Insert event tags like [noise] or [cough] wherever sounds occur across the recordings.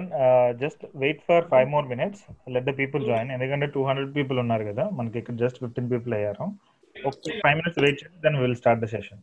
Everyone just wait for five more minutes let the people join ఎందుకంటే two hundred people ఉన్నారు కదా. మనకి ఇక్కడ జస్ట్ ఫిఫ్టీన్ పీపుల్ అయ్యారు. ఒక ఫైవ్ మినిట్స్ వెయిట్ చేసి then will start the session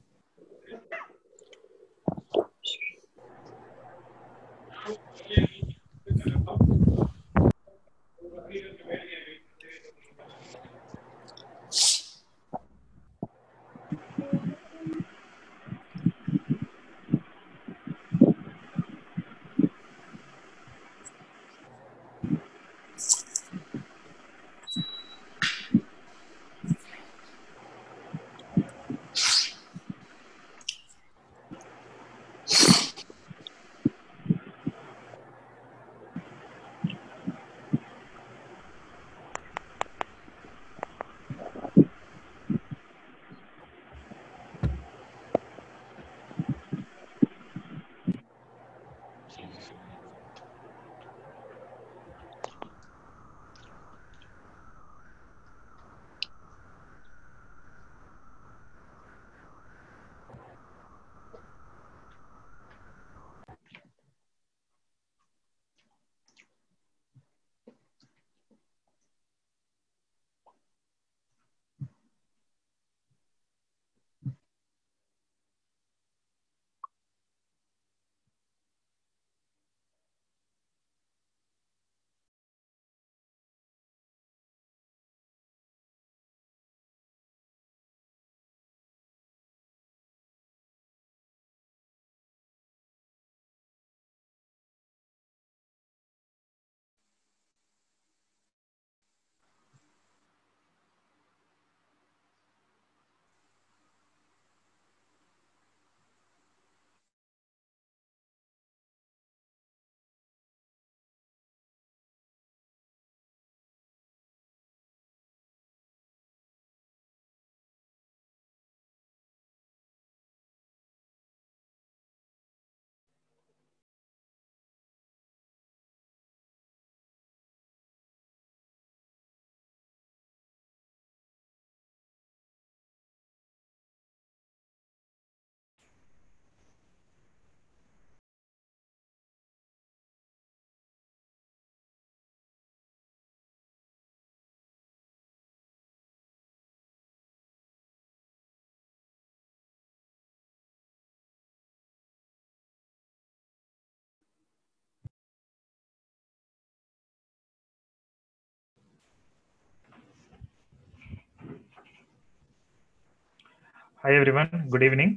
hi everyone good evening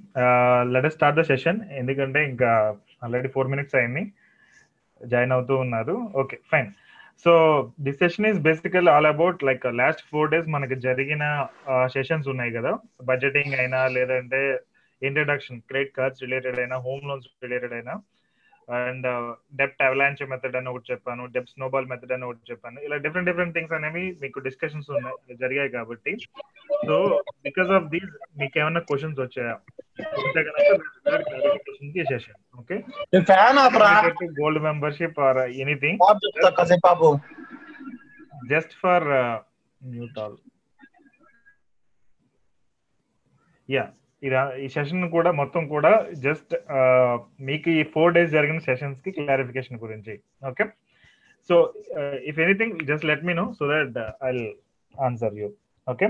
let us start the session ఎందుకంటే ఇంకా ఆల్రెడీ ఫోర్ మినిట్స్ అయింది. జాయిన్ అవుతూ ఉన్నారు. Okay fine so this session is basically all about like last four days మనకి జరిగిన sessions ఉన్నాయి కదా. Budgeting అయినా లేదంటే ఇంట్రడక్షన్ క్రెడిట్ కార్డ్స్ రిలేటెడ్ అయినా హోమ్ లోన్స్ రిలేటెడ్ అయినా. అండ్ డెప్ట్ అవలాంచ్ మెథడ్ అని ఒకటి చెప్పాను డెప్ట్ స్నోబాల్ మెథడ్ అని ఒకటి చెప్పాను. ఇలా డిఫరెంట్ డిఫరెంట్ థింగ్స్ అనేవి మీకు డిస్కషన్స్ ఉన్నాయి జరిగాయి కాబట్టి. సో బికాస్ ఆఫ్ దీస్ మీకు ఏమైనా క్వశ్చన్స్ వచ్చాయా? Okay gold membership or anything just for mute all yeah ఇది ఈ సెషన్ కూడా మొత్తం కూడా జస్ట్ మీకు ఈ ఫోర్ డేస్ జరిగిన సెషన్స్కి క్లారిఫికేషన్ గురించి. Okay so if anything just let me know so that I answer you okay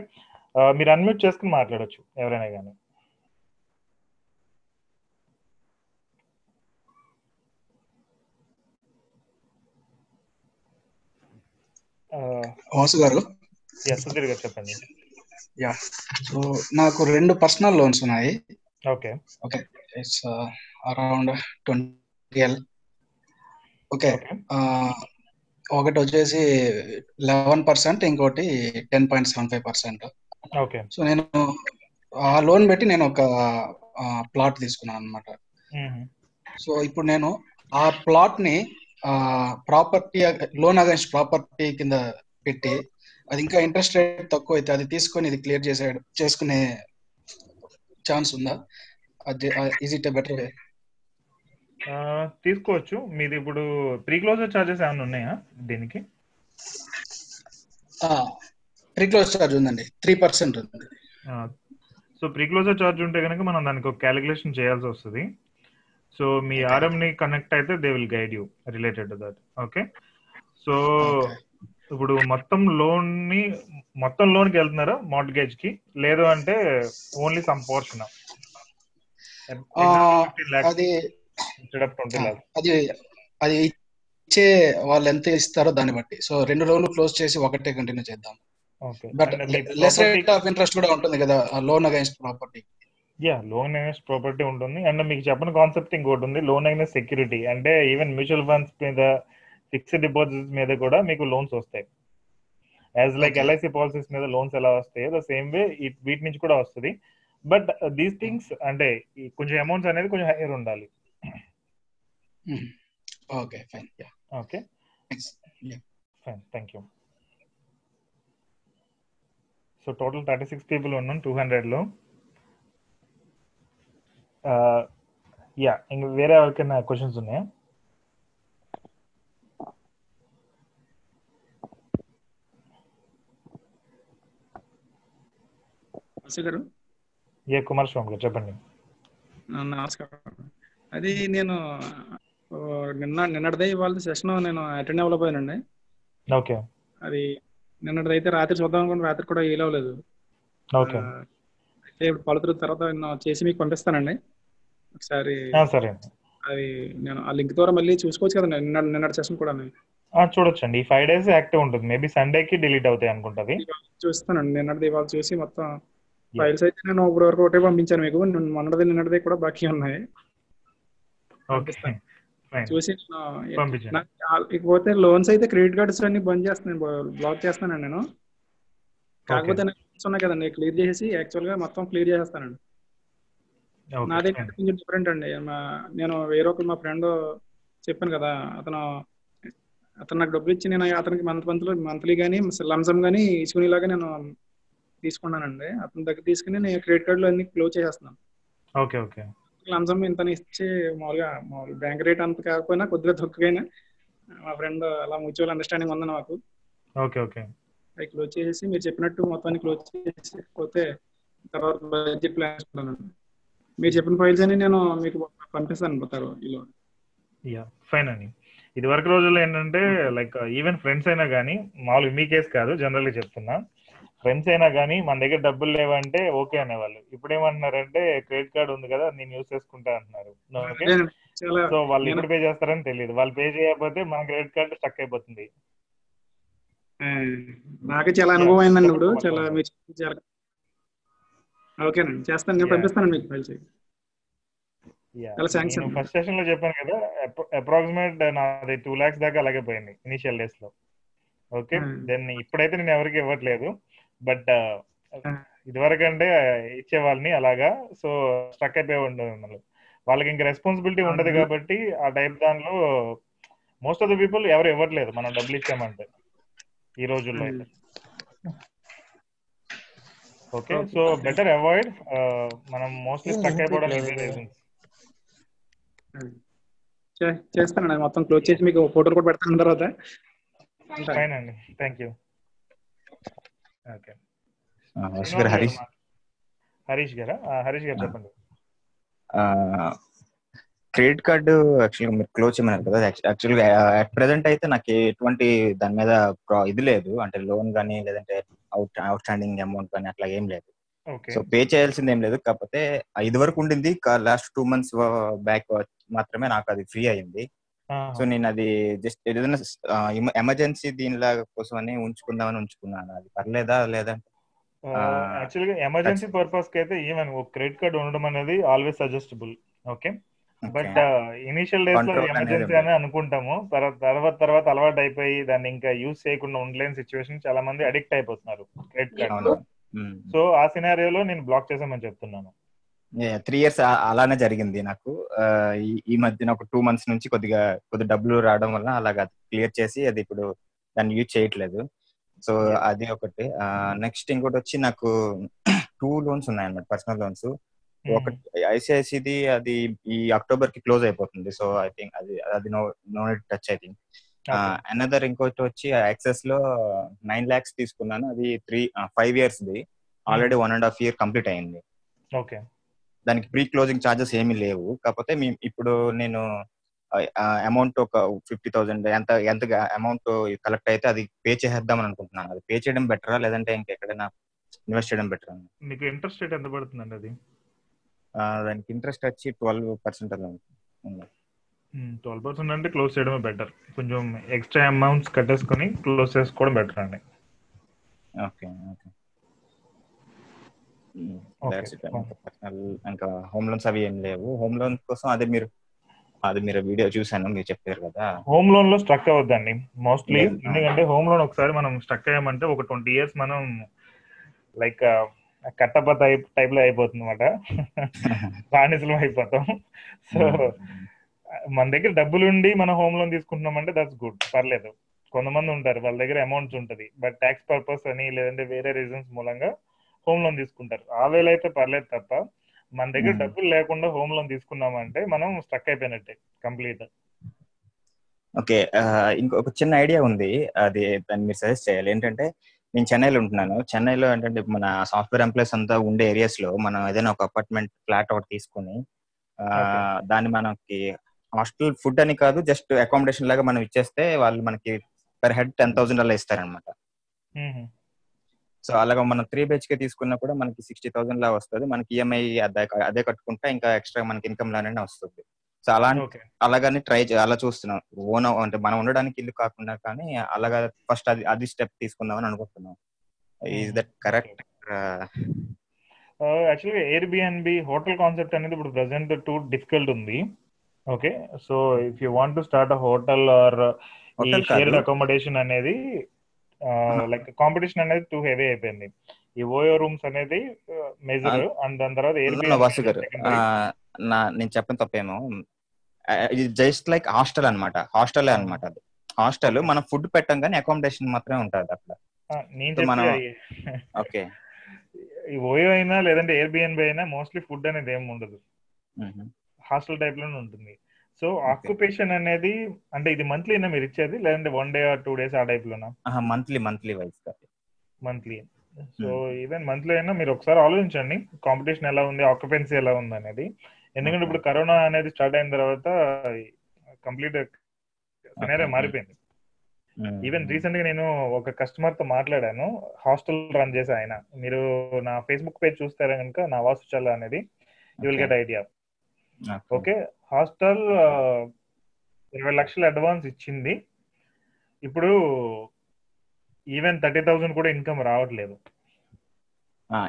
మీరు అన్మ్యూట్ చేసుకుని మాట్లాడొచ్చు ఎవరైనా కానీ వాసు గారు? సుధీర్ గారు చెప్పండి. యా సో నాకు రెండు పర్సనల్ లోన్స్ ఉన్నాయి. Okay okay it's around twenty L okay ఒకటి వచ్చేసి లెవెన్ పర్సెంట్ ఇంకోటి ten point seven five percent okay so నేను ఆ లోన్ పెట్టి నేను ఒక ప్లాట్ తీసుకున్నాను అనమాట సో ఇప్పుడు నేను ఆ ప్లాట్ని ప్రాపర్టీ లోన్ అగైన్స్ ప్రాపర్టీ కింద పెట్టి అది ఇంకా ఇంట్రెస్ట్ రేట్ తక్కువ అయితే అది తీసుకొని ఇది క్లియర్ చేసే చేసుకునే ఛాన్స్ ఉందా? అది ఈజ్ ఇట్ బెటర్ వే తీసుకోవచ్చు. మీది ఇప్పుడు ప్రీ క్లోజర్ చార్జెస్ ఏమైనా ఉన్నాయా దీనికి? ప్రీ క్లోజ్ చార్జ్ ఉందండి. త్రీ పర్సెంట్ ఉంది. సో ప్రీ క్లోజర్ చార్జ్ ఉంటే కనుక మనం దానికి ఒక క్యాలిక్యులేషన్ చేయాల్సి వస్తుంది. సో మీ ఆర్ఎం ని కనెక్ట్ అయితే they will guide you related to that okay so ఇప్పుడు మొత్తం లోన్ని మొత్తం లోన్కి వెళ్తున్నారా మార్ట్గేజ్కి? లేదు అంటే ఓన్లీ సమ్ పోర్షన్ అది అది అది ఇచ్చే వాళ్ళు ఎంత ఇస్తారో దాన్ని బట్టి. సో రెండు లోన్లు క్లోజ్ చేసి ఒకటే కంటిన్యూ చేద్దాం. Okay. But less rate of interest కూడా ఉంటుంది కదా loan against property yeah loan against property ఉంటుంది. అండ్ మీకు చెప్పిన కాన్సెప్ట్ ఇంకోటి ఉంది లోన్ అగేన్స్ట్ సెక్యూరిటీ అంటే ఈవెన్ మ్యూచువల్ ఫండ్స్ మీద ఫిక్స్డ్ డిపాజిట్స్ మీద కూడా మీకు లోన్స్ వస్తాయి. As like. ఎల్ఐసి పాలసీస్ మీద లోన్స్ ఎలా వస్తాయో ద సేమ్ వే వీటి నుంచి కూడా వస్తుంది. బట్ దీస్ థింగ్స్ అంటే కొంచెం అమౌంట్స్ అనేది కొంచెం హైయర్ ఉండాలి. Okay fine yeah okay fine thank you so total thirty six people ఉన్నాం టూ హండ్రెడ్లో యా ఇంక వేరే ఎవరికైనా క్వశ్చన్స్ ఉన్నాయా? గారు? ఏ కుమార్ స్వామి గారు చెప్పండి. నమస్కారం. అది నేను నిన్న నిన్నటిదే ఇవాళ సెషన్ నేను అటెండ్ అవ్వలేకపోయానండి. ఓకే. అది నిన్నటిది అయితే రాత్రి చూద్దాం అనుకుని రాత్రి కూడా వీలవలేదు ఓకే. ఆ, అయితే ఇప్పుడు పలుతురు తర్వాత నేను చేసి మీకు పంపిస్తానండి. ఒకసారి సరే అది నేను ఆ లింక్ ద్వారా మళ్ళీ చూసుకోవచ్చు కదా నిన్న నిన్నటి సెషన్ కూడా చూడొచ్చండి. ఈ ఫైవ్ డేస్ యాక్టివ్ ఉంటుంది. మేబీ సండేకి డిలీట్ అవుతాయి అనుకుంటది. చూస్తానండి. నిన్నటిది ఇవాళ చూసి మొత్తం ఫైల్స్ అయితే నేను ఇప్పుడు వరకు ఒకటే పంపించాను మీకు. మొన్నటిది నిన్నటిది కూడా బాకీ ఉన్నాయి. చూసి ఇకపోతే లోన్స్ అయితే క్రెడిట్ కార్డ్స్ అన్ని బంద్ చేస్తున్నాను బ్లాక్ చేస్తున్నాను నేను. కాకపోతే loans ఉన్నాయి కదండి. క్లియర్ చేసి యాక్చువల్గా మొత్తం క్లియర్ చేస్తానండి నాది కొంచెం డిఫరెంట్ అండి. నేను వేరే ఒక మా ఫ్రెండ్ చెప్పాను కదా అతను అతను నాకు డబ్బులు ఇచ్చి నేను అతనికి మంత్ మంత్లీ మంత్లీ కానీ లంసమ్ కానీ ఇచ్చుకునేలాగా నేను తీసుకున్నానండి. అతని దగ్గర తీసుకుని నేను క్రెడిట్ కార్డులు అన్ని క్లోజ్ చేసేస్తున్నాను. Okay okay. లంసమ్ ఇంత ఇచ్చి మామూలుగా మామూలు బ్యాంక్ రేట్ అంత కాకపోయినా కొద్దిగా తక్కువైనా మా ఫ్రెండ్ అలా మ్యూచువల్ అండర్స్టాండింగ్ ఉంది నాకు ఓకే ఓకే. అవి క్లోజ్ చేసి మీరు చెప్పినట్టు మొత్తాన్ని క్లోజ్ చేసి పోతే తర్వాత బడ్జెట్ ప్లాన్ చేసుకుంటానండి మీరు చెప్పిన ఫైల్స్ అని నేను మీకు పంపిస్తాను ఈలో యా ఫైన్ అండి. ఇది వరకు రోజుల్లో ఏంటంటే లైక్ ఈవెన్ ఫ్రెండ్స్ అయినా కానీ మామూలుగా మీ కేసు కాదు జనరల్గా చెప్తున్నా. ఫ్రెండ్స్ అయినా కానీ మన దగ్గర డబ్బులు లేవంటే ఓకే అనేవాళ్ళు. ఇప్పుడు ఏమంటున్నారంటే క్రెడిట్ కార్డ్ ఉంది కదా నేను యూస్ చేసుకుంటా అంటున్నారు. సో వాళ్ళు ఎప్పుడు పే చేస్తారని తెలియదు వాళ్ళు పే చేయకపోతే మన క్రెడిట్ కార్డ్ స్టక్ అయిపోతుంది. నాకు చాలా అనుభవం అయిందండి ఇప్పుడు. చాలా మీరు ఓకేనండి. చేస్తాను నేను. పంపిస్తాను మీకు అండి. ఫస్ట్ సెషన్లో చెప్పాను కదా అప్రాక్సిమేట్ నాది టూ లాక్స్ దాకా అలాగే పోయింది ఇనిషియల్ డేస్లో. ఓకే. దెన్ ఇప్పుడైతే నేను ఎవరికి ఇవ్వట్లేదు. బట్. ఇదివరకు అంటే ఇచ్చేవాళ్ళని అలాగా సో స్ట్రక్ అయిపోయి ఉండదు వాళ్ళకి ఇంకా రెస్పాన్సిబిలిటీ ఉండదు. కాబట్టి ఆ టైప్ దానిలో మోస్ట్ ఆఫ్ ద పీపుల్ ఎవరు ఇవ్వట్లేదు మనం డబ్బులు ఇచ్చామంటే ఈ రోజుల్లో అయితే ఓకే. సో బెటర్ అవాయిడ్ మనం మోస్ట్లీ స్ట్రక్ reasons. చే- చేస్తానండి మొత్తం క్లోజ్ చేసి మీకు ఫోటోలు కూడా పెడతాను తర్వాత. ఫైన్ అండి thank you okay. Harish Harish. Harish గారా? హరీష్ గారు చెప్పండి. క్రెడిట్ కార్డు యాక్చువల్గా మీరు క్లోజ్ చేయమన్నారు కదా. యాక్చువల్గా అట్ ప్రెసెంట్ అయితే నాకు ఎటువంటి దాని మీద ఇది లేదు. అంటే లోన్ కానీ లేదంటే అవుట్ అవుట్ స్టాండింగ్ అమౌంట్ కానీ అట్లా ఏం లేదు. సో పే చేయాల్సింది ఏం లేదు. కాకపోతే ఇది వరకు ఉండింది. లాస్ట్ టూ మంత్స్ బ్యాక్ మాత్రమే నాకు అది ఫ్రీ అయింది. సో నేను అది జస్ట్ ఏదైనా ఎమర్జెన్సీ దీనిలా కోసం అని ఉంచుకుందామని ఉంచుకున్నాను. అది పర్లేదా లేదా? యాక్చువల్గా ఎమర్జెన్సీ పర్పస్కి అయితే ఈవెన్ ఒక క్రెడిట్ కార్డ్ ఉండడం అనేది always suggestible okay? But initial డేస్లో ఎమర్జెన్సీ. అని అనుకుంటాము. తర్వాత తర్వాత తర్వాత అలవాటు అయిపోయి దాన్ని ఇంకా యూజ్ చేయకుండా ఉండలేని సిచ్యువేషన్ చాలా మంది అడిక్ట్ అయిపోతున్నారు క్రెడిట్ కార్డ్. సో ఆ సినారియోలో నేను బ్లాక్ చేసామని చెప్తున్నాను. త్రీ ఇయర్స్ అలానే జరిగింది నాకు. ఈ- ఈ మధ్యన ఒక టూ మంత్స్ నుంచి కొద్దిగా కొద్ది డబ్బులు రావడం వల్ల అలాగా క్లియర్ చేసి అది ఇప్పుడు దాన్ని యూజ్ చేయట్లేదు. సో అది ఒకటి. నెక్స్ట్ ఇంకోటి వచ్చి నాకు టూ లోన్స్ ఉన్నాయన్నమాట పర్సనల్ లోన్స్ ఒకటి ఐసిఐసిది అది ఈ అక్టోబర్కి క్లోజ్ అయిపోతుంది. సో ఐ థింక్ అది అది no no touch I think another ఇంకోటి వచ్చి యాక్సెస్లో నైన్ లాక్స్ తీసుకున్నాను. అది three five years the. Already one and half year complete అయింది. ఓకే దానికి ప్రీ క్లోజింగ్ ఛార్జెస్ ఏమీ లేవు. కాకపోతే మేము ఇప్పుడు నేను అమౌంట్ ఒక ఫిఫ్టీ థౌసండ్ ఎంత ఎంత అమౌంట్ కలెక్ట్ అయితే అది పే చేసేద్దాం అనుకుంటున్నాను. అది పే చేయడం బెటరా లేదంటే ఇంకెక్కడైనా ఇన్వెస్ట్ చేయడం బెటర్? మీకు ఇంట్రెస్ట్ రేట్ ఎంత పడుతుందండి అది? దానికి ఇంట్రెస్ట్ వచ్చి ట్వెల్వ్ పర్సెంట్ అలా ట్వెల్వ్ పర్సెంట్ అంటే క్లోజ్ చేయడమే బెటర్. కొంచెం ఎక్స్ట్రా అమౌంట్స్ కట్టేసుకొని క్లోజ్ చేసుకోవడం బెటర్ అండి ఓకే ఓకే. ఇంకా హోమ్ లోన్స్ అవి ఏం లేవు. హోమ్ లోన్ కోసం అదే మీరు అది మీరు వీడియో చూసాను మీరు చెప్పారు కదా. హోమ్ లోన్లో స్ట్రక్ అవ్వద్దండి. మోస్ట్లీ. ఎందుకంటే హోమ్ లోన్ ఒకసారి మనం స్ట్రక్ అయ్యామంటే ఒక ట్వంటీ ఇయర్స్ మనం లైక్ కట్టప్ప టైప్ టైప్లో అయిపోతుంది అనమాట బానిసలం [laughs] అయిపోతాం. సో మన దగ్గర డబ్బులు ఉండి మనం హోమ్ లోన్ తీసుకుంటున్నామంటే దట్స్ గుడ్ పర్లేదు. కొంతమంది ఉంటారు. వాళ్ళ దగ్గర అమౌంట్స్ ఉంటది. బట్ ట్యాక్స్ పర్పస్ అని లేదంటే వేరే రీజన్స్ మూలంగా హోమ్ లోన్ తీసుకుంటారు. ఆ అయితే పర్లేదు తప్ప మన దగ్గర. డబ్బులు లేకుండా హోమ్ లోన్ తీసుకున్నామంటే మనం స్ట్రక్ అయిపోయినట్టే కంప్లీట్ ఓకే ఇంకొక చిన్న ఐడియా ఉంది. అది దాన్ని మీరు సజెస్ట్ చేయాలి. ఏంటంటే నేను చెన్నైలో ఉంటున్నాను. చెన్నైలో ఏంటంటే మన సాఫ్ట్వేర్ ఎంప్లాయీస్ అంతా ఉండే ఏరియాస్లో మనం ఏదైనా ఒక అపార్ట్మెంట్ ఫ్లాట్ ఒకటి తీసుకుని. దాన్ని మనకి హాస్టల్ ఫుడ్ అని కాదు జస్ట్ అకామిడేషన్ లాగా మనం ఇచ్చేస్తే వాళ్ళు మనకి పర్ హెడ్ టెన్ థౌసండ్ అలా ఇస్తారనమాట సో అలాగా మనం త్రీ కే తీసుకున్నా కూడా మనకి సిక్స్టీ థౌసండ్ లా వస్తుంది. మనకి ఈఎంఐ అదే అదే కట్టుకుంటే ఇంకా ఎక్స్ట్రా మనకి ఇన్కమ్ లానే వస్తుంది. సో అలా అలాగని ట్రై అలా చూస్తున్నాం. ఓన్ అంటే మనం ఉండడానికి ఇల్లు కాకుండా కానీ అలాగా ఫస్ట్ అది అది స్టెప్ తీసుకుందామని అనుకుంటున్నాం. ఈజ్ దట్ కరెక్ట్ యాక్చువల్గా ఎయిర్ బిఎన్బి హోటల్ కాన్సెప్ట్ అనేది ఇప్పుడు ప్రెసెంట్ టూ డిఫికల్ట్ ఉంది. Okay so if you want to start a hotel or. Shared accommodation అనేది లైక్ కాంపిటీషన్ అనేది టూ హెవీ అయిపోయింది. ఈ ఓయో రూమ్స్ అనేది మెజర్ అండ్ దాని తర్వాత నేను చెప్పిన తప్పేమో జస్ట్ లైక్ హాస్టల్ అన్నమాట. హాస్టల్ అన్నమాట అది. హాస్టల్ మనం ఫుడ్ పెట్టం కానీ అకామిడేషన్ మాత్రమే ఉంటుంది అక్కడ. మనం- ఓకే ఓయో అయినా లేదంటే ఎయిర్ బిఎన్బి అయినా మోస్ట్లీ ఫుడ్ అనేది ఏమి ఉండదు. హాస్టల్ టైప్లోనే ఉంటుంది. సో ఆక్యుపేషన్ అనేది అంటే ఇది మంత్లీనా మీరు ఇచ్చేది? లేదంటే one day or two days ఆ టైప్ లోనా? Monthly monthly wise monthly so even monthly అయినా మీరు ఒకసారి ఆలోచించండి. కాంపిటీషన్ ఎలా ఉంది? ఆక్యుపెన్సీ ఎలా ఉంది అనేది. ఎందుకంటే ఇప్పుడు కరోనా అనేది స్టార్ట్ అయిన తర్వాత కంప్లీట్ సినారియో. మారిపోయింది. ఈవెన్ రీసెంట్గా నేను ఒక కస్టమర్తో మాట్లాడాను. హాస్టల్ రన్ చేసే ఆయన. మీరు నా ఫేస్బుక్ పేజ్ చూస్తారా కనుక? నా వాసుచల్ల అనేది. You will get idea okay hostel ఇరవై లక్షల అడ్వాన్స్ ఇచ్చింది. ఇప్పుడు ఈవెన్ థర్టీ థౌసండ్ కూడా ఇన్కమ్ రావట్లేదు.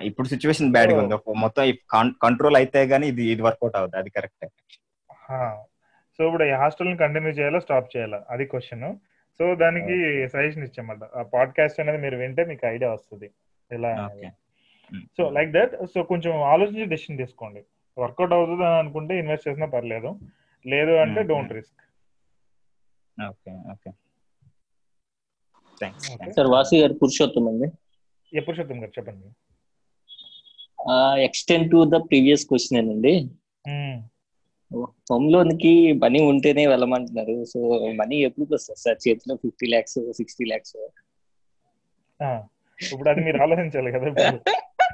ఇప్పుడు సిచ్యువేషన్ బ్యాడ్గా ఉంది మొత్తం కంట్రోల్ అయితే గానీ ఇది ఇది వర్కౌట్ అవుతుంది అది కరెక్ట్. సో ఇప్పుడు ఈ హాస్టల్ కంటిన్యూ చేయాలా స్టాప్ చేయాలా? అది క్వశ్చన్. సో దానికి సజెషన్ ఇచ్చామన్నమాట ఆ పాడ్కాస్ట్ అనేది మీరు వింటే మీకు ఐడియా వస్తుంది. ఎలా okay. So like that. So కొంచెం ఆలోచించి డెసిషన్ తీసుకోండి. వర్కౌట్ అవుతుంది అని అనుకుంటే ఇన్వెస్ట్ చేసినా పర్లేదు. లేదు అంటే. Don't risk. Okay okay. Sir Vasu garu Purushottam అండి. ఎప్పుడు చెప్తాం గారు చెప్పండి. Extend to the previous question అండి. హోమ్ లోన్కి మనీ ఉంటేనే వెళ్ళమంటున్నారు. సో మనీ ఎప్పుడు వస్తుంది సార్? చేతిలో ఫిఫ్టీ ల్యాక్స్ సిక్స్టీ ల్యాక్స్. ఆ, ఇప్పుడు అది మీరు ఆలోచించాలి కదా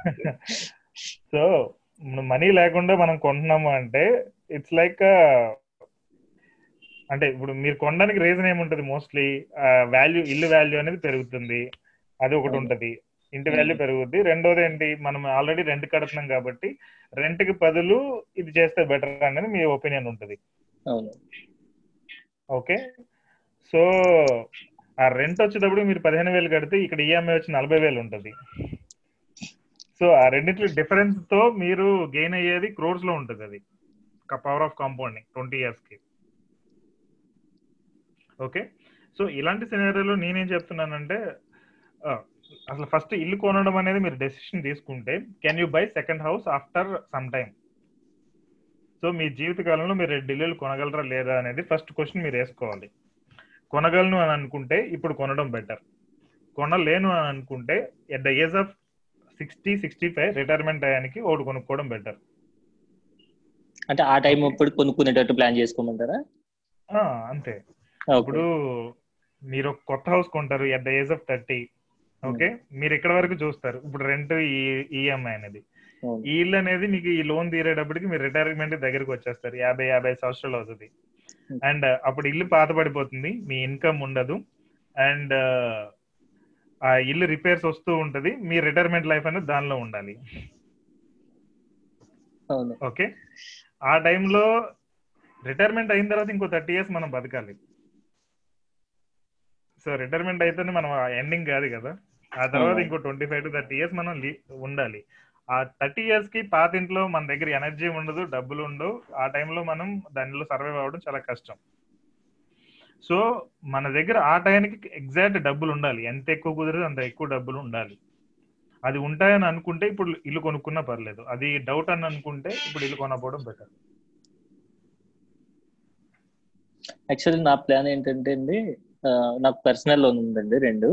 [laughs] సో మనీ లేకుండా మనం కొంటున్నాము అంటే ఇట్స్ లైక్ అంటే ఇప్పుడు మీరు కొనడానికి రీజన్ ఏముంటది మోస్ట్లీ వాల్యూ ఇల్లు వాల్యూ అనేది పెరుగుతుంది. అది ఒకటి ఉంటది. ఇంటి వాల్యూ పెరుగుద్ది. రెండోది ఏంటి? మనం ఆల్రెడీ రెంట్ కడుతున్నాం కాబట్టి రెంట్కి బదులు ఇది చేస్తే బెటర్ అనేది మీ ఒపీనియన్ ఉంటది. ఓకే? సో ఆ రెంట్ వచ్చేటప్పుడు మీరు పదిహేను వేలు కడితే ఇక్కడ ఈఎంఐ వచ్చి నలభై వేలు ఉంటుంది. సో ఆ రెండింటి డిఫరెన్స్తో మీరు గెయిన్ అయ్యేది క్రోర్స్లో ఉంటుంది అది. పవర్ ఆఫ్ కాంపౌండింగ్ ట్వంటీ ఇయర్స్కి. ఓకే సో ఇలాంటి సినారియోలో నేనేం చెప్తున్నానంటే అసలు ఫస్ట్ ఇల్లు కొనడం అనేది మీరు డెసిషన్ తీసుకుంటే can you buy second house after some time so మీ జీవిత కాలంలో మీరు రెండు ఇల్లులు కొనగలరా లేదా అనేది ఫస్ట్ క్వశ్చన్ మీరు వేసుకోవాలి. కొనగలను అని అనుకుంటే ఇప్పుడు కొనడం బెటర్ కొనలేను అని అనుకుంటే at the age of sixty sixty five retirement అయ్యానికి ఒకటి కొనుక్కోవడం బెటర్ అంటే ఆ టైం అప్పుడు కొనుక్కునేటట్టు ప్లాన్ చేసుకోమంటారా? అంతే. ఇప్పుడు మీరు కొత్త హౌస్ కొంటారు at the age of thirty okay మీరు ఇక్కడ వరకు చూస్తారు. ఇప్పుడు రెంట్ ఈఎంఐ అనేది. అవును. ఈ ఇల్లు అనేది మీకు ఈ లోన్ తీరేటప్పటికి మీరు రిటైర్మెంట్ దగ్గరికి వచ్చేస్తారు. యాభై యాభై సంవత్సరాలు అవుతుంది అండ్ అప్పుడు ఇల్లు పాత పడిపోతుంది మీ ఇన్కమ్ ఉండదు. అండ్ ఆ ఇల్లు రిపేర్స్ వస్తూ ఉంటది మీ రిటైర్మెంట్ లైఫ్ అనేది దానిలో ఉండాలి. ఓకే? ఆ టైంలో రిటైర్మెంట్ అయిన తర్వాత ఇంకో థర్టీ ఇయర్స్ మనం బతకాలి. సో రిటైర్మెంట్ అయితేనే మనం ఎండింగ్ కాదు కదా. ఆ తర్వాత. ఇంకో twenty five to thirty years మనం ఉండాలి. ఆ థర్టీ ఇయర్స్కి పాత ఇంట్లో మన దగ్గర ఎనర్జీ ఉండదు డబ్బులు ఉండవు. ఆ టైంలో మనం దానిలో సర్వైవ్ అవ్వడం చాలా కష్టం. సో మన దగ్గర ఆ టైంకి ఎగ్జాక్ట్ డబ్బులు ఉండాలి. ఎంత ఎక్కువ కుదిరితే అంత ఎక్కువ డబ్బులు ఉండాలి. అది ఉంటాయని అనుకుంటే ఇప్పుడు ఇల్లు కొనుక్కున్నా పర్లేదు. అది డౌట్ అని అనుకుంటే ఇప్పుడు ఇల్లు కొనకపోవడం బెటర్. యాక్చువల్లీ నా ప్లాన్ ఏంటంటే అండి నాకు పర్సనల్ లోన్ ఉందండి రెండు.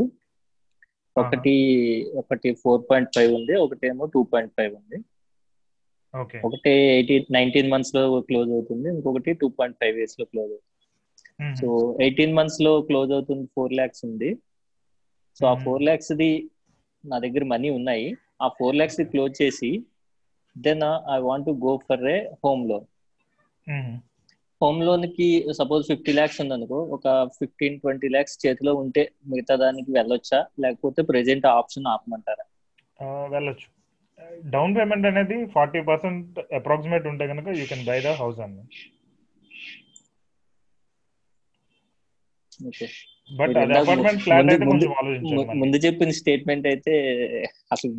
ఒకటి ఒకటి ఫోర్ పాయింట్ ఫైవ్ ఉంది ఒకటేమో టూ పాయింట్ ఫైవ్ ఉంది. ఒకటి ఎయిటీన్ నైన్టీన్ మంత్స్లో క్లోజ్ అవుతుంది ఇంకొకటి టూ పాయింట్ ఫైవ్ ఇయర్స్లో క్లోజ్ అవుతుంది. సో ఎయిటీన్ మంత్స్లో క్లోజ్ అవుతుంది ఫోర్ ల్యాక్స్ ఉంది. సో ఆ. ఫోర్ ల్యాక్స్ ది నా దగ్గర మనీ ఉన్నాయి. ఆ ఫోర్ ల్యాక్స్ ది క్లోజ్ చేసి then I want to go for a home loan. Home లోన్కి సపోజ్ ఫిఫ్టీ ల్యాక్స్ ఉందనుకో ఒక ఫిఫ్టీన్ ట్వంటీ ల్యాక్స్ చేతిలో ఉంటే మిగతా దానికి వెళ్ళొచ్చా? లేకపోతే ప్రెసెంట్ ఆప్షన్ ఆపమంటారా? వెళ్ళొచ్చు. డౌన్ పేమెంట్ అనేది ఫార్టీ పర్సెంట్ అప్రాక్సిమేట్ ఉంటే కనుక you can buy the house అండి బట్ ముందు- చెప్పిన స్టేట్మెంట్ అయితే అసలు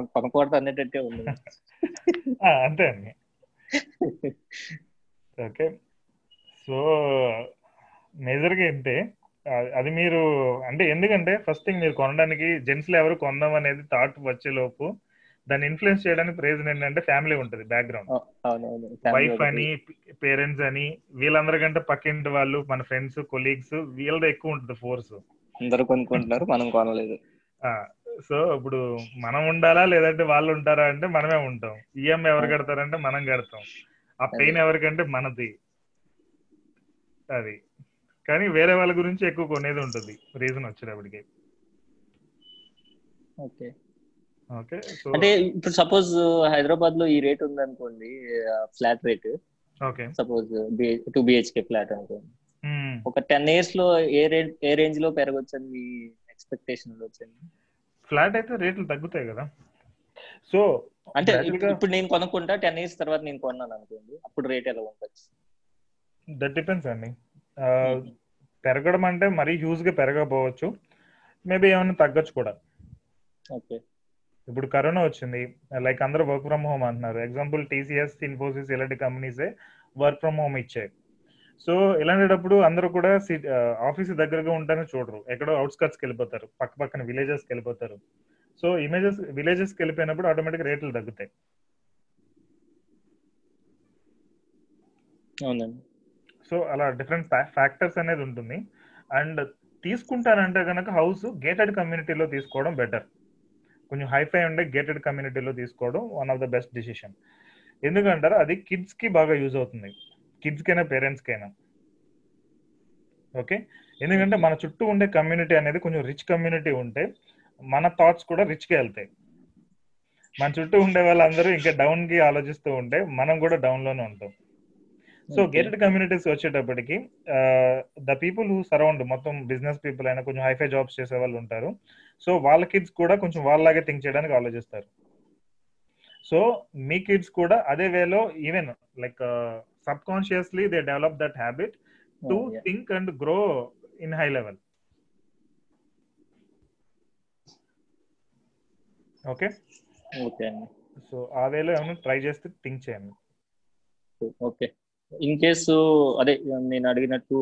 కొనకూడదు అనేటట్టే ఉంది. అంతే అండి. ఓకే. సో మేజర్గా ఏంటే? అది మీరు అంటే ఎందుకంటే ఫస్ట్ థింగ్ మీరు కొనడానికి జెంట్స్లో ఎవరు కొందాం అనేది థాట్ వచ్చే లోపు దాన్ని ఇన్ఫ్లుయెన్స్ చేయడానికి రీజన్ ఏంటంటే ఫ్యామిలీ ఉంటుంది బ్యాక్గ్రౌండ్ వైఫ్ అని పేరెంట్స్ అని వీళ్ళందరికంటే పక్కింటి వాళ్ళు మన ఫ్రెండ్స్ కొలీగ్స్ వీళ్ళది ఎక్కువ ఉంటుంది ఫోర్స్ అందరూ కొనుక్కుంటున్నారు మనం కొనలేదు. సో ఇప్పుడు మనం ఉండాలా లేదంటే వాళ్ళు ఉంటారా అంటే మనమే ఉంటాం. ఈఎంఐ ఎవరు కడతారంటే మనం కడతాం. ఆ పెయిన్ ఎవరికంటే మనది. అది. కానీ వేరే వాళ్ళ గురించి ఎక్కువ కొనేది ఉంటుంది రీజన్ వచ్చేటప్పటికి. ఓకే. అంటే ఇప్పుడు సపోజ్ హైదరాబాద్లో ఈ రేట్ ఉంది అనుకోండి flat rate. Okay. Suppose two BHK flat అనుకోండి. ఒక టెన్ ఇయర్స్లో ఏ రేట్ ఏ రేంజ్లో పెరగొచ్చని మీ ఎక్స్పెక్టేషన్ వచ్చింది? ఫ్లాట్ అయితే రేట్లు తగ్గుతాయి కదా. సో అంటే ఇప్పుడు- నేను కొనుక్కుంటా టెన్ ఇయర్స్ తర్వాత నేను కొన్నాను అనుకోండి అప్పుడు రేట్ ఎలా ఉండొచ్చు? దట్ డిపెండ్స్ అండి. పెరగడం అంటే మరీ హ్యూజ్గా పెరగకపోవచ్చు. మేబీ ఏమైనా తగ్గచ్చు కూడా. ఓకే. ఇప్పుడు కరోనా వచ్చింది. లైక్ అందరూ వర్క్ ఫ్రమ్ హోమ్ అంటున్నారు. ఎగ్జాంపుల్ టీసీఎస్ ఇన్ఫోసిస్ ఇలాంటి కంపెనీసే వర్క్ ఫ్రమ్ హోమ్ ఇచ్చాయి సో ఇలాంటప్పుడు అందరూ కూడా ఆఫీస్ దగ్గరగా ఉంటానే చూడరు. ఎక్కడో అవుట్స్కట్స్కి వెళ్ళిపోతారు. పక్క పక్కన విలేజెస్కి వెళ్ళిపోతారు. సో ఇమేజెస్ విలేజెస్కి వెళ్ళిపోయినప్పుడు ఆటోమేటిక్ రేట్లు తగ్గుతాయి. సో అలా డిఫరెంట్ ఫ్యాక్టర్స్ అనేది ఉంటుంది. అండ్ తీసుకుంటానంటే కనుక హౌస్ గేటెడ్ కమ్యూనిటీలో తీసుకోవడం బెటర్ కొంచెం హైఫై ఉండే గేటెడ్ కమ్యూనిటీలో తీసుకోవడం one of the best decision ఎందుకంటారు? అది కిడ్స్కి బాగా యూజ్ అవుతుంది. కిడ్స్ కైనా పేరెంట్స్ కైనా. ఓకే ఎందుకంటే మన చుట్టూ ఉండే కమ్యూనిటీ అనేది కొంచెం రిచ్ కమ్యూనిటీ ఉంటే మన థాట్స్ కూడా రిచ్కి వెళ్తాయి. మన చుట్టూ ఉండే వాళ్ళందరూ ఇంకా డౌన్కి ఆలోచిస్తూ ఉంటే మనం కూడా డౌన్లోనే ఉంటాం. సో. గేటెడ్ కమ్యూనిటీస్ వచ్చేటప్పటికి ద పీపుల్ హూ సరౌండ్ మొత్తం బిజినెస్ పీపుల్ అయినా కొంచెం హైఫై జాబ్స్ చేసే వాళ్ళు ఉంటారు. సో వాళ్ళ కిడ్స్ కూడా కొంచెం వాళ్ళలాగే థింక్ చేయడానికి ఆలోచిస్తారు. సో మీ కిడ్స్ కూడా అదే వేలో even like subconsciously they develop that habit to. Think and grow in high level okay okay అండి సో ఆ వేలో ఏమైనా ట్రై చేస్తే థింక్ చేయండి. ఓకే ఇన్ కేసు అదే నేను అడిగినట్టు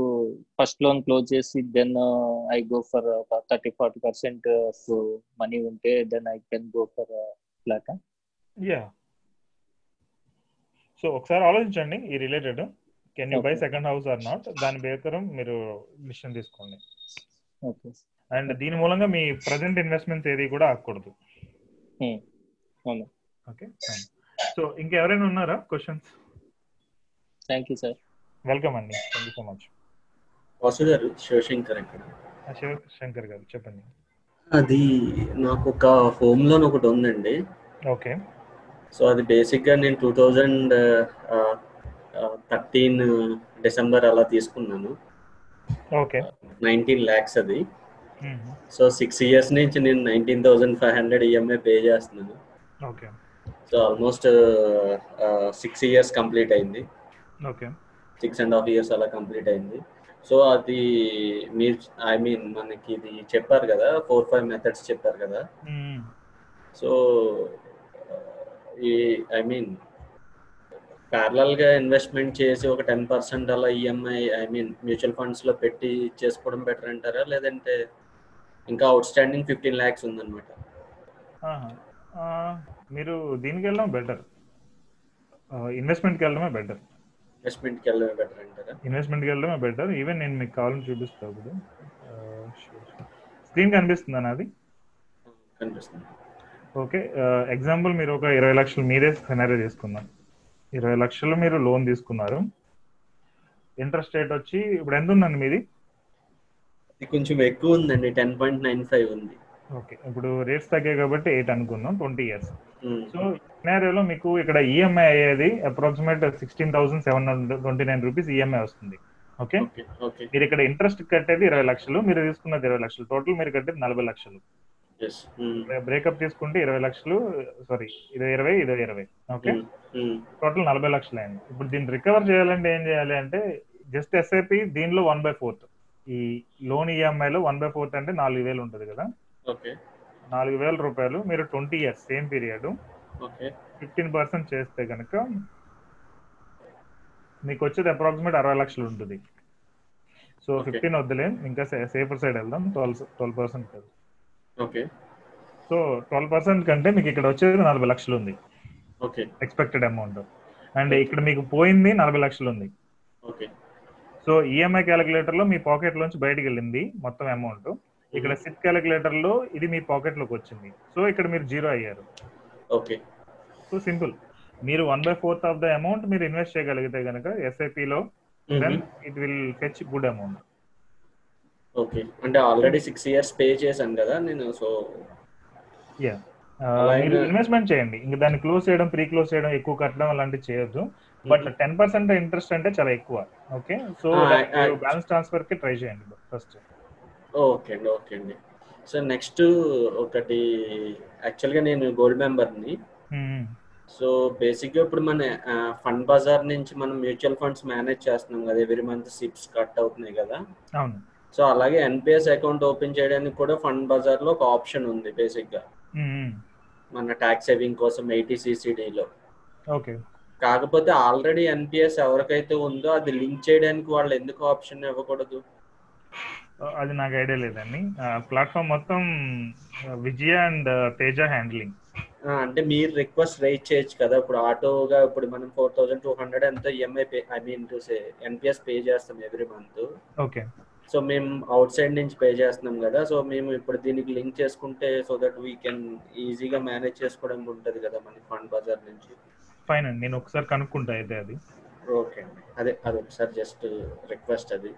ఫస్ట్ లోన్ క్లోజ్ చేసి then I go for thirty forty percent money ఉంటే then I can go for flat yeah so ఒకసారి ఆలోచించండి ఈ related can you buy. Second house or not దాని ప్రకారం మీరు డిసిషన్ తీసుకోండి. ఓకే అండ్ దీని మూలంగా మీ ప్రజెంట్ ఇన్వెస్ట్మెంట్స్ ఏది కూడా ఆగకూడదు. అవును. ఓకే సో ఇంకెవరైనా ఉన్నారా? Questions thank you sir welcome అండి thank you so much Vasu garu Shivashankar ఇక్కడ శంకర్ గారు చెప్పండి. అది నాకు ఒక హోమ్ లోన్ ఒకటి ఉందండి. ఓకే. సో అది బేసిక్గా నేను టూ థౌజండ్ థర్టీన్ డిసెంబర్ అలా తీసుకున్నాను. ఓకే. నైన్టీన్ ల్యాక్స్ అది. సో సిక్స్ ఇయర్స్ నుంచి నేను nineteen thousand five hundred EMI pay చేస్తున్నాను. Okay. So almost six years complete అయింది. Okay. Six and half years అలా కంప్లీట్ అయింది. సో అది మీరు ఐ మీన్ మనకి ఇది చెప్పారు కదా ఫోర్ ఫైవ్ మెథడ్స్ చెప్పారు కదా. సో ఈ ఐ మీన్ ప్యారలల్గా ఇన్వెస్ట్మెంట్ చేసి ఒక టెన్ పర్సెంట్ అలా ఈఎంఐ ఐ మీన్ మ్యూచువల్ ఫండ్స్లో పెట్టి చేసుకోవడం బెటర్ అంటారా? లేదంటే ఇంకా అవుట్ స్టాండింగ్ ఫిఫ్టీన్ ల్యాక్స్ ఉందన్నమాట. మీరు దీనికి వెళ్ళడం బెటర్ ఇన్వెస్ట్మెంట్కి వెళ్ళడమే బెటర్. ఇన్వెస్ట్మెంట్కి వెళ్ళడమే బెటర్ అంటారా? ఇన్వెస్ట్మెంట్కి వెళ్ళడమే బెటర్. ఈవెన్ నేను మీకు కావాలని చూపిస్తా ఇప్పుడు. స్క్రీన్ కనిపిస్తుందా నాది? కనిపిస్తుంది. ఓకే ఎగ్జాంపుల్ మీరు ఒక ఇరవై లక్షలు మీరే సెనరీ తీసుకుందాం. ఇరవై లక్షలు మీరు లోన్ తీసుకున్నారు. ఇంట్రెస్ట్ రేట్ వచ్చి ఇప్పుడు ఎంత ఉందండి మీది? కొంచెం ఎక్కువ ఉందండి టెన్ పాయింట్ నైన్ ఫైవ్ ఉంది. ఓకే ఇప్పుడు రేట్స్ తగ్గాయి కాబట్టి ఎయిట్ అనుకుందాం ట్వంటీ ఇయర్స్ సో సినారియోలో మీకు ఇక్కడ ఈఎంఐ అయ్యేది approximate sixteen thousand seven hundred twenty nine rupees EMI వస్తుంది. ఓకే మీరు ఇక్కడ ఇంట్రెస్ట్ కట్టేది ఇరవై లక్షలు మీరు తీసుకున్నది ఇరవై లక్షలు. టోటల్ మీరు కట్టేది నలభై లక్షలు. బ్రేకప్ తీసుకుంటే ఇరవై లక్షలు సారీ ఇది ఇరవై ఇది ఇరవై. ఓకే టోటల్ నలభై లక్షలు అయింది. ఇప్పుడు దీన్ని రికవర్ చేయాలంటే ఏం చేయాలి అంటే జస్ట్ ఎస్ఐపి దీనిలో వన్ బై ఫోర్త్ ఈ లోన్ ఈఎంఐలో వన్ బై ఫోర్త్ అంటే నాలుగు వేలు ఉంటుంది కదా? ఓకే నాలుగు వేల రూపాయలు. మీరు twenty years same period. Fifteen percent చేస్తే కనుక మీకు వచ్చేది అప్రాక్సిమేట్ అరవై లక్షలు ఉంటుంది. సో ఫిఫ్టీన్ వద్దులే ఇంకా సేఫర్ సైడ్ వెళ్దాం. Twelve twelve percent okay. So twelve percent కంటే మీకు ఇక్కడ వచ్చేది నలభై లక్షలు ఉంది. ఓకే. ఎక్స్పెక్టెడ్ అమౌంట్ అండ్ ఇక్కడ మీకు పోయింది నలభై లక్షలు ఉంది. ఓకే. సో ఈఎంఐ క్యాలిక్యులేటర్లో మీ పాకెట్ లోంచి బయటకు వెళ్ళింది మొత్తం అమౌంట్ ఇక్కడ సిట్ క్యాలిక్యులేటర్లో ఇది మీ పాకెట్లోకి వచ్చింది. సో ఇక్కడ మీరు జీరో అయ్యారు. ఓకే. So simple. మీరు one by fourth of the amount మీరు ఇన్వెస్ట్ చేయగలిగితే కనుక ఎస్ఐపి లో then it will fetch good amount okay. అంటే ఆల్రెడీ సిక్స్ ఇయర్స్ పే చేశాను కదా నేను సో యా మీరు ఇన్వెస్ట్మెంట్ చేయండి. ఇంకా దాన్ని క్లోజ్ చేయడం ప్రీ క్లోజ్ చేయడం ఎక్కువ కట్టడం అలాంటివి చేయొద్దు. బట్ టెన్ పర్సెంట్ ఇంట్రెస్ట్ అంటే చాలా ఎక్కువ. ఓకే సో బ్యాలెన్స్ ట్రాన్స్ఫర్కి ట్రై చేయండి. ఫస్ట్ ఓకే అండి ఓకే అండి. సో నెక్స్ట్ ఒకటి యాక్చువల్గా నేను గోల్డ్ మెంబర్ని. సో బేసిక్గా ఇప్పుడు మన ఫండ్ బజార్ నుంచి మనం మ్యూచువల్ ఫండ్స్ మేనేజ్ చేస్తున్నాం కదా ఎవ్రీ మంత్ సిప్స్ కట్ అవుతున్నాయి కదా. సో అలాగే ఎన్పిఎస్ అకౌంట్ ఓపెన్ చేయడానికి కూడా ఫండ్ బజార్లో ఒక ఆప్షన్ ఉంది బేసిక్గా మన ట్యాక్స్ సేవింగ్ కోసం ఎయిటీ సిసిడిలో. ఓకే. కాకపోతే ఆల్రెడీ ఎన్పిఎస్ ఎవరికైతే ఉందో అది లింక్ చేయడానికి వాళ్ళు ఎందుకు ఆప్షన్ ఇవ్వకూడదు? అది నాకు ఐడియా లేదండి. ప్లాట్ఫామ్ మొత్తం విజయ అండ్ తేజ హ్యాండ్లింగ్. అంటే మీరు రిక్వెస్ట్ రైట్ చేయొచ్చు కదా. ఇప్పుడు ఆటోగా ఇప్పుడు మనం ఫోర్ థౌసండ్ టూ హండ్రెడ్ ఎంతో EMI pay I mean to say NPS pay చేస్తాం ఎవ్రీ మంత్. ఓకే. సో మేము అవుట్ సైడ్ నుంచి పే చేస్తున్నాం కదా. సో మేము ఇప్పుడు దీనికి లింక్ చేసుకుంటే సో దట్ వీ కెన్ ఈజీగా మేనేజ్ చేసుకోవడం ఉంటుంది కదా మన ఫండ్ బజార్ నుంచి. ఫైన్ అండి. నేను ఒకసారి కనుక్కుంటా అయితే అది. ఓకే అండి. అదే అది ఒకసారి జస్ట్ రిక్వెస్ట్ అది.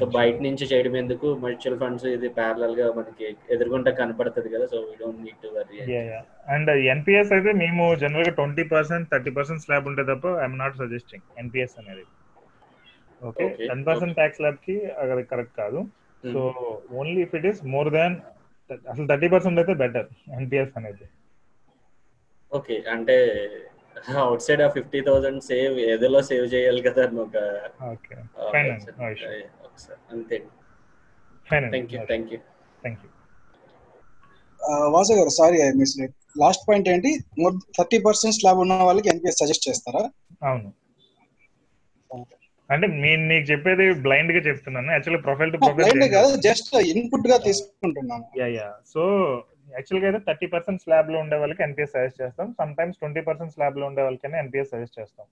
సో బయట నుంచి చేయడం ఎందుకు? మ్యూచువల్ ఫండ్స్ ఇది ప్యారలల్గా మనకి ఎదురుగుంటా కనపడుతుంది కదా so we don't need to worry and NPS అయితే మేము జనరల్గా twenty percent thirty percent slab ఉంటే తప్ప ఐఎమ్ నాట్ సజెస్టింగ్ ఎన్పిఎస్ అనేది. ఓకే టెన్ పర్సెంట్ ట్యాక్స్ స్లాబ్కి అది కరెక్ట్ కాదు. So only if it is more than అసలు థర్టీ పర్సెంట్ అయితే బెటర్ ఎన్పిఎస్ అనేది. ఓకే అంటే అవుట్ సైడ్ ఆ ఫిఫ్టీ థౌసండ్ సేవ్ ఏదోలో సేవ్ చేయాలి కదా అని ఒక అంతే. Fine thank you thank you thank you Vasu garu sorry I miss last point ఏంటి? మోర్ థర్టీ పర్సెంట్ స్లాబ్ ఉన్న వాళ్ళకి ఎన్పిఎస్ సజెస్ట్ చేస్తారా? అవును. అంటే నేను నీకు చెప్పేది బ్లైండ్గా చెప్తున్నాను. యాక్చువల్లీ ప్రొఫైల్ టు ప్రొఫైల్ కాదు జస్ట్ ఇన్పుట్గా తీసుకుంటున్నాను. యా యా సో యాక్చువల్గా అయితే థర్టీ పర్సెంట్ స్లాబ్లో ఉండే వాళ్ళకి ఎన్పిఎస్ సజెస్ట్ చేస్తాం. సమ్ టైమ్స్ ట్వంటీ పర్సెంట్ స్లాబ్లో ఉండే వాళ్ళకైనా ఎన్పిఎస్ సజెస్ట్ చేస్తాం.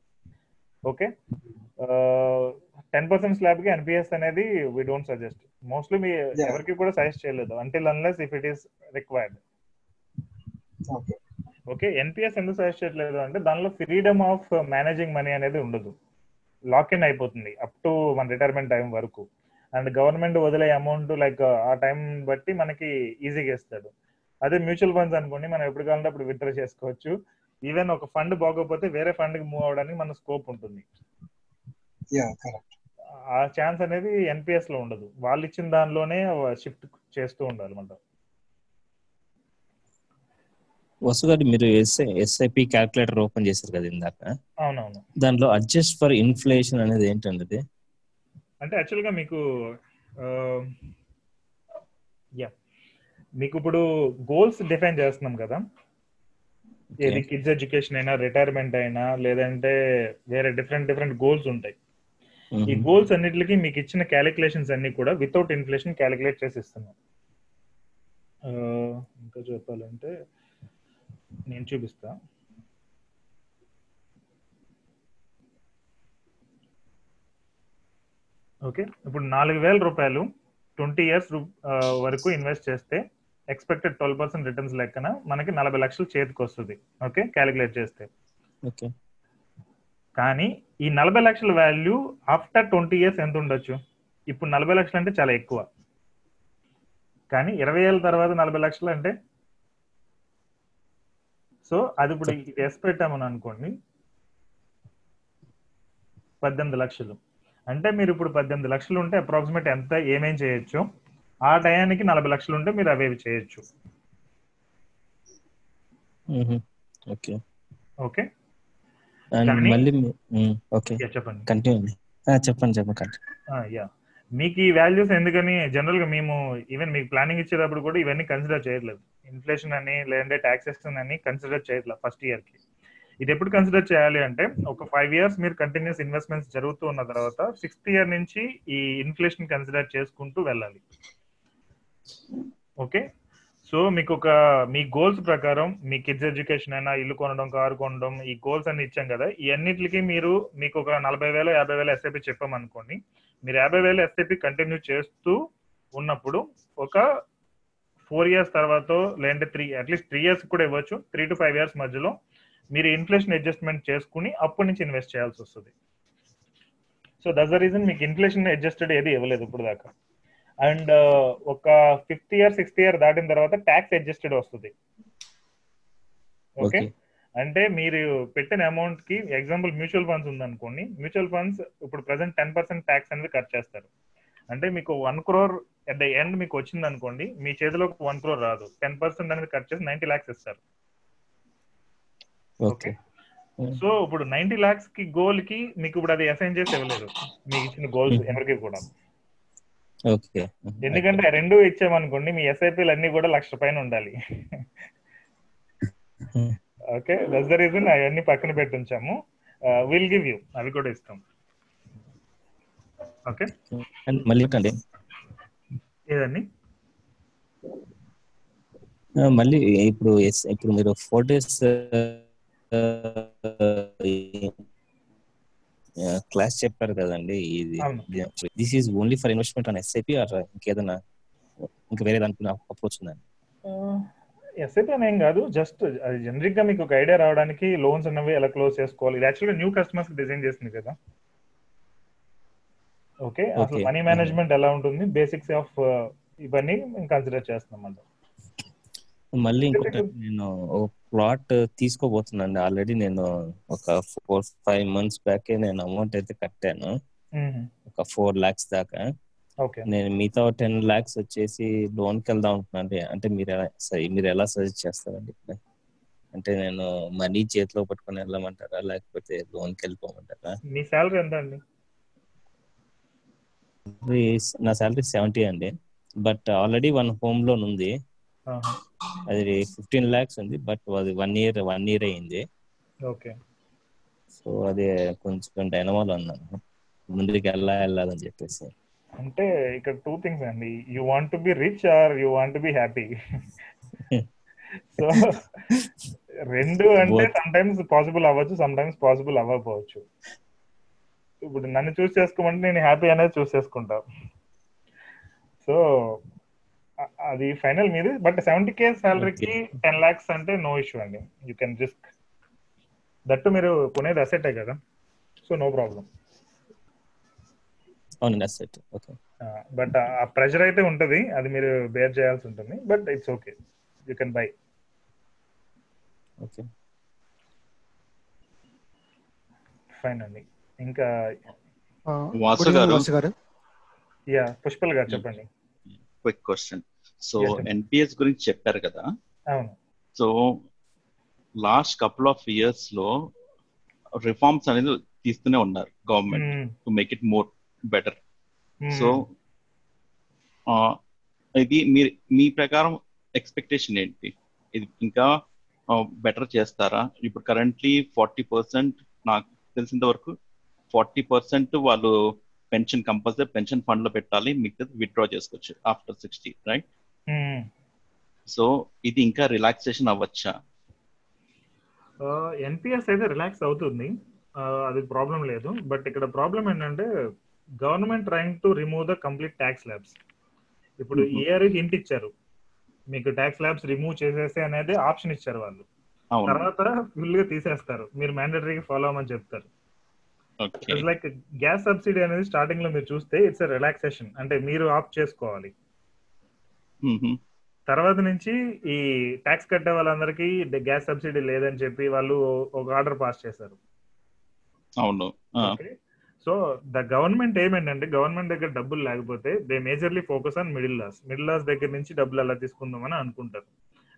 ఓకే టెన్ పర్సెంట్ స్లాబ్కి ఎన్పిఎస్ అనేది వీ డోంట్ సజెస్ట్ మోస్ట్లీ మీ ఎవరికి కూడా సజెస్ట్ చేయలేదు. Until unless if it is required okay NPS ఎందుకు సజెస్ట్ చేయట్లేదు అంటే దానిలో ఫ్రీడమ్ ఆఫ్ మేనేజింగ్ మనీ అనేది ఉండదు. లాక్ ఇన్ అయిపోతుంది. అప్ టు మన రిటైర్మెంట్ టైం వరకు. అండ్ గవర్నమెంట్ వదిలే అమౌంట్ లైక్ ఆ టైం బట్టి మనకి ఈజీగా ఇస్తాడు. అదే మ్యూచువల్ ఫండ్స్ అనుకోండి మనం ఎప్పుడు కావాలంటే అప్పుడు విత్డ్రా చేసుకోవచ్చు. ఈవెన్ ఒక ఫండ్ బాగోకపోతే వేరే ఫండ్కి మూవ్ అవడానికి మన స్కోప్ ఉంటుంది. ఆ ఛాన్స్ అనేది ఎన్పిఎస్లో ఉండదు. వాళ్ళు ఇచ్చిన దానిలోనే షిఫ్ట్ చేస్తూ ఉండాలి మనం వసు గారు మీరు ఎస్ఐ ఎస్ఐపి క్యాల్కులేటర్ ఓపెన్ చేశారు కదా ఇందాక? అవునవును. దాంట్లో అడ్జస్ట్ ఫర్ ఇన్ఫ్లేషన్ అనేది ఏంటండి అది అంటే యాక్చువల్గా మీకు యా మీకు ఇప్పుడు గోల్స్ డిఫైన్ చేస్తున్నాం కదా. ఏది కిడ్స్ ఎడ్యుకేషన్ అయినా రిటైర్మెంట్ అయినా లేదంటే వేరే డిఫరెంట్ డిఫరెంట్ గోల్స్ ఉంటాయి. ఈ గోల్స్ అన్నిటికి మీకు ఇచ్చిన క్యాలిక్యులేషన్స్ అన్ని కూడా వితౌట్ ఇన్ఫ్లేషన్ క్యాలిక్యులేట్ చేసి ఇస్తున్నాం. ఇంకా చెప్పాలంటే నేను చూపిస్తా. ఓకే ఇప్పుడు నాలుగు వేల రూపాయలు ట్వంటీ ఇయర్స్ వరకు ఇన్వెస్ట్ చేస్తే ఎక్స్పెక్టెడ్ ట్వెల్వ్ పర్సెంట్ రిటర్న్స్ లెక్కన మనకి నలభై లక్షలు చేతికి వస్తుంది ఓకే క్యాలిక్యులేట్ చేస్తే. ఓకే కానీ ఈ నలభై లక్షల వాల్యూ ఆఫ్టర్ ట్వంటీ ఇయర్స్ ఎంత ఉండొచ్చు? ఇప్పుడు నలభై లక్షలు అంటే చాలా ఎక్కువ. కానీ ఇరవై ఏళ్ళ తర్వాత నలభై లక్షలు అంటే? సో అది ఇప్పుడు ఎస్ పెట్టామని అనుకోండి. పద్దెనిమిది లక్షలు. అంటే మీరు ఇప్పుడు పద్దెనిమిది లక్షలు ఉంటే అప్రాక్సిమేట్ ఎంత ఏమేం చేయొచ్చు? ఆ టయానికి నలభై లక్షలు ఉంటే మీరు అవేవి చేయొచ్చు. ఓకే. ఓకే? అండ్ కానీ- మళ్ళీ ఓకే. యా, చెప్పండి. కంటిన్యూ చెప్పండి చెప్పండి కంటిన్యూ. యా. మీకు ఈ వాల్యూస్ ఎందుకని జనరల్గా మేము ఈవెన్ మీకు ప్లానింగ్ ఇచ్చేటప్పుడు కూడా ఇవన్నీ కన్సిడర్ చేయట్లేదు. ఇన్ఫ్లేషన్ అని లేదంటే టాక్సెస్ అని కన్సిడర్ చేయట్లేదు ఫస్ట్ ఇయర్కి ఇది ఎప్పుడు కన్సిడర్ చేయాలి అంటే ఒక ఫైవ్ ఇయర్స్ మీరు కంటిన్యూస్ ఇన్వెస్ట్మెంట్స్ జరుగుతూ ఉన్న తర్వాత సిక్స్త్ ఇయర్ నుంచి ఈ ఇన్ఫ్లేషన్ కన్సిడర్ చేసుకుంటూ వెళ్ళాలి. ఓకే. సో మీకు ఒక మీ గోల్స్ ప్రకారం మీ కిడ్స్ ఎడ్యుకేషన్ అయినా ఇల్లు కొనడం కారు కొనడం ఈ గోల్స్ అన్ని ఇచ్చాం కదా ఈ అన్నిటికి మీరు మీకు ఒక నలభై వేల యాభై వేల ఎస్ఐపి చెప్పామనుకోండి. మీరు యాభై వేల ఎస్ఐపి కంటిన్యూ చేస్తూ ఉన్నప్పుడు ఒక ఫోర్ ఇయర్స్ తర్వాత లేదంటే త్రీ అట్లీస్ట్ త్రీ ఇయర్స్ కూడా ఇవ్వచ్చు త్రీ టు ఫైవ్ ఇయర్స్ మధ్యలో మీరు ఇన్ఫ్లేషన్ అడ్జస్ట్మెంట్ చేసుకుని అప్పటి నుంచి ఇన్వెస్ట్ చేయాల్సి వస్తుంది. సో దట్స్ ద రీజన్ మీకు ఇన్ఫ్లేషన్ అడ్జస్టెడ్ ఏది ఇవ్వలేదు ఇప్పుడు దాకా అండ్ ఒక ఫిఫ్త్ ఇయర్ సిక్స్త్ ఇయర్ దాటిన తర్వాత ట్యాక్స్ అడ్జస్టెడ్ వస్తుంది. ఓకే? అంటే మీరు పెట్టిన అమౌంట్కి ఎగ్జాంపుల్ మ్యూచువల్ ఫండ్స్ ఉందనుకోండి మ్యూచువల్ ఫండ్స్ ఇప్పుడు ప్రెసెంట్ టెన్ పర్సెంట్ ట్యాక్స్ అనేది కట్ చేస్తారు. అంటే మీకు one crore at the end మీకు వచ్చింది అనుకోండి మీ చేతిలోకి వన్ క్రోర్ రాదు. టెన్ పర్సెంట్ అనేది కట్ చేసి నైన్టీ లాక్స్ ఇస్తారు. ఓకే. సో ఇప్పుడు నైన్టీ లాక్స్కి గోల్కి మీకు ఇప్పుడు అది అసైన్ చేసి ఇవ్వలేదు. మీకు ఇచ్చిన గోల్స్ ఎవరికి కూడా ఎందుకంటే రెండు ఇచ్చామనుకోండి మీ ఎస్ఐపీలు అన్ని కూడా లక్ష పైన ఉండాలి. ఓకే దట్స్ ద రీజన్ అవన్నీ పక్కన పెట్టి ఉంచాము విల్ గివ్ యూ అవి కూడా ఇస్తాం. ఓకే? మళ్ళీ ఏదండి? మళ్ళీ ఇప్పుడు ఇప్పుడు మీరు ఫోర్ డేస్ క్లాస్ చెప్పారు కదండి ఇది. This is only for investment on SIP or ఇంకేదైనా ఇంకా వేరే దానికి అప్రోచ్ ఉందండి ఎస్ఐపీ అని ఏం కాదు జస్ట్ జనరిక్గా మీకు ఒక ఐడియా రావడానికి లోన్స్ అన్నవి ఎలా క్లోజ్ చేసుకోవాలి. ఇది యాక్చువల్గా న్యూ కస్టమర్స్ డిజైన్ చేసింది కదా. ఓకే అసలు Okay. మనీ మేనేజ్మెంట్ ఎలా ఉంటుంది? బేసిక్స్ ఆఫ్ ఇవన్నీ మేము కన్సిడర్ చేస్తున్నాం అంట మళ్ళీ ఇంకోటి నేను ప్లాట్ తీసుకోబోతున్నాను ఆల్రెడీ నేను ఒక ఫోర్ ఫైవ్ మంత్స్ బ్యాక్ నేను అమౌంట్ అయితే కట్టాను. ఒక ఫోర్ లాక్స్ దాకా. నేను మిగతా టెన్ లాక్స్ వచ్చేసి లోన్కి వెళ్దాం అనుకున్నాను అంటే మీరు మీరు ఎలా సజెస్ట్ చేస్తారండి? అంటే నేను మనీ చేతిలో పట్టుకొని వెళ్ళమంటారా? లేకపోతే లోన్కి వెళ్ళిపోమంటారా? మీ శాలరీ ఎంత అండి? నా శాలరీ సెవెంటీ అండి. But already one home loan ఉంది. అది ఫిఫ్టీన్ లాక్స్ ఉంది బట్ అది వన్ ఇయర్ వన్ ఇయర్ అయింది. ఓకే. సో అది కొంచెం డైనమాలో ఉన్నాను. ముందుకు వెళ్ళా వెళ్ళాలని చెప్పేసి. అంటే ఇక్కడ టూ థింగ్స్ అండి. You want to be rich or you want to be happy. So రెండు [laughs] అంటే. సమ్ టైమ్స్ పాసిబుల్ అవ్వచ్చు సమ్ టైమ్స్ పాసిబుల్ అవ్వకపోవచ్చు. ఇప్పుడు నన్ను చూస్ చేసుకోమంటే నేను హ్యాపీ అనేది చూస్ చేసుకుంటా. సో అది ఫైనల్ మీది బట్ సెవెంటీ కే సాలరీకి టెన్ లాక్స్ అంటే నో ఇష్యూ అండి. యూ కెన్ రిస్క్ దట్టు మీరు కొనేది అసెటే కదా. So no problem. అవునండి అసెట్ ఓకే బట్ ఆ ప్రెషర్ అయితే ఉంటది. అది మీరు బేర్ చేయాల్సి ఉంటుంది. But it's okay. You can buy. Okay fine అండి. ఇంకా వాసు గారు. వాసు గారు. యా పుష్పల్ గారు చెప్పండి. Quick question so. ఎన్పిఎస్ గురించి చెప్పారు కదా సో లాస్ట్ కపుల్ ఆఫ్ ఇయర్స్లో రిఫార్మ్స్ అనేది తీస్తూనే ఉన్నారు government. To make it more better. So ఇది మీ మీ ప్రకారం ఎక్స్పెక్టేషన్ ఏంటి ఇది ఇంకా బెటర్ చేస్తారా ఇప్పుడు కరెంట్లీ ఫార్టీ పర్సెంట్ నాకు తెలిసినంత వరకు ఫార్టీ పర్సెంట్ వాళ్ళు పెన్షన్ కంపల్సరీ పెన్షన్ ఫండ్లో పెట్టాలి మిగతాది విత్డ్రా చేసుకోవచ్చు ఆఫ్టర్ సిక్స్టీ రైట్. సో ఇది ఇంకా రిలాక్సేషన్ అవ్వచ్చా? ఎన్పిఎస్ అయితే రిలాక్స్ అవుతుంది. అది ప్రాబ్లం లేదు. బట్ ఇక్కడ ప్రాబ్లం ఏంటంటే government trying to remove the complete tax slabs ఇప్పుడు Mhm. ఇయర్ హింట్ ఇచ్చారు. మీకు ట్యాక్స్ ల్యాబ్స్ రిమూవ్ చేసేస్తే అనేది ఆప్షన్ ఇచ్చారు వాళ్ళు. తర్వాత ఫుల్గా తీసేస్తారు. మీరు మ్యాండటరీగా ఫాలో అవ్వమని చెప్తారు. లైక్ గ్యాస్ సబ్సిడీ అనేది స్టార్టింగ్లో మీరు చూస్తే ఇట్స్ రిలాక్సేషన్ అంటే మీరు ఆప్ చేసుకోవాలి. తర్వాత నుంచి ఈ ట్యాక్స్ కట్టే వాళ్ళందరికీ గ్యాస్ సబ్సిడీ లేదని చెప్పి వాళ్ళు ఒక ఆర్డర్ పాస్ చేశారు. అవును. సో ద గవర్నమెంట్ ఏమేంటంటే గవర్నమెంట్ దగ్గర డబ్బులు లేకపోతే they majorly focus on middle class. Middle class దగ్గర నుంచి డబ్బులు ఎలా తీసుకుందామని అనుకుంటారు.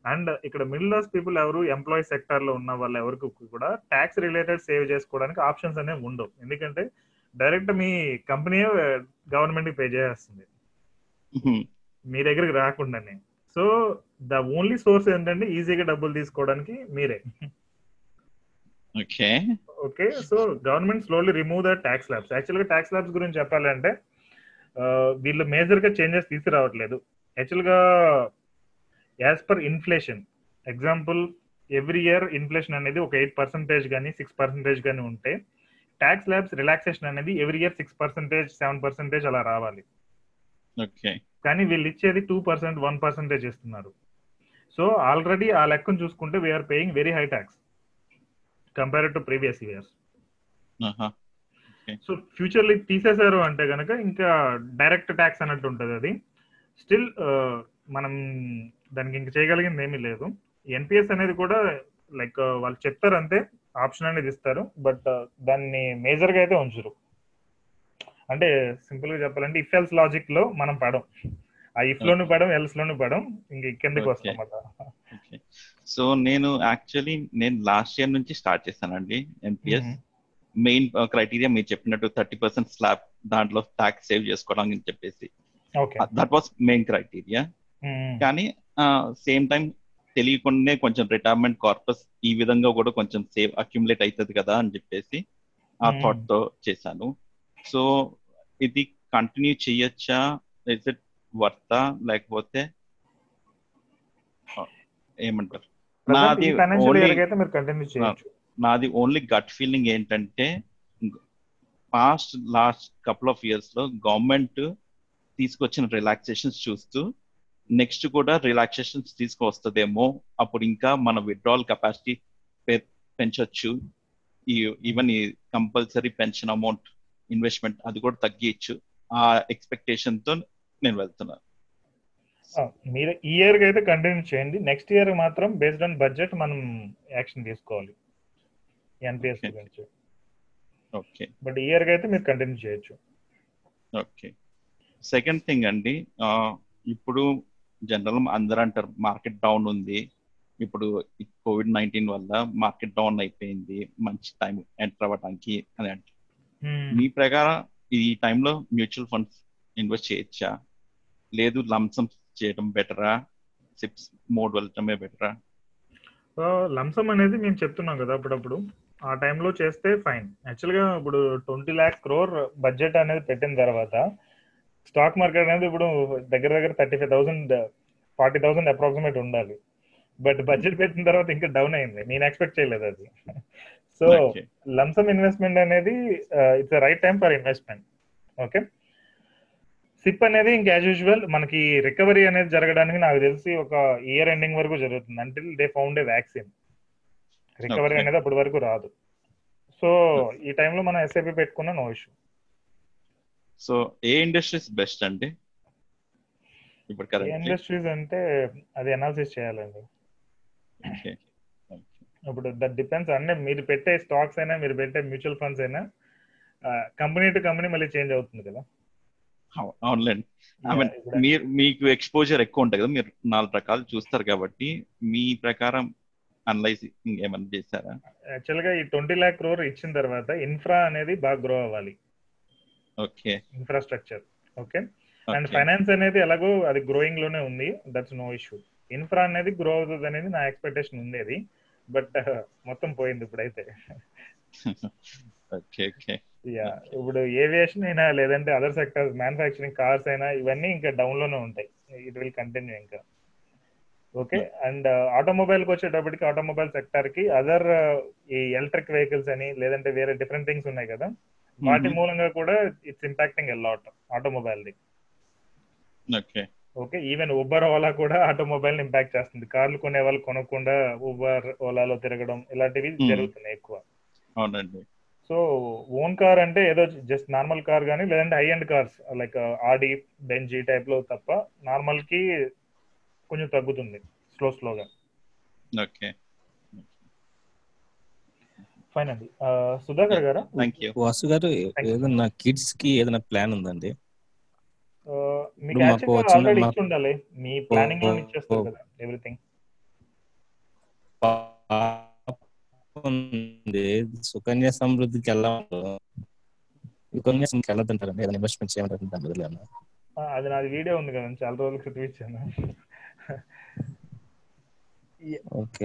అండ్ ఇక్కడ మిడిల్ క్లాస్ పీపుల్ ఎవరు ఎంప్లాయీ సెక్టర్లో ఉన్న వాళ్ళు ఎవరికి కూడా ట్యాక్స్ రిలేటెడ్ సేవ్ చేసుకోవడానికి ఆప్షన్స్ అనేవి ఉండవు. ఎందుకంటే డైరెక్ట్ మీ కంపెనీ గవర్నమెంట్కి పే చేస్తుంది. మీ దగ్గరికి రాకుండానే. సో ద ఓన్లీ సోర్స్ ఏంటంటే ఈజీగా డబ్బులు తీసుకోవడానికి మీరే. Okay. Okay so government slowly remove the tax slabs. యాక్చువల్గా ట్యాక్స్ ల్యాబ్స్ గురించి చెప్పాలంటే వీళ్ళు మేజర్గా చేంజెస్ తీసుకురావట్లేదు. యాక్చువల్గా as per inflation example every year inflation అనేది ఒక ఎయిట్ పర్సెంటేజ్ కానీ సిక్స్ పర్సెంటేజ్ కానీ ఉంటే ట్యాక్స్ ల్యాబ్స్ రిలాక్సేషన్ అనేది every year six percentage seven percentage అలా రావాలి. కానీ వీళ్ళు ఇచ్చేది టూ పర్సెంట్ వన్ పర్సెంటేజ్ ఇస్తున్నారు సో ఆల్రెడీ ఆ లెక్కను చూసుకుంటే we're paying very high tax compare to previous years. So ఫ్యూచర్లో తీసేశారు అంటే కనుక ఇంకా డైరెక్ట్ ట్యాక్స్ అన్నట్టు ఉంటుంది అది. స్టిల్ మనం దానికి ఇంక చేయగలిగింది ఏమీ లేదు. ఎన్పిఎస్ అనేది కూడా లైక్ వాళ్ళు చెప్తారు అంతే ఆప్షన్ అనేది ఇస్తారు. బట్ దాన్ని మేజర్గా అయితే ఉంచరు. అంటే సింపుల్గా చెప్పాలంటే ఇఫ్ ఎల్స్ లాజిక్లో మనం పడం. ఆ ఇఫ్ లోను పడం ఎల్స్ లోను పడం ఇంక కిందకి. వస్తాం సో నేను యాక్చువల్లీ నేను లాస్ట్ ఇయర్ నుంచి స్టార్ట్ చేశానండి ఎన్పిఎస్ మెయిన్ క్రైటీరియా మీరు చెప్పినట్టు థర్టీ పర్సెంట్ స్లాబ్ దాంట్లో ట్యాక్స్ సేవ్ చేసుకోవడానికి అని చెప్పేసి. దట్ వాస్ మెయిన్ క్రైటీరియా కానీ సేమ్ టైం తెలియకుండానే కొంచెం రిటైర్మెంట్ కార్పస్ ఈ విధంగా కూడా కొంచెం సేవ్ అక్యుములేట్ అవుతుంది కదా అని చెప్పేసి ఆ. థాట్తో చేశాను. సో ఇది కంటిన్యూ చేయొచ్చా ఇస్ ఇట్ వర్తా లేకపోతే ఏమంటారు? నాది నాది ఓన్లీ గట్ ఫీలింగ్ ఏంటంటే పాస్ట్ లాస్ట్ కపుల్ ఆఫ్ ఇయర్స్లో గవర్నమెంట్ తీసుకొచ్చిన రిలాక్సేషన్స్ చూస్తూ నెక్స్ట్ కూడా రిలాక్సేషన్స్ తీసుకొస్తుందేమో అప్పుడు ఇంకా మన విత్డ్రాల్ కెపాసిటీ పెంచొచ్చు. ఈవెన్ ఈ కంపల్సరీ పెన్షన్ అమౌంట్ ఇన్వెస్ట్మెంట్ అది కూడా తగ్గించు ఆ ఎక్స్పెక్టేషన్తో నేను వెళ్తున్నాను. మీరు ఈ ఇయర్ అయితే కంటిన్యూ చేయండి. నెక్స్ట్ ఇయర్ మాత్రం బేస్డ్ ఆన్ బడ్జెట్ మనం యాక్షన్ తీసుకోవాలి. ఎన్పిఎస్. గురించి. ఓకే బట్ ఇయర్ అయితే మీరు కంటిన్యూ చేయొచ్చు. ఓకే సెకండ్ థింగ్ అండి ఇప్పుడు జనరల్ అందరూ అంటారు మార్కెట్ డౌన్ ఉంది. ఇప్పుడు కోవిడ్ నైన్టీన్ వల్ల మార్కెట్ డౌన్ అయిపోయింది. మంచి టైం ఎంటర్ అవ్వడానికి అని అంటారు. మీ ప్రకారం ఈ టైంలో మ్యూచువల్ ఫండ్స్ ఇన్వెస్ట్ చేయొచ్చా? లేదు లంసమ్ చేయడం బెటరా? సిప్స్ మోడ్ వెళ్ళటమే బెటరా? లంసమ్ అనేది మేము చెప్తున్నాం కదా అప్పుడప్పుడు. ఆ టైంలో చేస్తే ఫైన్. యాక్చువల్గా ఇప్పుడు ట్వంటీ ల్యాక్ క్రోర్ బడ్జెట్ అనేది పెట్టిన తర్వాత స్టాక్ మార్కెట్ అనేది ఇప్పుడు దగ్గర దగ్గర thirty five thousand forty thousand approximate ఉండాలి. బట్ బడ్జెట్ పెట్టిన తర్వాత ఇంకా డౌన్ అయింది. నేను ఎక్స్పెక్ట్ చేయలేదు అది. సో. లంసమ్ ఇన్వెస్ట్మెంట్ అనేది it's right time for investment okay SIP అనేది ఇంకా యాజ్ యూజువల్ మనకి రికవరీ అనేది జరగడానికి నాకు తెలిసి ఒక ఇయర్ ఎండింగ్ వరకు జరుగుతుంది. Until they found a vaccine recovery. అనేది అప్పటి వరకు రాదు. సో ఈ టైంలో మనం ఎస్ఐపి పెట్టుకున్న నో ఇష్యూ సో ఏ ఇండస్ట్రీస్ బెస్ట్ అండి? ఇప్పుడు ఇండస్ట్రీస్ అంటే అది అనాలిసిస్ చేయాలండి. ఇప్పుడు దట్ డిపెండ్స్ అంటే మీరు పెట్టే స్టాక్స్ అయినా మీరు పెట్టే మ్యూచువల్ ఫండ్స్ అయినా కంపెనీ టు కంపెనీ మళ్ళీ చేంజ్ అవుతుంది కదా. అవునులేండి. మీరు మీకు ఎక్స్పోజర్ ఎక్కువ ఉంటుంది కదా మీరు నాలుగు రకాలు చూస్తారు కాబట్టి మీ ప్రకారం అనలైజింగ్ ఏమైనా చేశారా? యాక్చువల్గా ఈ ట్వంటీ ల్యాక్ క్రోర్ ఇచ్చిన తర్వాత ఇన్ఫ్రా అనేది బాగా గ్రో అవ్వాలి. Okay. Infrastructure okay? And finance అనేది ఎలాగో అది గ్రోయింగ్లోనే ఉంది దట్స్ నో ఇష్యూ ఇన్ఫ్రా అనేది గ్రో అవుతుంది అనేది నా ఎక్స్పెక్టేషన్ ఉండేది. బట్ మొత్తం పోయింది ఇప్పుడైతే. Okay okay. యా ఇప్పుడు ఏవియేషన్ అయినా లేదంటే అదర్ సెక్టర్స్ మ్యానుఫాక్చరింగ్ కార్స్ అయినా ఇవన్నీ ఇంకా డౌన్లోనే ఉంటాయి. ఇట్ విల్ కంటిన్యూ ఇంకా. ఓకే అండ్ ఆటోమొబైల్కి వచ్చేటప్పటికి ఆటోమొబైల్ సెక్టర్కి అదర్ ఈ ఎలక్ట్రిక్ వెహికల్స్ అని లేదంటే వేరే డిఫరెంట్ థింగ్స్ ఉన్నాయి కదా. వాటి మూలంగా కూడా it's impacting a lot automobile the. Okay. Okay even Uber Ola కూడా ఆటోమొబైల్ ఇంపాక్ట్ చేస్తుంది. కార్లు కొనే వాళ్ళు కొనకుండా ఉబర్ ఓలాలో తిరగడం ఇలాంటివి జరుగుతున్నాయి ఎక్కువ. అవునండి. సో ఓన్ కార్ అంటే ఏదో జస్ట్ నార్మల్ కార్ కానీ లేదంటే high and cars like Audi Benz టైప్లో తప్ప నార్మల్కి కొంచెం తగ్గుతుంది స్లో స్లోగా. ఓకే. ఫైన్ అండి. సుధాకర్ గారు? వాసు గారు ఏదన్నా కిడ్స్కి ఏదైనా ప్లాన్ ఉందండి? మీకు యాక్చువల్గా ఆల్రెడీ ఇచ్చి ఉండాలి మీ ప్లానింగ్లో ఇచ్చేస్తారు కదా ఎవ్రీథింగ్ సుకన్య సమృద్ధికి వెళ్ళాము సుకన్య సమృద్ధికి వెళ్ళదంటారండి ఏదైనా ఇన్వెస్ట్మెంట్ చేయమంటారు? దాని బదులు అది నాది వీడియో ఉంది కదా చాలా రోజుల క్రితం ఇచ్చాను.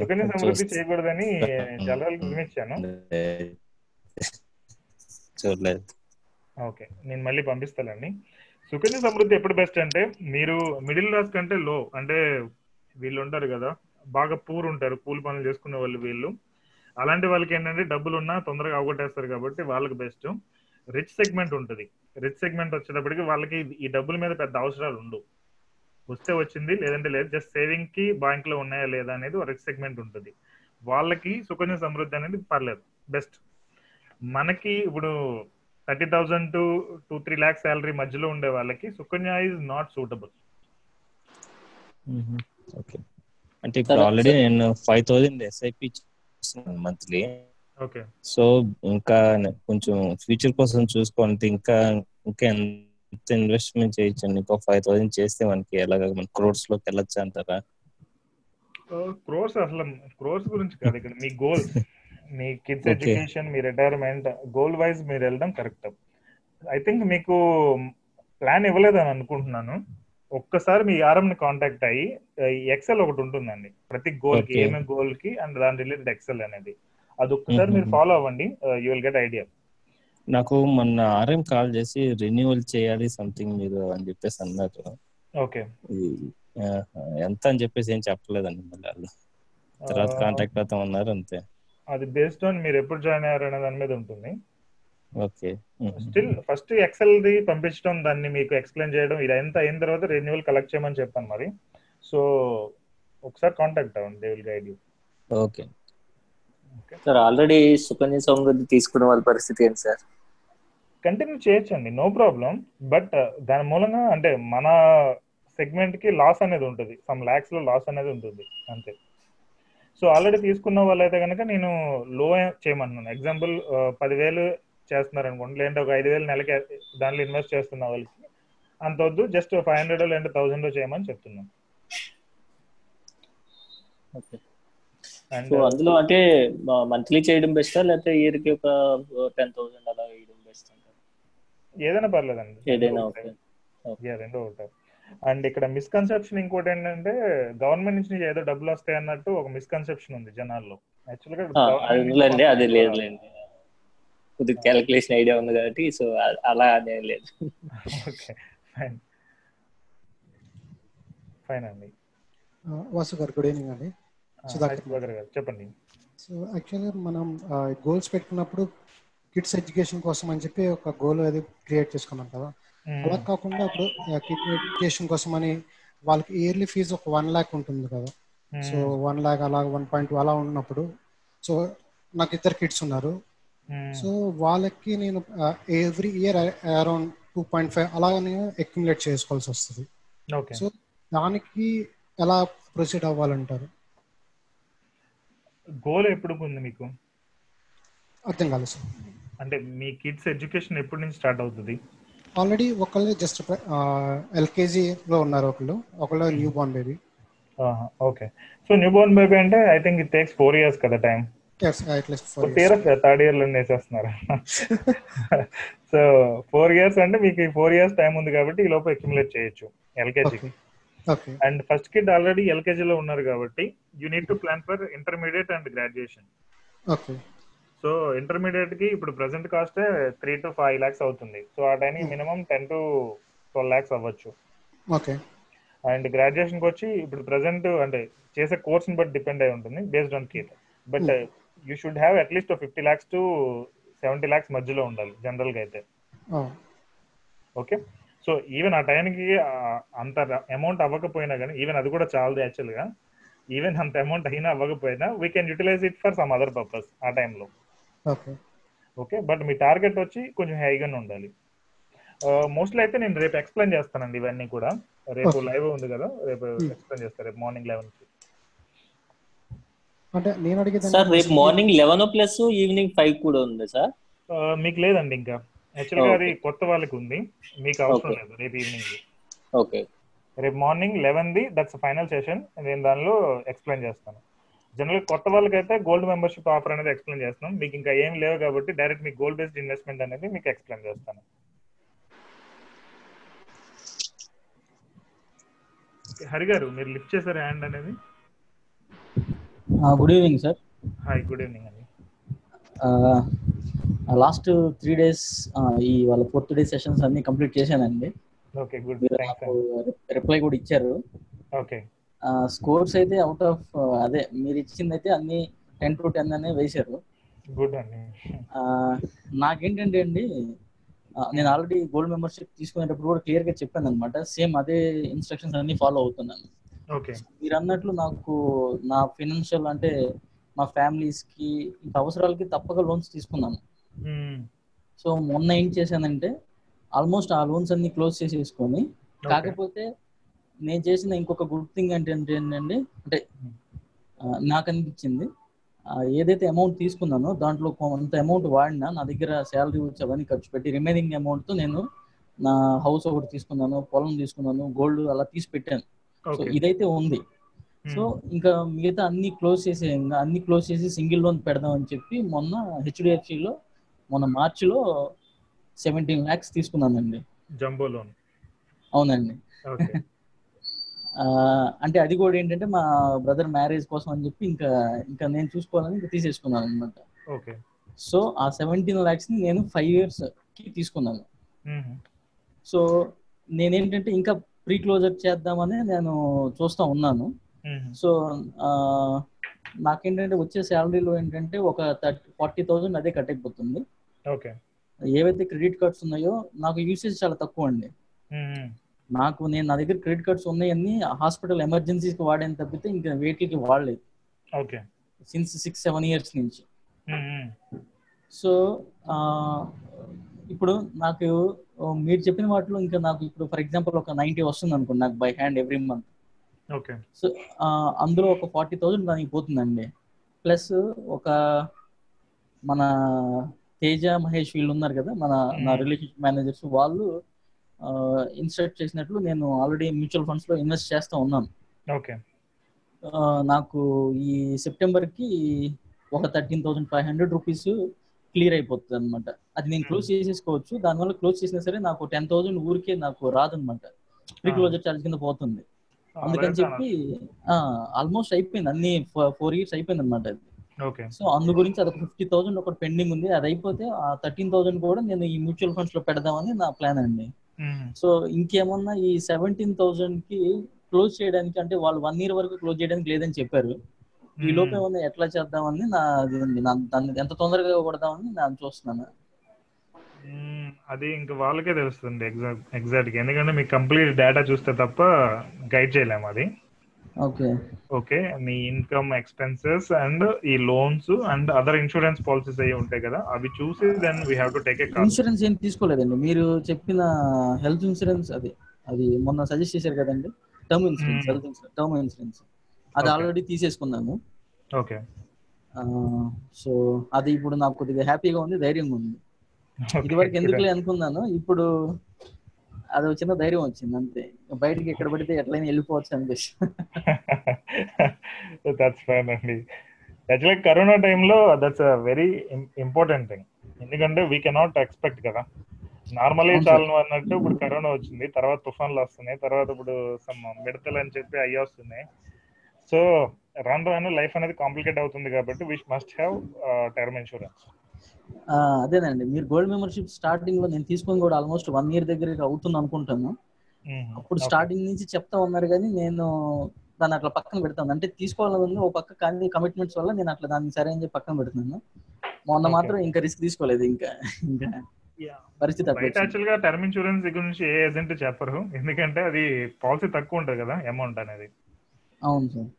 సుకన్య సమృద్ధి చేయకూడదని చాలా రోజుల క్రితం ఇచ్చాను. చూడలేదు. ఓకే నేను మళ్ళీ పంపిస్తానండి సుకన్య సమృద్ధి ఎప్పుడు బెస్ట్ అంటే మీరు మిడిల్ క్లాస్ కంటే లో అంటే వీళ్ళు ఉంటారు కదా బాగా పూర్ ఉంటారు కూలి పనులు చేసుకునే వాళ్ళు వీళ్ళు. అలాంటి వాళ్ళకి ఏంటంటే డబ్బులు ఉన్నా తొందరగా అవగొట్టేస్తారు కాబట్టి వాళ్ళకి బెస్ట్ రిచ్ సెగ్మెంట్ ఉంటుంది. రిచ్ సెగ్మెంట్ వచ్చేటప్పటికి వాళ్ళకి ఈ డబ్బుల మీద పెద్ద అవసరాలు ఉండవు. వస్తే వచ్చింది లేదంటే లేదు జస్ట్ సేవింగ్కి బ్యాంక్లో ఉన్నాయా లేదా అనేది రిచ్ సెగ్మెంట్ ఉంటుంది. వాళ్ళకి సుకన్య సమృద్ధి అనేది పర్లేదు. బెస్ట్ మనకి ఇప్పుడు thirty thousand to two three lakhs salary మధ్యలో ఉండే వాళ్ళకి Sukanya is not suitable okay అంటే ఇప్పుడు ఆల్రెడీ నేను five thousand SIP monthly okay so ఇంకా కొంచెం ఫ్యూచర్ కోసం చూసుకోవాలంటే ఇంకా ఇంకా ఎంత ఇన్వెస్ట్మెంట్ చేయొచ్చండి? ఇంకో ఫైవ్ థౌసండ్ చేస్తే మనకి ఎలాగ మన క్రోర్స్లోకి వెళ్ళొచ్చు అంటారా? క్రోర్స్ అసలు క్రోర్స్ గురించి కాదు ఇక్కడ మీ గోల్స్ [laughs] మీ కిడ్స్ ఎడ్యుకేషన్ మీ రిటైర్మెంట్ గోల్ వైజ్ మీరు వెళ్ళడం కరెక్ట్ ఐ థింక్ మీకు ప్లాన్ ఇవ్వలేదని అనుకుంటున్నాను. ఒక్కసారి మీ ఆర్ఎం ని కాంటాక్ట్ అయ్యి ఎక్సెల్ ఒకటి ఉంటుందండి. ప్రతి గోల్కి ఏమేమి గోల్కి అండ్ దాని రిలేటెడ్ ఎక్సెల్ అనేది. అది ఒక్కసారి మీరు ఫాలో అవ్వండి యూ విల్ గెట్ ఐడియా నాకు మొన్న ఆర్ఎం కాల్ చేసి రెన్యువల్ చేయాలి సంథింగ్ మీరు అని చెప్పేసి అన్నారు. ఓకే ఎంత అని చెప్పేసి ఏం చెప్పలేదండి మళ్ళీ వాళ్ళు. తర్వాత కాంటాక్ట్ అవుతాం అన్నారు అంతే. అది బేస్డ్ ఆన్ మీరు ఎప్పుడు జాయిన్ అయ్యారు అనే దాని మీద ఉంటుంది. Okay still first XL the పంపించడం దాన్ని మీకు ఎక్స్ప్లెయిన్ చేయడం ఇది ఎంత అయిన తర్వాత రెన్యువల్ కలెక్ట్ చేయమని చెప్పాను మరి. సో ఒకసారి కాంటాక్ట్ అవ్వండి they will guide you okay sir already Sukanya Samriddhi తీసుకున్న వాళ్ళ పరిస్థితి ఏంటి సార్ కంటిన్యూ చేయొచ్చండి నో ప్రాబ్లం బట్ దాని మూలంగా అంటే మన సెగ్మెంట్కి లాస్ అనేది ఉంటుంది. సమ్ ల్యాక్స్లో లాస్ అనేది ఉంటుంది అంతే. సో ఆల్రెడీ తీసుకున్న వాళ్ళైతే కనుక నేను లో చేయమన్నాను. ఎగ్జాంపుల్ పదివేలు చేస్తున్నారు అనుకోండి లేదంటే ఒక ఐదు వేలు నెలకి దాంట్లో ఇన్వెస్ట్ చేస్తున్న వాళ్ళకి. అంత వద్దు జస్ట్ ఫైవ్ హండ్రెడ్ లేదంటే థౌసండ్ చేయమని చెప్తున్నాను. సో అందులో అంటే మంత్లీ చేయడం బెస్టా లేకపోతే ఇయర్కి ఒక టెన్ థౌసండ్ అలా వేయడం బెస్ట్ ఏదైనా పర్లేదండి. ఏదైనా ఓకే. రెండో ఒకటి. అండ్ ఇక్కడ మిస్కన్సెప్షన్ ఇంకోటి ఏంటంటే గవర్నమెంట్ నుంచి ఏదో డబ్బులు వస్తాయి అన్నట్టు ఒక మిస్కన్సెప్షన్ ఉంది జనాల్లో. యాక్చువల్గా అది లేదులేండి కొద్దిగా క్యాలిక్యులేషన్ ఐడియా ఉంది కాబట్టి సో అలా అదే లేదు. ఓకే ఫైన్ ఫైన్ అండి. వాసు గారు గుడ్ ఈవినింగ్ అండి. సుధాకర్ గారు చెప్పండి. సో యాక్చువల్గా మనం గోల్స్ పెట్టుకున్నప్పుడు కిడ్స్ ఎడ్యుకేషన్ కోసం అని చెప్పి ఒక గోల్ అది క్రియేట్ చేసుకున్నాం కదా. అలా కాకుండా ఇప్పుడు కిడ్ ఎడ్యుకేషన్ కోసం అని వాళ్ళకి ఇయర్లీ ఫీజు ఒక వన్ ల్యాక్ ఉంటుంది కదా. సో వన్ ల్యాక్ అలా వన్ పాయింట్ అలా ఉన్నప్పుడు సో నాకు ఇద్దరు కిడ్స్ ఉన్నారు. సో వాళ్ళకి నేను every year around two point five అలాగనే అక్యుములేట్ చేసుకోవాల్సి వస్తుంది. సో దానికి ఎలా ప్రొసీడ్ అవ్వాలంటారు? గోల్ ఎప్పుడు ఉంది మీకు? అర్థం కాలేదు సార్. అంటే మీ కిడ్స్ ఎడ్యుకేషన్ ఎప్పటి నుంచి స్టార్ట్ అవుతుంది? ఆల్రెడీ ఒకళ్ళు జస్ట్ ఎల్కేజీలో ఉన్నారు ఒకళ్ళు. ఒకళ్ళు new born baby okay. So new born baby అంటే I think it takes four years కదా టైం థర్డ్ ఇయర్లో వేసేస్తున్నారు సో ఫోర్ ఇయర్స్ అంటే మీకు ఫోర్ ఇయర్స్ టైం ఉంది కాబట్టి ఈ లోపు అక్యుములేట్ చేయొచ్చు ఎల్కేజీకి. అండ్ ఫస్ట్ కిడ్ ఆల్రెడీ ఎల్కేజీలో ఉన్నారు కాబట్టి you need to plan for intermediate and graduation okay so ఇంటర్మీడియట్కి ఇప్పుడు present cost three to five lakhs అవుతుంది. సో ఆ టైంకి minimum ten to twelve lakhs అవ్వచ్చు. ఓకే. అండ్ గ్రాడ్యుయేషన్కి వచ్చి ఇప్పుడు ప్రెసెంట్ అంటే చేసే కోర్స్ బట్టి డిపెండ్ అయి ఉంటుంది based on kit but you should have at least fifty lakhs to seventy lakhs మధ్యలో ఉండాలి జనరల్గా అయితే. ఓకే సో ఈవెన్ ఆ టైంకి అంత అమౌంట్ అవ్వకపోయినా కానీ ఈవెన్ అది కూడా చాలదు యాక్చువల్గా. ఈవెన్ అంత అమౌంట్ అయినా అవ్వకపోయినా we can utilise it for some other purpose ఆ టైంలో ఓకే. ఓకే బట్ మీ టార్గెట్ వచ్చి కొంచెం హైగానే ఉండాలి. మోస్ట్లీ అయితే నేను రేపు ఎక్స్ప్లెయిన్ చేస్తానండి ఇవన్నీ కూడా. రేపు లైవ్ ఉంది కదా రేపు ఎక్స్ప్లెయిన్ చేస్తాను రేపు మార్నింగ్ లెవెన్కి. అంటే నేను అడిగేది సార్ రేపు morning eleven plus evening five కూడా ఉంది సార్. మీకు లేదండి ఇంకా. యాక్చువల్గా అది కొత్త వాళ్ళకి ఉంది. మీకు అవసరం లేదు రేపు ఈవినింగ్. ఓకే. రేపు morning eleven the that's final session. నేను దానిలో ఎక్స్ప్లెయిన్ చేస్తాను. జనరల్ కొత్త వాళ్ళకైతే గోల్డ్ మెంబర్షిప్ ఆఫర్ అనేది ఎక్స్ప్లెయిన్ చేస్తున్నాం. మీకు ఇంకా ఏం లేవు కాబట్టి డైరెక్ట్ మీకు గోల్డ్ బేస్డ్ ఇన్వెస్ట్మెంట్ అనేది మీకు ఎక్స్ప్లెయిన్ చేస్తాను. హరి గారు మీరు లిఫ్ట్ చేశారు హ్యాండ్ అనేది? Good evening sir. Hi good evening అండి. లాస్ట్ త్రీ డేస్ ఈ వాళ్ళ ఫోర్త్ డే సెషన్స్ అన్ని కంప్లీట్ చేశానండి. Okay good. రిప్లై కూడా ఇచ్చారు. ఓకే. స్కోర్స్ అయితే అవుట్ ఆఫ్ అదే మీరు ఇచ్చింది అయితే అన్ని టెన్ టు టెన్ అనే వేశారు. గుడ్ అండి. నాకేంటంటే అండి నేను ఆల్రెడీ గోల్డ్ మెంబర్షిప్ తీసుకునేటప్పుడు కూడా క్లియర్గా చెప్పాను అనమాట సేమ్ అదే ఇన్స్ట్రక్షన్స్ అన్ని ఫాలో అవుతున్నాను. ఓకే. మీరు అన్నట్లు నాకు నా ఫినాన్షియల్ అంటే మా ఫ్యామిలీస్కి ఇంకా అవసరాలకి తప్పక లోన్స్ తీసుకున్నాను. సో మొన్న ఏం చేశానంటే ఆల్మోస్ట్ ఆ లోన్స్ అన్ని క్లోజ్ చేసేసుకొని కాకపోతే నేను చేసిన ఇంకొక గుడ్ థింగ్ అంటే ఏంటంటే అంటే నాకు అనిపించింది ఏదైతే అమౌంట్ తీసుకున్నానో దాంట్లో కొంత అమౌంట్ వాడినా నా దగ్గర శాలరీ వచ్చి అవన్నీ ఖర్చు పెట్టి రిమైనింగ్ అమౌంట్తో నేను నా హౌస్ ఒకటి తీసుకున్నాను పొలం తీసుకున్నాను గోల్డ్ అలా తీసి పెట్టాను. సో ఇదైతే ఉంది. సో ఇంకా మిగతా అన్ని క్లోజ్ చేసే అన్ని క్లోజ్ చేసి సింగిల్ లోన్ పెడదాం అని చెప్పి మొన్న హెచ్డిఎఫ్సిలో మొన్న మార్చిలో సెవెంటీన్ ల్యాక్స్ తీసుకున్నానండి. జంబో లోన్ అవునండి. అంటే అది కూడా ఏంటంటే మా బ్రదర్ మ్యారేజ్ కోసం అని చెప్పి ఇంకా ఇంకా నేను చూసుకోవాలని ఇంకా తీసేసుకున్నాను అనమాట ఓకే. సో ఆ సెవెంటీన్ ల్యాక్స్ని నేను ఫైవ్ ఇయర్స్కి తీసుకున్నాను. సో నేనేంటంటే ఇంకా ప్రీ క్లోజర్ చేద్దామని నేను చూస్తా ఉన్నాను. సో నాకేంటంటే వచ్చే శాలరీలో ఏంటంటే ఒక థర్టీ ఫార్టీ థౌజండ్ అదే కట్ అయిపోతుంది ఓకే. ఏవైతే క్రెడిట్ కార్డ్స్ ఉన్నాయో నాకు యూసేజ్ చాలా తక్కువ అండి నాకు నేను నా దగ్గర క్రెడిట్ కార్డ్స్ ఉన్నాయని హాస్పిటల్ ఎమర్జెన్సీకి వాడాను తప్పితే ఇంకా వేటికి వాడలేదు. Okay. Since six seven years నుంచి. సో ఇప్పుడు నాకు మీరు చెప్పిన వాటిలో ఇంకా నాకు ఇప్పుడు ఫర్ ఎగ్జాంపుల్ ఒక నైన్టీ వస్తుంది అనుకోండి నాకు by hand every month okay. So అందులో ఒక ఫార్టీ థౌజండ్ దానికి పోతుందండి. ప్లస్ ఒక మన తేజ మహేష్ వీళ్ళు ఉన్నారు కదా మన నా రిలేషన్షిప్ మేనేజర్స్ వాళ్ళు ఇన్స్ట్రక్ట్ చేసినట్లు నేను ఆల్రెడీ మ్యూచువల్ ఫండ్స్లో ఇన్వెస్ట్ చేస్తా ఉన్నాను. ఓకే. నాకు ఈ సెప్టెంబర్కి ఒక thirteen thousand five hundred rupees clear అయిపోతుంది అనమాట అది నేను క్లోజ్ చేసేసుకోవచ్చు. దానివల్ల క్లోజ్ చేసినా సరే నాకు టెన్ థౌసండ్ ఊరికే నాకు రాదనమాట ప్రీ క్లోజర్ చార్జ్ కింద పోతుంది. అందుకని చెప్పి ఆల్మోస్ట్ అయిపోయింది. అన్ని ఫోర్ ఇయర్స్ అయిపోయింది అనమాట అది. సో అందు గురించి అదొక ఫిఫ్టీ థౌసండ్ ఒకటి పెండింగ్ ఉంది. అది అయిపోతే ఆ థర్టీన్ థౌసండ్ కూడా నేను ఈ మ్యూచువల్ ఫండ్స్లో పెడదామని నా ప్లాన్ అండి. సో ఇంకేమన్నా ఈ సెవెంటీన్ థౌసండ్కి క్లోజ్ చేయడానికి అంటే వాళ్ళు వన్ ఇయర్ వరకు క్లోజ్ చేయడానికి లేదని చెప్పారు. ఈ లోపు ఏమన్నా ఎట్లా చేద్దామని నా దాన్ని ఎంత తొందరగా కొడదామని నేను చూస్తున్నాను. అది ఇంకా వాళ్ళకే తెలుస్తుంది ఎగ్జాక్ట్ ఎగ్జాక్ట్ ఎందుకంటే మీకు కంప్లీట్ డేటా చూస్తే తప్ప గైడ్ చేయలేము అది. ఓకే. ఓకే మీ ఇన్కమ్ ఎక్స్పెన్సెస్ అండ్ ఈ loans and other insurance policies అయ్యి ఉంటాయి కదా అవి చూసి then we have to take a insurance ఏం తీసుకోలేదండి. మీరు చెప్పిన హెల్త్ ఇన్సూరెన్స్ అది అది మొన్న సజెస్ట్ చేశారు కదండి. Term insurance health insurance term insurance అది ఆల్రెడీ తీసేసుకున్నాను ఓకే సో అది ఇప్పుడు నాకు కొద్దిగా హ్యాపీగా ఉంది ధైర్యంగా ఉంది. ఇదివరకు ఎందుకులే అనుకున్నాను ఇప్పుడు అది చిన్న ధైర్యం వచ్చింది అంతే. బయటికి ఎక్కడ పడితే ఎట్లయినా వెళ్ళిపోవచ్చు అనిపిస్తుంది. [laughs] దట్స్ ఫైన్ అండి. Actually corona time that's a very important thing ఎందుకంటే వీ కెనాట్ ఎక్స్పెక్ట్ కదా. నార్మల్ చాలను అన్నట్టు ఇప్పుడు కరోనా వచ్చింది తర్వాత తుఫాన్లు వస్తున్నాయి తర్వాత ఇప్పుడు సమ్ మిడతలు అని చెప్పి అయ్యి వస్తున్నాయి. సో రాను రాను లైఫ్ అనేది కాంప్లికేట్ అవుతుంది కాబట్టి which must have term insurance అదేనండి. మీరు గోల్డ్ మెంబర్షిప్ స్టార్టింగ్లో నేను తీసుకొని కూడా ఆల్మోస్ట్ వన్ ఇయర్ దగ్గర అవుతుంది అనుకుంటాను. అప్పుడు స్టార్టింగ్ నుంచి చెప్తా ఉన్నారు కానీ నేను దాన్ని అట్లా పక్కన పెడతాను. అంటే తీసుకోవాలని ఓ పక్క కానీ కమిట్మెంట్స్ వల్ల నేను అట్లా దాన్ని సరే అని చెప్పి పక్కన పెడుతున్నాను. మొన్న మాత్రం ఇంకా రిస్క్ తీసుకోలేదు ఇంకా. ఇంకా పరిస్థితి బయట యాక్చువల్గా టర్మ్ ఇన్సూరెన్స్ దగ్గర నుంచి ఏ ఏజెంట్ చెప్పరు. ఎందుకంటే అది పాలసీ తక్కువ ఉంటుంది కదా అమౌంట్ అనేది. అవును సార్.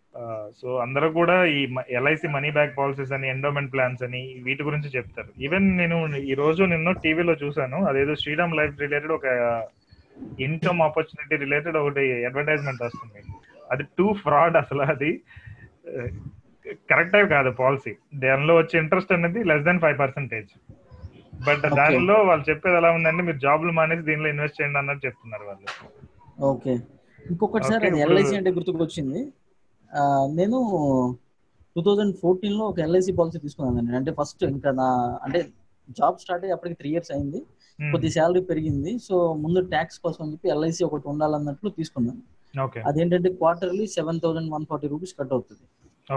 సో అందరూ కూడా ఈ ఎల్ఐసి మనీ బ్యాక్ పాలసీస్ అని ఎండోమెంట్ ప్లాన్స్ అని వీటి గురించి చెప్తారు. ఈవెన్ నేను ఈ రోజు నిన్న టీవీలో చూసాను అదేదో శ్రీరామ్ లైఫ్ రిలేటెడ్ ఒక ఇన్కమ్ ఆపర్చునిటీ రిలేటెడ్ ఒకటి అడ్వర్టైజ్మెంట్ వస్తుంది. అది టూ ఫ్రాడ్ అసలు అది. కరెక్ట్ కాదు పాలసీ. దానిలో వచ్చే ఇంట్రెస్ట్ అనేది less than five percentage but దానిలో వాళ్ళు చెప్పేది ఎలా ఉందంటే మీరు జాబ్లు మానేసి దీనిలో ఇన్వెస్ట్ చేయండి అన్నట్టు చెప్తున్నారు వాళ్ళు. ఓకే ఇంకొకటి సార్ ఎల్ఐసి అంటే గుర్తుకొచ్చింది. నేను టూ థౌజండ్ ఫోర్టీన్లో ఒక ఎల్ఐసి పాలసీ తీసుకున్నాను అంటే ఫస్ట్ ఇంకా నా అంటే జాబ్ స్టార్ట్ అయ్యి అప్పటికి త్రీ ఇయర్స్ అయింది. కొద్ది శాలరీ పెరిగింది. సో ముందు ట్యాక్స్ కోసం అని చెప్పి ఎల్ఐసి ఒకటి ఉండాలన్నట్లు తీసుకున్నాను. అదేంటంటే quarterly seven thousand one forty rupees cut అవుతుంది.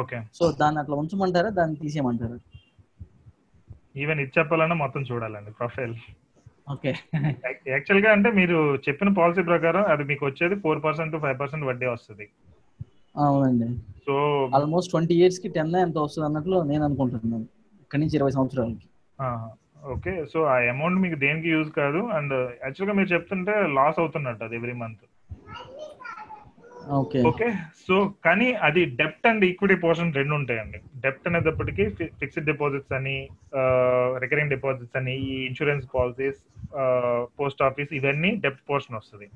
ఓకే. సో దాన్ని అట్లా ఉంచమంటారా? దాన్ని తీసేయమంటారా? ఈవెన్ ఇది చెప్పాలన్నా మొత్తం చూడాలండి ప్రొఫైల్ ఓకే. యాక్చువల్గా అంటే మీరు చెప్పిన పాలసీ ప్రకారం అది మీకు వచ్చేది four percent to five percent వడ్డీ వస్తుంది. అవునండి. సో ఆల్మోస్ట్ ట్వంటీ ఇయర్స్కి టెన్ ఎంత వస్తుంది అన్నట్లు నేను అనుకుంటున్నాను. ఇక్కడి నుంచి ఇరవై సంవత్సరాలకి. ఓకే. సో ఆ అమౌంట్ మీకు దేనికి యూజ్ కాదు? అండ్ యాక్చువల్గా మీరు చెప్తుంటే లాస్ అవుతున్నట్టు అది every month. Okay. Okay? So కానీ అది డెప్ట్ అండ్ ఈక్విటీ పోర్షన్ రెండు ఉంటాయండి. డెప్ట్ అనేటప్పటికి ఫిక్స్డ్ డిపాజిట్స్ అని రికరింగ్ డిపాజిట్స్ అని ఈ ఇన్సూరెన్స్ పాలసీస్ పోస్ట్ ఆఫీస్ ఇవన్నీ డెప్ట్ పోర్షన్ వస్తుంది.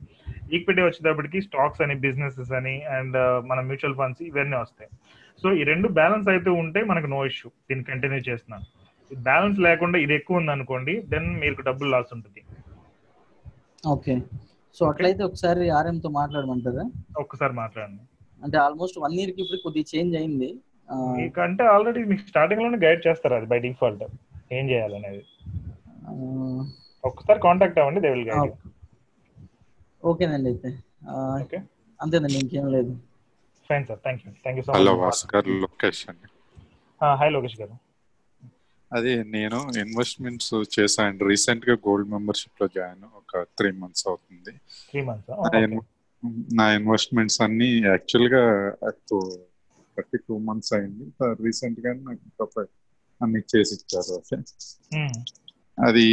ఈక్విటీ వచ్చేటప్పటికి స్టాక్స్ అని బిజినెసెస్ అని అండ్ మన మ్యూచువల్ ఫండ్స్ ఇవన్నీ వస్తాయి. సో ఈ రెండు బ్యాలెన్స్ అయితే ఉంటే మనకు నో ఇష్యూ. దీన్ని కంటిన్యూ చేస్తున్నాను. బ్యాలెన్స్ లేకుండా ఇది ఎక్కువ ఉంది అనుకోండి దెన్ మీకు డబ్బులు లాస్ ఉంటుంది. ఓకే. సో అట్లయితే ఒకసారి ఆర్ఎం తో మాట్లాడమంటారా? ఒక్కసారి మాట్లాడండి. అంటే ఆల్మోస్ట్ వన్ ఇయర్కి ఇప్పుడు కొద్దిగా చేంజ్ అయింది. మీకంటే ఆల్రెడీ మీకు స్టార్టింగ్లోనే గైడ్ చేస్తారు అది బై డిఫాల్ట్ ఏం చేయాలనేది. ఒక్కసారి కాంటాక్ట్ అవ్వండి దే విల్ గైడ్ ఓకేనండి అయితే. ఓకే. అంతేనండి ఇంకేం లేదు. Fine sir thank you thank you so hello much Bhaskar Lokesh అండి. హాయ్ లోకేష్ గారు. అదే నేను ఇన్వెస్ట్మెంట్స్ చేశాను రీసెంట్గా గోల్డ్ మెంబర్షిప్లో జాయిన్ ఒక త్రీ మంత్స్ అవుతుంది. నా ఇన్- నా ఇన్వెస్ట్మెంట్స్ అన్ని యాక్చువల్గా థర్టీ టూ మంత్స్ అయింది. రీసెంట్గా నాకు అన్ని చేసి ఇచ్చారు ఓకే. అది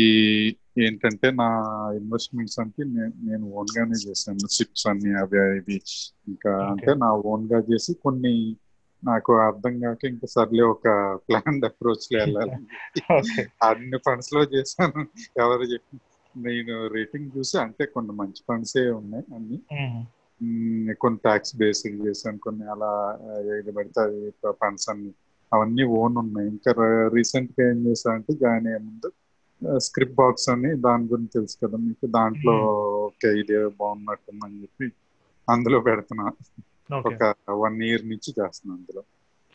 ఏంటంటే నా ఇన్వెస్ట్మెంట్స్ అంటే నేను ఓన్ గానే చేశాను. సిప్స్ అన్ని అవి ఇవి ఇంకా అంటే నా ఓన్గా చేసి కొన్ని నాకు అర్థం కాక ఇంకా సర్లే ఒక ప్లాన్ అప్రోచ్లో వెళ్ళాలి. అన్ని ఫండ్స్లో చేశాను. ఎవరు నేను రేటింగ్ చూసి అంటే కొన్ని మంచి ఫండ్సే ఉన్నాయి అన్ని. కొన్ని ట్యాక్స్ బేస్డ్ చేశాను కొన్ని అలా ఏది పడితే అది ఫండ్స్ అన్ని. అవన్నీ ఓన్ ఉన్నాయి. ఇంకా రీసెంట్గా ఏం చేశానంటే జాయిన్ అయ్యే ముందు స్క్రిప్ట్ బాక్స్ అని దాని గురించి తెలుసు కదా మీకు. దాంట్లో ఓకే ఇది బాగున్నట్టుందని చెప్పి అందులో పెడుతున్నా. ఒక వన్ ఇయర్ నుంచి చేస్తున్నా అందులో.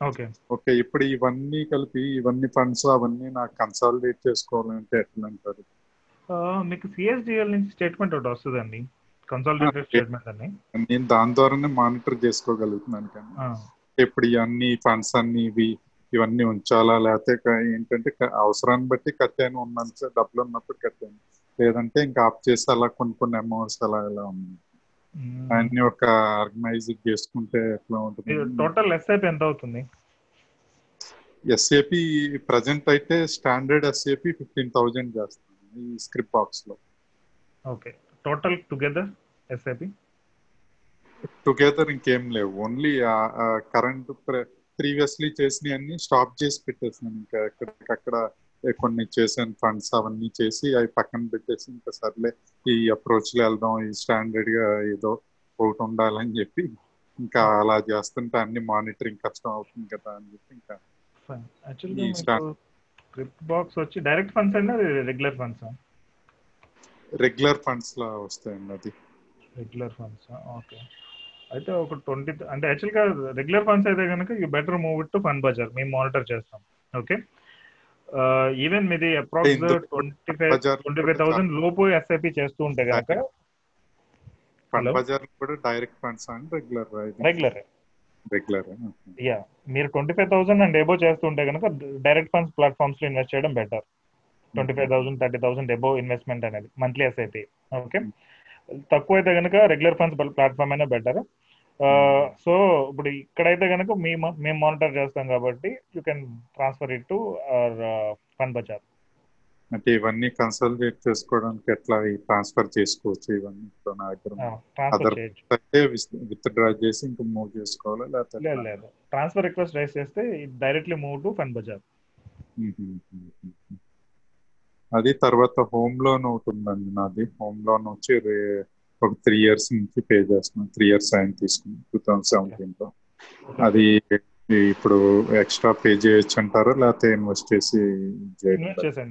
ఓకే. ఓకే ఇప్పుడు ఇవన్నీ కలిపి ఇవన్నీ ఫండ్స్ అవన్నీ నాకు కన్సాలిడేట్ చేసుకోవాలంటే ఎట్లా అంటారు మీకు సిఎస్డిఎల్ నుంచి స్టేట్మెంట్ ఒకటి వస్తుందండి. కన్సాలిడేటెడ్ స్టేట్మెంట్ అని. నేను దాని ద్వారానే మానిటర్ చేసుకోగలుగుతున్నాను కానీ ఇప్పుడు ఇవన్నీ ఫండ్స్ అన్ని ఇవి ఇవన్నీ ఉంచాలా? లేకపోతే ఏంటంటే అవసరాన్ని బట్టి కట్టాను. ఉన్నాను డబ్బులు ఉన్నప్పుడు కట్టాను. లేదంటే ఇంకా ఆఫ్ చేసి అలా కొన్ని కొన్ని అమౌంట్స్ అలా ఇలా ఉన్నాయి. అన్ని ఒక ఆర్గనైజ్ చేసుకుంటే ఎట్లా ఉంటుంది? టోటల్ ఎస్ఐపి ఎంత అవుతుంది? ఎస్ఏపి ప్రజెంట్ అయితే స్టాండర్డ్ ఎస్ఏపి ఫిఫ్టీన్ థౌజండ్ చేస్తాను ఈ స్క్రిప్ట్ బాక్స్లో. Okay. Total together SIP together ఇంకేం లేవు. ఓన్లీ కరెంట్ ప్రీవియస్లీ చేసినవి అన్ని స్టాప్ చేసి పెట్టేసాను ఇంకా ఎక్కడికక్కడ కొన్ని చేసాను ఫండ్స్ అవన్నీ చేసి అవి పక్కన పెట్టేసి ఇంకా సర్లే ఈ అప్రోచ్లో వెళ్దాం ఈ స్టాండర్డ్గా ఏదో ఒకటి ఉండాలని చెప్పి ఇంకా అలా చేస్తుంటే అన్ని మానిటరింగ్ కష్టం అవుతుంది కదా అని చెప్పి ఇంకా క్రిప్ బాక్స్ వచ్చి డైరెక్ట్ ఫండ్స్ అండి రెగ్యులర్ ఫండ్స్ రెగ్యులర్ ఫండ్స్ లా వస్తాయండి అది. రెగ్యులర్ ఫండ్స్ ఓకే అయితే ఒక ట్వంటీ అంటే యాక్చువల్గా రెగ్యులర్ ఫండ్స్ అయితే కనుక you better move it to Fund Bazaar మేము మానిటర్ చేస్తాం. ఓకే ఈవెన్ మీది approx twenty five twenty five thousand లోపు ఎస్ఐపి చేస్తూ ఉంటే కనుక ఫండ్ బజార్ కూడా direct funds and regular regular regular yeah మీరు twenty five thousand and above చేస్తుంటే కనుక డైరెక్ట్ ఫండ్స్ ప్లాట్ఫామ్స్లో ఇన్వెస్ట్ చేయడం better twenty five thousand thirty thousand above investment అనేది మంత్లీ ఎస్ఐపి ఓకే. తక్కువ అయితే కనుక రెగ్యులర్ ఫండ్స్ ప్లాట్ఫామ్ అయినా బెటర్ సో ఇప్పుడు ఇక్కడైతే కనుక మేము మేము మానిటర్ చేస్తాం కాబట్టి you can transfer it to Fund Bazaar. అంటే ఇవన్నీ కన్సల్టేట్ చేసుకోవడానికి ఎట్లా ట్రాన్స్ఫర్ చేసుకోవచ్చు ఇవన్నీ నా దగ్గర విత్ డ్రా చేసి ఇంకా మూవ్ చేసుకోవాలా లేకపోతే లేదు లేదు. ట్రాన్స్ఫర్ రిక్వెస్ట్ రైస్ చేస్తే directly move to Fund Bazaar. అది తర్వాత హోమ్ లోన్ ఒకటి ఉందండి నాది. హోమ్ లోన్ వచ్చి ఒక త్రీ ఇయర్స్ నుంచి పే చేస్తున్నాను త్రీ ఇయర్స్ ఆయన తీసుకున్నాను టూ థౌసండ్ సెవెంటీన్లో. అది ఇప్పుడు ఎక్స్ట్రా పే చేయొచ్చు అంటారా? లేకపోతే ఇన్వెస్ట్ చేసి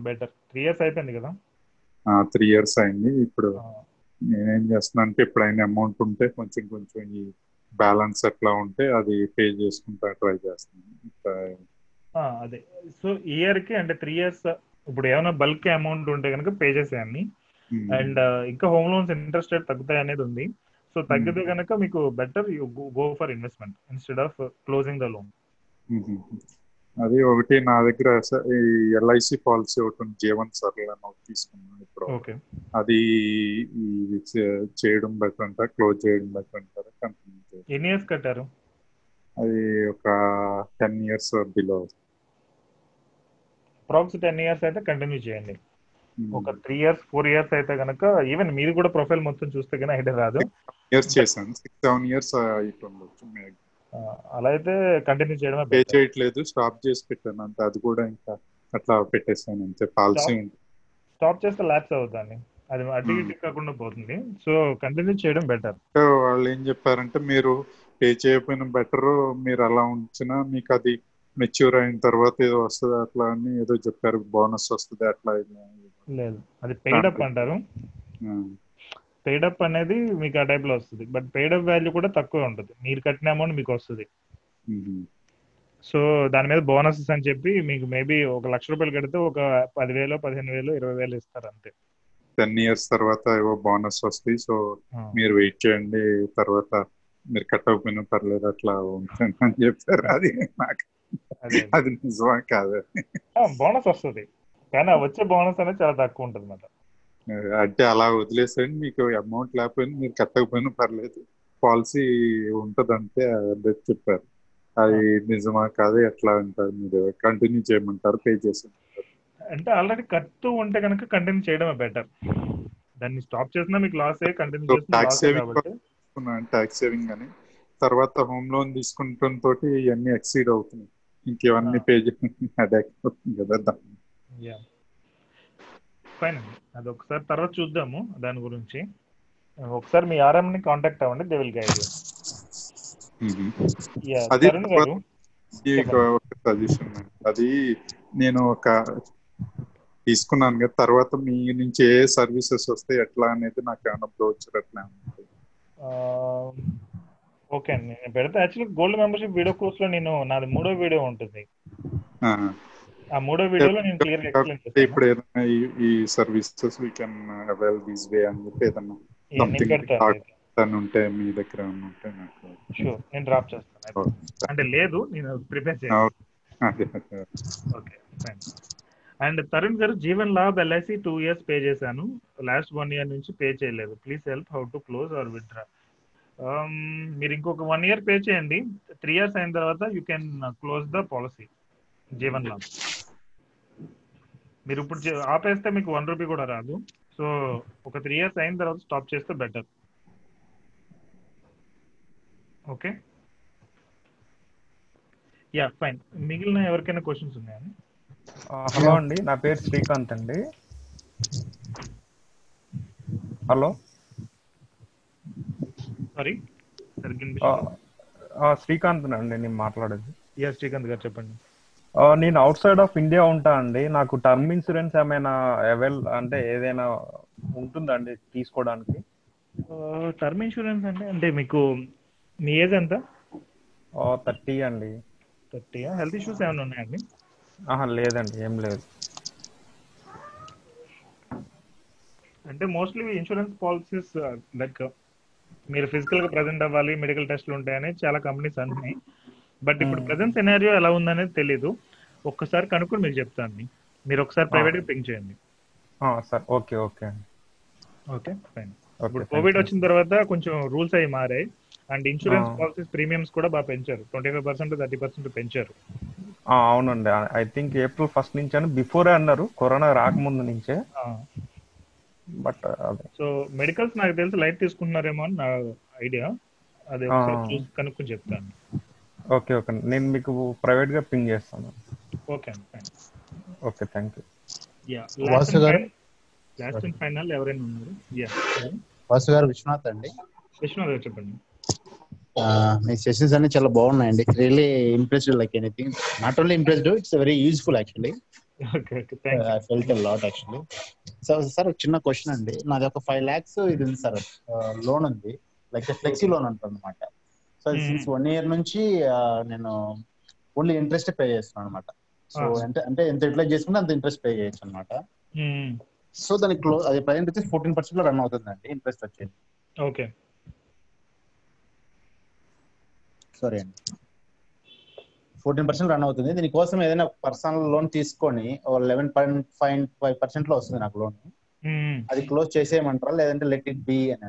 బెటర్ త్రీ ఇయర్స్ అయిపోయింది కదా? త్రీ ఇయర్స్ అయింది. ఇప్పుడు నేనేం చేస్తున్నా అంటే ఎప్పుడైనా అమౌంట్ ఉంటే కొంచెం కొంచెం ఈ బ్యాలెన్స్ ఎట్లా ఉంటే అది పే చేసుకుంటా ట్రై చేస్తున్నాను. అదే. సో ఇయర్కి అంటే త్రీ ఇయర్స్ ఇప్పుడు ఏమైనా బల్క్ అమౌంట్ ఉంటే కనుక పే చేసేయండి. అండ్ ఇంకా హోమ్ లోన్స్ ఇంట్రెస్ట్ రేట్ తగ్గుతాయి అనేది ఉంది. సో తగ్గితే కనుక మీకు better you go for investment instead of closing the loan. అది ఒకటి నా దగ్గర ఈ ఎల్ఐసి పాలసీ ఒకటి జీవన్ ఒకటి తీసుకున్నాను ఇప్పుడు. ఓకే. అది చేయడం బెటర్ అంటారా క్లోజ్ చేయడం బెటర్ అంటారా కంటిన్యూ ఎన్ని ఇయర్స్ కట్టారు? అది ఒక ten years below. Approx ten years అయితే కంటిన్యూ చేయండి. ఒక త్రీ ఇయర్స్ ఫోర్ ఇయర్స్ అయితే కనుక ఈవెన్ మీరు కూడా ప్రొఫైల్ మొత్తం చూస్తే కనుక ఐడియా రాదు. ఇయర్స్ చేశాను. సిక్స్ సెవెన్ ఇయర్స్ అలా అయితే కంటిన్యూ చేయడమే పే చేయట్లేదు. స్టాప్ చేసి పెట్టాను. అంతే. అది కూడా ఇంకా అట్లా పెట్టేసాను అంతే. పాలసీ స్టాప్ చేస్తే ల్యాప్స్ అవుతుంది అది అటు ఇటు కాకుండా పోతుంది. సో కంటిన్యూ చేయడం బెటర్ వాళ్ళు ఏం చెప్పారంటే మీరు పే చేయకపోయినా బెటర్ మీరు అలా ఉంచినా మీకు అది మెచ్యూర్ అయిన తర్వాత ఏదో వస్తుంది అట్లా అని ఏదో చెప్పారు. బోనస్ వస్తుంది అట్లా లేదు. అది పెయిడప్ అంటారు. పెయిడప్ అనేది మీకు ఆ టైప్లో వస్తుంది. బట్ పెయిడప్ వాల్యూ కూడా తక్కువ ఉంటుంది. మీరు కట్టిన అమౌంట్ మీకు వస్తుంది. సో దాని మీద బోనసెస్ అని చెప్పి మీకు మేబీ ఒక లక్ష రూపాయలు కడితే ఒక పదివేలు పదిహేను వేలు ఇరవై వేలు ఇస్తారు అంతే. టెన్ ఇయర్స్ తర్వాత ఏవో బోనస్ వస్తాయి. సో మీరు వెయిట్ చేయండి. తర్వాత మీరు కట్టకపోయినా పర్లేదు అట్లా ఉంటాను అని చెప్పారు. అది నాకు అది నిజమా కాదు? బోనస్ వస్తుంది. కానీ వచ్చే బోనస్ అనేది చాలా తక్కువ ఉంటుంది అన్నమాట అంటే అలా వదిలేసండి మీకు అమౌంట్ లేకపోయినా మీరు కట్టకపోయినా పర్లేదు. పాలసీ ఉంటది అంతే అదే చెప్పారు. అది నిజమా కాదు ఎట్లా అంటారు మీరు? కంటిన్యూ చేయమంటారు పే చేసి అంటే ఆల్రెడీ కట్టు ఉంటే కనుక కంటిన్యూ చేయడమే బెటర్ దాన్ని స్టాప్ చేసినా మీకు loss continue saving tax saving అని తర్వాత హోమ్ లోన్ తీసుకుంటాం తోటి ఇవన్నీ ఎక్సీడ్ అవుతున్నాయి. ఇంకేవన్నీ పే [laughs] అదే కదా ఫైన్ అది ఒకసారి తర్వాత చూద్దాము దాని గురించి. ఒకసారి మీ ఆర్ఎం ని కాంటాక్ట్ అవ్వండి దే విల్ గైడ్ అది సజెషన్ అది నేను ఒక తీసుకున్నాను కదా తర్వాత మీ నుంచి ఏ సర్వీసెస్ వస్తాయి ఎట్లా అనేది నాకు ఏమైనా బ్రోచర్ ఎట్లా ఓకే అండి. నేను పెడితే యాక్చువల్లీ గోల్డ్ మెంబర్షిప్ వీడియో కోర్స్లో నేను నాది మూడో వీడియో ఉంటుంది. ఆ మూడో వీడియోలో నేను క్లియర్ ఎక్స్ప్లెయిన్ చేస్తాను. ఇప్పుడు ఏదైనా ఈ services we can avail these way అని చెప్పి ఏదైనా సంథింగ్ ఉంటే మీ దగ్గర ఉంటే నాకు షూర్ నేను డ్రాప్ చేస్తాను అంటే లేదు నేను ప్రిపేర్ చేస్తాను ఓకే ఫైన్ అండ్ తరుణ్ గారు Jeevan Labh LIC two years pay చేశాను. లాస్ట్ వన్ ఇయర్ నుంచి పే చేయలేదు. Please help how to close or withdraw మీరు ఇంకొక వన్ ఇయర్ పే చేయండి. త్రీ ఇయర్స్ అయిన తర్వాత you can close the policy Jeevan Labh మీరు ఇప్పుడు ఆపేస్తే మీకు వన్ రూపీ కూడా రాదు. సో ఒక త్రీ ఇయర్స్ అయిన తర్వాత స్టాప్ చేస్తే బెటర్. ఓకే? Yeah fine. మిగిలిన ఎవరికైనా క్వశ్చన్స్ ఉన్నాయని హలో అండి. నా పేరు శ్రీకాంత్ అండి. హలో? సారీ శ్రీకాంత్ అండి నేను మాట్లాడేది. యా శ్రీకాంత్ గారు చెప్పండి. నేను అవుట్ సైడ్ ఆఫ్ ఇండియా ఉంటా అండి. నాకు టర్మ్ ఇన్సూరెన్స్ ఏమైనా అవైల్ అంటే ఏదైనా ఉంటుందండి తీసుకోవడానికి? టర్మ్ ఇన్సూరెన్స్ అంటే అంటే మీకు మీ ఏజ్ ఎంత? థర్టీ అండి. థర్టీ హెల్త్ ఇష్యూస్ ఏమైనా ఉన్నాయండి? ఆహా లేదండి ఏం లేదు. అంటే మోస్ట్లీ ఇన్సూరెన్స్ పాలసీస్ లైక్ మీరు ఫిజికల్గా ప్రెసెంట్ అవ్వాలి మెడికల్ టెస్ట్లు ఉంటాయని చాలా కంపెనీస్ అంటున్నాయి. బట్ ఇప్పుడు ప్రెసెంట్ సినారియో ఎలా ఉందనేది తెలీదు. ఒక్కసారి కనుక్కొని మీకు చెప్తాను మీరు ఒకసారి ప్రైవేట్ పింక్ చేయండి. Sir okay okay okay fine. ఇప్పుడు కోవిడ్ వచ్చిన తర్వాత కొంచెం రూల్స్ అవి మారాయి. And insurance. పాలసీస్ ప్రీమియమ్స్ కూడా బాగా పెంచారు. Twenty five percent thirty percent పెంచారు. ఆ, అవునండి. ఐ థింక్ ఏప్రిల్ ఫస్ట్ నుంచి అని బిఫోరే అన్నారు. కరోనా రాకముందు నుంచే. బట్ సో మెడికల్స్ నాకు తెలిసి లైట్ తీసుకుంటున్నారేమో అని నా ఐడియా. అది కనుక్కొని చెప్తాను. Okay okay. నేను మీకు ప్రైవేట్గా పింగ్ చేస్తాను. Okay okay thank you yeah Vasu గారు? లాస్ట్ అండ్ ఫైనల్ ఎవరైనా ఉన్నారు? యా వాసు గారు విశ్వనాథ్ అండి. విష్ణు గారు చెప్పండి. ఆ, మీ సెషన్స్ అన్ని చాలా బాగున్నాయండి. Really impressed like anything not only impressed it's very useful actually okay okay. Thank I felt lot actually so sir ఒక చిన్న క్వశ్చన్ అండి. నాది ఒక ఫైవ్ ల్యాక్స్ ఇది ఉంది సార్ లోన్ ఉంది. లైక్ ఫ్లెక్సీ లోన్ అంటారు అనమాట సో. సిన్స్ వన్ ఇయర్ నుంచి నేను ఓన్లీ ఇంట్రెస్ట్ పే చేస్తున్నాను అనమాట సో Ah. అంటే అంటే ఎంత యూటిలైజ్ చేసుకుంటే అంత ఇంట్రెస్ట్ పే చేయొచ్చు అనమాట సో దానికి క్లో అది ప్రజెంట్ వచ్చి ఫోర్టీన్ పర్సెంట్లో రన్ అవుతుందండి ఇంట్రెస్ట్ వచ్చేది. ఓకే. సారీ అండి. ఫోర్టీన్ పర్సెంట్ రన్ అవుతుంది. దీనికోసం ఏదైనా పర్సనల్ లోన్ తీసుకొని లెవెన్ పాయింట్ ఫైవ్ ఫైవ్ పర్సెంట్లో వస్తుంది నాకు లోన్ అది క్లోజ్ చేసేయమంటారా? లేదంటే లెట్ ఇట్ బి అని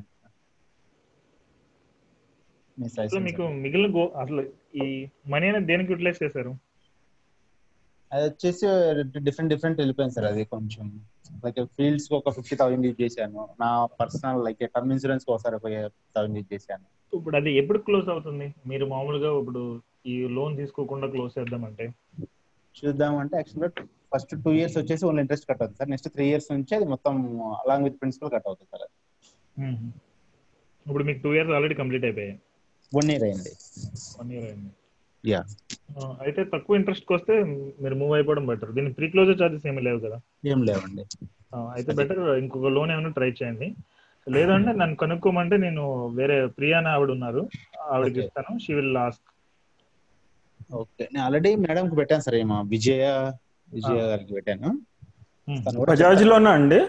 అసలు మీకు మిగిలిన గో అసలు ఈ మనీ అనేది దేనికి యూటిలైజ్ చేశారు? అది వచ్చేసి డిఫరెంట్ డిఫరెంట్ వెళ్ళిపోయింది సార్ అది కొంచెం. లైక్ ఫీల్డ్స్ ఒక ఫిఫ్టీ థౌసండ్ యూజ్ చేశాను. నా పర్సనల్ లైక్ టర్మ్ ఇన్సూరెన్స్ ఒకసారి ఒక థౌసండ్ యూజ్ చేశాను. ఇప్పుడు అది ఎప్పుడు క్లోజ్ అవుతుంది? మీరు మామూలుగా ఇప్పుడు ఈ లోన్ తీసుకోకుండా క్లోజ్ చేద్దామంటే? చూద్దామంటే యాక్చువల్గా ఫస్ట్ టూ ఇయర్స్ వచ్చేసి ఓన్లీ ఇంట్రెస్ట్ కట్ అవుతుంది సార్. నెక్స్ట్ త్రీ ఇయర్స్ నుంచి అది మొత్తం అలాంగ్ విత్ ప్రిన్సిపల్ కట్ అవుతుంది సార్ ఇప్పుడు మీకు టూ ఇయర్స్ ఆల్రెడీ కంప్లీట్ అయిపోయాయి. వన్ ఇయర్ అయింది. వన్ ఇయర్ అయింది. యా అయితే తక్కువ ఇంట్రెస్ట్ వస్తే మీరు మూవ్ అయిపోవడం బెటర్ దీనికి ప్రీ క్లోజర్ చార్జెస్ ఏమీ లేవు కదా? ఏం లేవండి. అయితే బెటర్ ఇంకొక లోన్ ఏమైనా ట్రై చేయండి. లేదంటే నన్ను కనుక్కోమంటే నేను వేరే ప్రియా అని ఆవిడ ఉన్నారు. ఆవిడకి Okay. ఇస్తాను. షీ విల్ లాస్ట్ ఓకే నేను ఆల్రెడీ మేడం కి పెట్టాను సార్ ఏమో విజయ విజయ గారికి పెట్టాను. బజాజ్ చెప్తారు. లోనా అండి?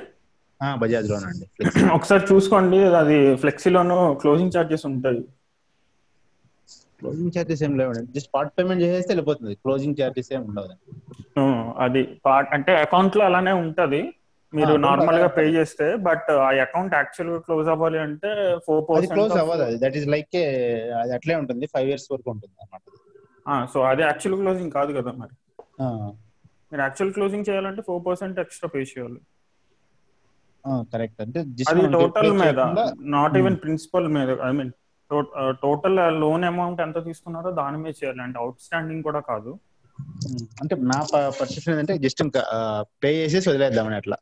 ఆ, బజాజ్ లోన్ అండి. ఒకసారి చూసుకోండి. అది ఫ్లెక్సీలోను క్లోజింగ్ చార్జెస్ ఉంటాయి. క్లోజింగ్ చార్జెస్ ఏం లేవండి. జస్ట్ పార్ట్ పేమెంట్ చేసేస్తే వెళ్ళిపోతుంది. క్లోజింగ్ చార్జెస్ ఏం ఉండదు. అది పార్ట్ అంటే అకౌంట్లో అలానే ఉంటది. మీరు నార్మల్గా పే చేస్తే బట్ ఆ అకౌంట్ యాక్చువల్గా క్లోజ్ అవ్వాలి అంటే ఫోర్ అది క్లోజ్ పర్సెంట్ అవ్వదు. అది దట్ ఈస్ లైక్ అది అట్లే ఉంటుంది. ఫైవ్ ఇయర్స్ వరకు ఉంటుంది అన్నమాట సో అది యాక్చువల్ క్లోజింగ్ కాదు కదా మరి. మీరు యాక్చువల్ క్లోజింగ్ చేయాలంటే ఫోర్ పర్సెంట్ ఎక్స్ట్రా పే చేయాలి. కరెక్ట్ అంటే అది టోటల్ మీద నాట్. ఈవెన్ ప్రిన్సిపల్ మీద I mean total loan amount ఎంత తీసుకున్నారో దాని మీద చేయాలి. అంటే అవుట్ స్టాండింగ్ కూడా కాదు. అంటే నా పర్సెప్షన్ ఏంటంటే జస్ట్ ఇంకా పే చేసేసి వదిలేద్దామని అట్లా.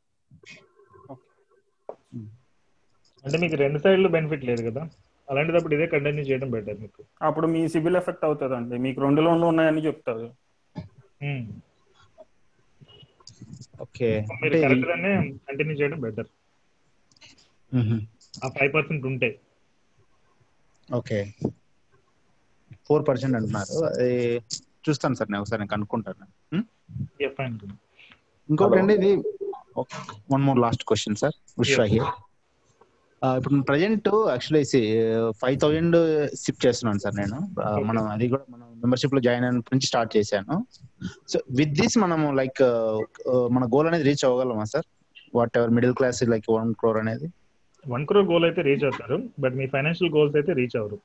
అంటే మీకు రెండు సైడ్లు బెనిఫిట్ లేదు కదా? అలాంటిదప్పుడు ఇదే కంటిన్యూ చేయడం బెటర్ మీకు. అప్పుడు మీ సిబిల్ ఎఫెక్ట్ అవుతుంది అండి మీకు రెండు లోన్లు ఉన్నాయని చెప్తారు. ఓకే. మీరు అంటే కరెక్ట్ గానే కంటిన్యూ చేయడం బెటర్. ఆ ఫైవ్ పర్సెంట్ ఉంటే. ఓకే. ఫోర్ పర్సెంట్ అంటున్నారు. అది చూస్తాను సార్ నేను ఒకసారి నేను కనుక్కుంటాను. ఇంకొకటి అండి ఇది one more last question sir Vishwa Yeah. Here ఇప్పుడు present actually five thousand shift చేస్తున్నాను సార్ నేను. మనం అది కూడా మనం మెంబర్షిప్లో జాయిన్ అయినప్పటి నుంచి స్టార్ట్ చేశాను. సో విత్ దిస్ మనం లైక్ మన గోల్ అనేది reach అవ్వగలమా sir whatever middle class like one crore అనేది? వన్ క్రోర్ గోల్ అయితే రీచ్ అవుతారు బట్ మీ ఫైనాన్షియల్ గోల్స్ అయితే రీచ్ అవ్వరు.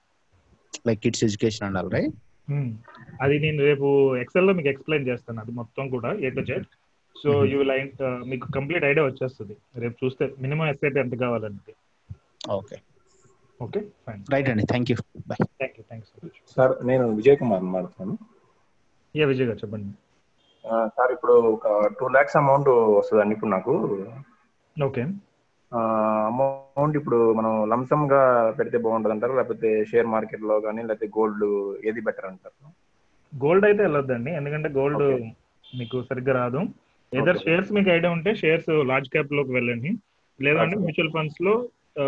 లైక్ కిడ్స్ ఎడ్యుకేషన్ అండాలి రైట్ Hmm. అది నేను రేపు ఎక్సెల్లో మీకు ఎక్స్ప్లెయిన్ చేస్తాను అది మొత్తం కూడా A to Z so. You line మీకు కంప్లీట్ ఐడియా వచ్చేస్తుంది. రేపు చూస్తే మినిమం ఎస్ఐపి ఎంత కావాలంటే. ఓకే ఓకే ఫైన్ రైట్ అండి thank you bye thank you thanks sir నేను విజయ్ కుమార్ మాట్లాడుతాను యా విజయ్ గారు చెప్పండి. సార్ ఇప్పుడు ఒక టూ ల్యాక్స్ అమౌంట్ వస్తుందండి ఇప్పుడు నాకు. ఓకే అమౌంట్ ఇప్పుడు మనం లంసమ్గా పెడితే బాగుంటుంది అంటారు లేకపోతే షేర్ మార్కెట్లో కానీ లేకపోతే గోల్డ్ ఏది బెటర్ అంటారు? గోల్డ్ అయితే వెళ్ళొద్దండి. ఎందుకంటే గోల్డ్ మీకు సరిగ్గా రాదు. Either Okay. షేర్స్ మీకు ఐడియా ఉంటే షేర్స్ లార్జ్ క్యాప్లోకి వెళ్ళండి. లేదంటే. మ్యూచువల్ ఫండ్స్లో ఆ,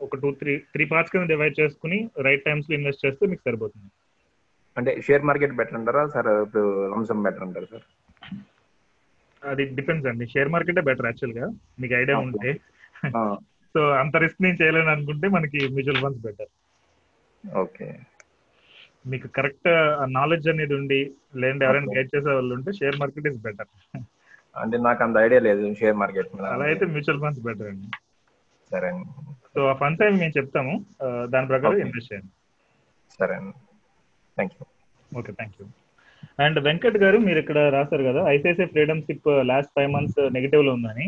ఒక టూ త్రీ త్రీ పార్ట్స్ కింద డివైడ్ చేసుకుని రైట్ టైమ్స్లో ఇన్వెస్ట్ చేస్తే మీకు సరిపోతుంది. అంటే షేర్ మార్కెట్ బెటర్ అంటారా? సార్ ఇప్పుడు లంసమ్ బెటర్ అంటారా సార్ అది డిపెండ్స్ అండి. షేర్ మార్కెటే బెటర్ యాక్చువల్గా. మీకు ఐడియా. ఉంటే. సో అంత రిస్క్ నేను చేయలేను అనుకుంటే మనకి మ్యూచువల్ ఫండ్స్ బెటర్. ఓకే. మీకు కరెక్ట్ నాలెడ్జ్ అనేది ఉండి లేదంటే ఎవరైనా. గైడ్ చేసే వాళ్ళు ఉంటే షేర్ మార్కెట్ ఇస్ బెటర్. అంటే నాకు అంత ఐడియా లేదు షేర్ మార్కెట్ అలా అయితే మ్యూచువల్ ఫండ్స్ బెటర్ అండి. సరే అండి. సో ఆ ఫండ్స్ అవి మేము చెప్తాము. దాని ప్రకారం. ఇన్వెస్ట్ చేయండి. సరే అండి. Thank you okay thank you and Venkat గారు మీరు ఇక్కడ రాశారు కదా ICICI freedom ship last five months నెగిటివ్లో ఉందని.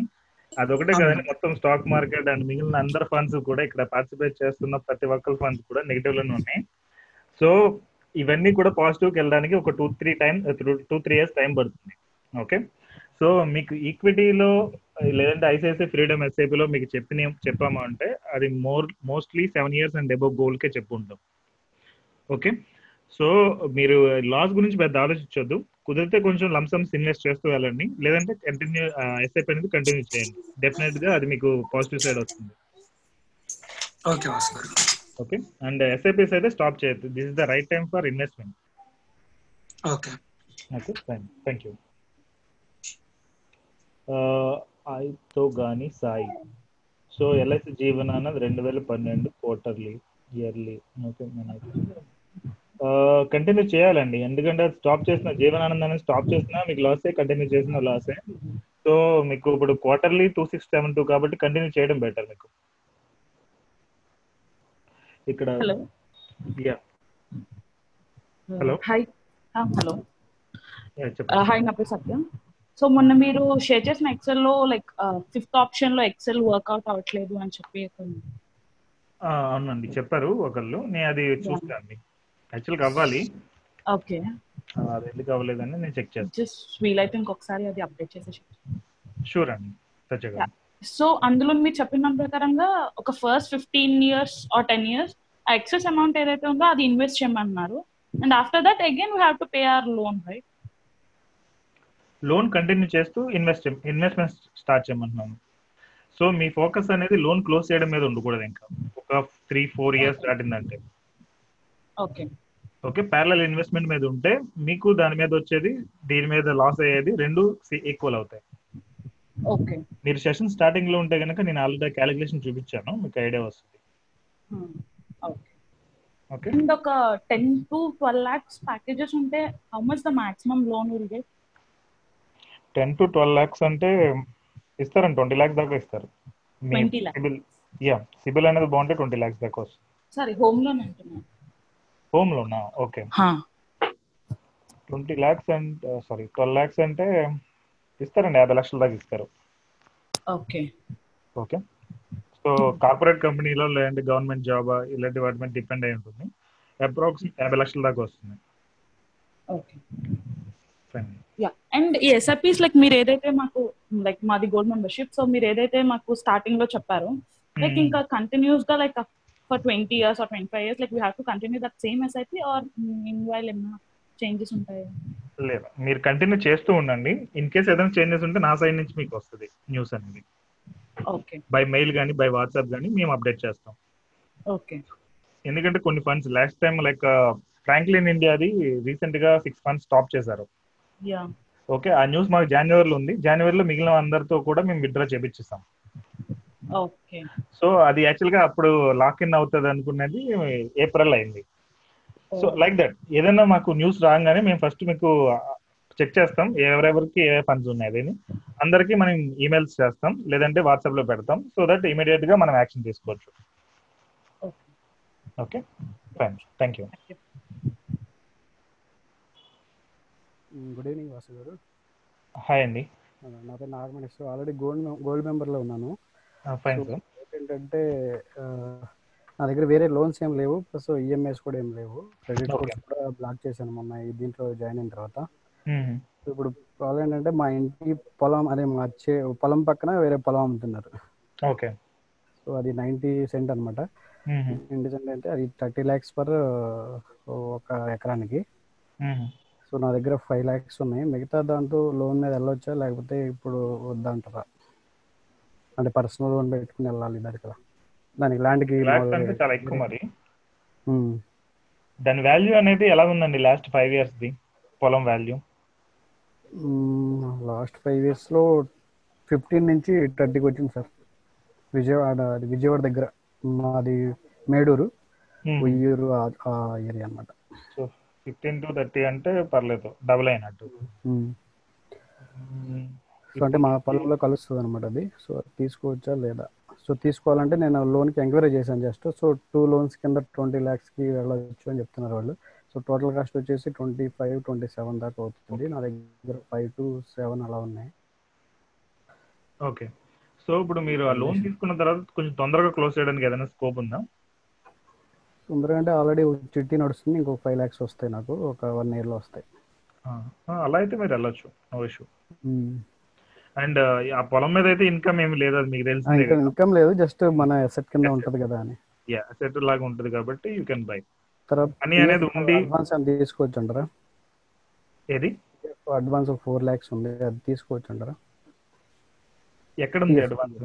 అదొకటే కదండి మొత్తం స్టాక్ మార్కెట్ అండ్ మిగిలిన అందరు ఫండ్స్ కూడా ఇక్కడ పార్టిసిపేట్ చేస్తున్న ప్రతి ఒక్కరి ఫండ్స్ కూడా నెగిటివ్లోనే ఉన్నాయి. సో ఇవన్నీ కూడా పాజిటివ్కి వెళ్ళడానికి ఒక two three time two three years time పడుతుంది. ఓకే సో మీకు ఈక్విటీలో లేదంటే ఐసిఐసిఐ ఫ్రీడమ్ ఎస్ఐపిలో మీకు చెప్పిన చెప్పాము అంటే అది more mostly seven years and above గోల్కే చెప్పుంటాం. ఓకే సో మీరు లాస్ గురించి పెద్ద ఆలోచించొద్దు. కుదిరితే కొంచెం లంసమ్స్ ఇన్వెస్ట్ చేస్తూ వెళ్ళండి. లేదంటే కంటిన్యూ ఎస్ఐపి అనేది కంటిన్యూ చేయండి. డెఫినెట్గా అది మీకు పాజిటివ్ సైడ్ వస్తుంది. Okay okay? అండ్ ఎస్ఐపిస్ అయితే స్టాప్ చేయొద్దు. This is the right time for investment okay. Okay fine thank you ఐతో గాని సాయి. సో ఎల్ఐసి జీవన అన్నది రెండు వేల పన్నెండు క్వార్టర్లీ ఇయర్లీ ఓకే కంటిన్యూ చేయాలండి. ఎందుకంటే స్టాప్ చేసిన జీవనానంద్ అనేది స్టాప్ చేసినా మీకు లాసే కంటిన్యూ చేసిన లాసే సో మీకు ఇప్పుడు quarterly two six seven two కాబట్టి కంటిన్యూ చేయడం బెటర్ మీకు. ఇక్కడ hello. Yeah hello. Hi hello. చెప్పండి. హాయ్ నా పేరు సత్య. సో మొన్న మీరు షేర్ చేసిన ఎక్సెల్లో లైక్ ఫిఫ్త్ ఆప్షన్లో ఎక్సెల్ వర్కౌట్ అవ్వట్లేదు అని చెప్పి ఆ, అవునండి. చెప్పారు ఒకళ్ళు. నేను అది చూస్తాను యాక్చువల్గా అవ్వాలి. ఓకే. ఆ, అది ఎందుకు అవ్వలేదని నేను చెక్ చేస్తాను జస్ట్ వీలైతే ఇంకొకసారి అది అప్డేట్ చేసేసి షూర్ అండి. సత్యగా సో అందులో మీరు చెప్పిన దాని ప్రకారంగా ఒక first fifteen years or ten years ఆ ఎక్సెస్ అమౌంట్ ఏదైతే ఉందో అది ఇన్వెస్ట్ చేయమన్నారు. And after that again we have to pay our loan right loan continue చేస్తూ ఇన్వెస్ట్ ఇన్వెస్ట్మెంట్ స్టార్ట్ చేయమంటున్నాము. సో మీ ఫోకస్ అనేది లోన్ క్లోజ్ చేయడం మీద ఉండకూడదు ఇంకా. ఒక త్రీ ఫోర్ ఇయర్స్ దాటిందంటే. ఓకే ఓకే ప్యారలల్ ఇన్వెస్ట్మెంట్ మీద ఉంటే మీకు దాని మీద వచ్చేది దీని మీద లాస్ అయ్యేది రెండు ఈక్వల్ అవుతాయి. ఓకే. మీరు సెషన్ స్టార్టింగ్లో ఉంటే కనుక నేను ఆల్రెడీ క్యాలిక్యులేషన్ చూపించాను మీకు ఐడియా వస్తుంది. ఓకే అండ్ ఒక ten to twelve lakhs packages ఉంటే how much the maximum loan will get ten to twelve lakhs అంటే ఇస్తారండి ట్వంటీ లాక్స్ దాకా ఇస్తారు. మీ 20 lakhs. సిబిల్ యా సిబిల్ అనేది బాగుంటే ట్వంటీ లాక్స్ దాకా వస్తుంది. సారీ హోమ్ లోన్ అంటున్నాను హోమ్ లోనా okay twenty lakhs and sorry twelve lakhs అంటే ఇస్తారండి యాభై లక్షల దాకా ఇస్తారు. ఓకే. ఓకే. సో కార్పొరేట్ కంపెనీలో లేదంటే గవర్నమెంట్ జాబ్ ఇలాంటి వాటి మీద డిపెండ్ అయి ఉంటుంది. అప్రాక్స్ యాభై లక్షల దాకా వస్తుంది. ఓకే. అండ్ ఈ ఎస్ఐపీస్ లైక్ మీరు ఏదైతే మాకు లైక్ మాది గోల్డ్ మెంబర్షిప్ సో మీరు ఏదైతే మాకు స్టార్టింగ్లో చెప్పారో లైక్. ఇంకా కంటిన్యూస్గా like years or twenty five years like we have to continue that same SIP or in while ఏమైనా చేంజెస్ ఉంటాయా? లేదు. మీరు కంటిన్యూ చేస్తూ ఉండండి. ఇన్ కేస్ ఏదైనా చేంజెస్ ఉంటే నా సైడ్ నుంచి మీకు వస్తుంది న్యూస్ అనేది. ఓకే. బై మెయిల్ కానీ బై వాట్సాప్ కానీ మేము అప్డేట్ చేస్తాం. ఓకే. ఎందుకంటే కొన్ని funds last time like Franklin ఇండియాది రీసెంట్గా సిక్స్ ఫండ్స్ స్టాప్ చేశారు. ఓకే ఆ న్యూస్ మాకు జనవరిలో ఉంది. జనవరిలో మిగిలిన అందరితో కూడా మేము విత్డ్రా చేపించేస్తాం సో అది యాక్చువల్గా అప్పుడు లాక్ ఇన్ అవుతుంది అనుకున్నది ఏప్రిల్ అయింది. సో లైక్ దట్ ఏదైనా మాకు న్యూస్ రాగానే మేము ఫస్ట్ మీకు చెక్ చేస్తాం ఎవరెవరికి ఏ ఫండ్స్ ఉన్నాయి అని. అందరికీ మనం ఈమెయిల్స్ చేస్తాం లేదంటే వాట్సాప్లో పెడతాం సో దట్ ఇమీడియట్గా మనం యాక్షన్ తీసుకోవచ్చు. Okay. Fine thank you good evening Vasu గారు. హాయ్ అండి. నా పేరు నాగమణేశ్వర్. ఆల్రెడీ గోల్డ్ గోల్డ్ మెంబర్లో ఉన్నాను. ఏంటంటే నా దగ్గర వేరే లోన్స్ ఏం లేవు. ప్లస్ ఈఎంఐస్ కూడా ఏం లేవు. క్రెడిట్. కార్డ్స్ కూడా బ్లాక్ చేశాను మొన్న. దీంట్లో జాయిన్ అయిన తర్వాత. ఇప్పుడు ప్రాబ్లం ఏంటంటే మా ఇంటి పొలం అదే మా చే పొలం పక్కన వేరే పొలం అమ్ముతున్నారు. ఓకే సో అది నైంటీ సెంట్ అనమాట నైంటీ సెంట్ అంటే అది థర్టీ ల్యాక్స్ పర్ ఒక ఎకరానికి. సో నా దగ్గర ఫైవ్ ల్యాక్స్ ఉన్నాయి. మిగతా దాంతో లోన్ మీద వెళ్ళొచ్చా? లేకపోతే ఇప్పుడు వద్దంటారా అంటే పర్సనల్ లోన్ పెట్టుకుని వెళ్ళాలి దానికి కదా దానికి ల్యాండ్కి అంటే చాలా ఎక్కువ మరి. దాని వాల్యూ అనేది ఎలా ఉందండి లాస్ట్ ఫైవ్ ఇయర్స్ ది? పొలం వాల్యూ లాస్ట్ ఫైవ్ ఇయర్స్లో ఫిఫ్టీన్ నుంచి థర్టీకి వచ్చింది సార్. విజయవాడ అది విజయవాడ దగ్గర మాది మేడూరు. ఉయ్యూరు ఆ ఏరియా అనమాట సో ఫిఫ్టీన్ టు థర్టీ అంటే పర్లేదు. డబుల్ అయినట్టు. సో అంటే మా పొలంలో కలుస్తుంది అనమాట అది. సో తీసుకోవచ్చా లేదా? సో తీసుకోవాలంటే నేను లోన్కి ఎంక్వైరీ చేశాను జస్ట్. సో టూ లోన్స్ కింద ట్వంటీ ల్యాక్స్కి వెళ్ళవచ్చు అని చెప్తున్నారు వాళ్ళు. సో టోటల్ కాస్ట్ వచ్చేసి ట్వంటీ ఫైవ్ ట్వంటీ సెవెన్ దాకా అవుతుంది నా దగ్గర ఫైవ్ టు సెవెన్ అలా ఉన్నాయి. ఓకే. సో ఇప్పుడు మీరు ఆ లోన్ తీసుకున్న తర్వాత కొంచెం తొందరగా క్లోజ్ చేయడానికి ఏదైనా స్కోప్ ఉందా? తొందరగా అంటే ఆల్రెడీ చిట్టి నడుస్తుంది ఇంకొక ఫైవ్ ల్యాక్స్ వస్తాయి నాకు. ఒక వన్ ఇయర్లో వస్తాయి. అలా అయితే మీరు వెళ్ళొచ్చు. No issue. అండ్ ఆ పొలం మీద అయితే ఇన్కమ్ ఏమి లేదు అది మీకు తెలిసిందే కదా. ఇన్కమ్ లేదు జస్ట్ మన అసెట్ కింద ఉంటది కదా అని. యా అసెట్ లాగా ఉంటది కాబట్టి యూ కెన్ బై తర్వాత అని అనేది ఉండి అడ్వాన్స్ అని తీసుకోవచ్చు అంటారా? ఏది? అడ్వాన్స్ ఫోర్ ల్యాక్స్ ఉంది అది తీసుకోవచ్చు అంటారా? ఎక్కడ ఉంది అడ్వాన్స్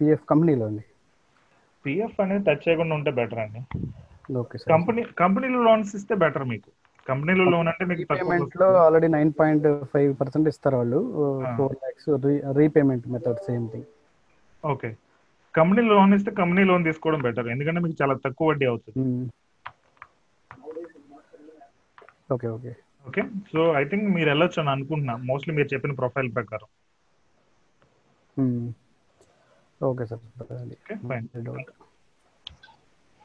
పిఎఫ్ కంపెనీలో ఉంది పిఎఫ్ అనేది టచ్ చేయకుండా ఉంటే బెటర్ అండి. ఓకే సార్ కంపెనీ కంపెనీలో లోన్స్ ఇస్తే బెటర్ మీకు. కంపెనీలో లోన్ అంటే మీకు పేమెంట్లో already nine point five percent ఇస్తారు వాళ్ళు. Four lakhs repayment method same thing. Okay. Company loan ఇస్తే కంపెనీ లోన్ తీసుకోవడం బెటర్. ఎందుకంటే మీకు చాలా తక్కువ వడ్డీ అవుతుంది. Okay okay. Okay. So I think మీరు వెళ్ళొచ్చు అని అనుకుంటున్నా. మోస్ట్లీ మీరు చెప్పిన ప్రొఫైల్ ప్రకారం. Okay sir. Okay fine.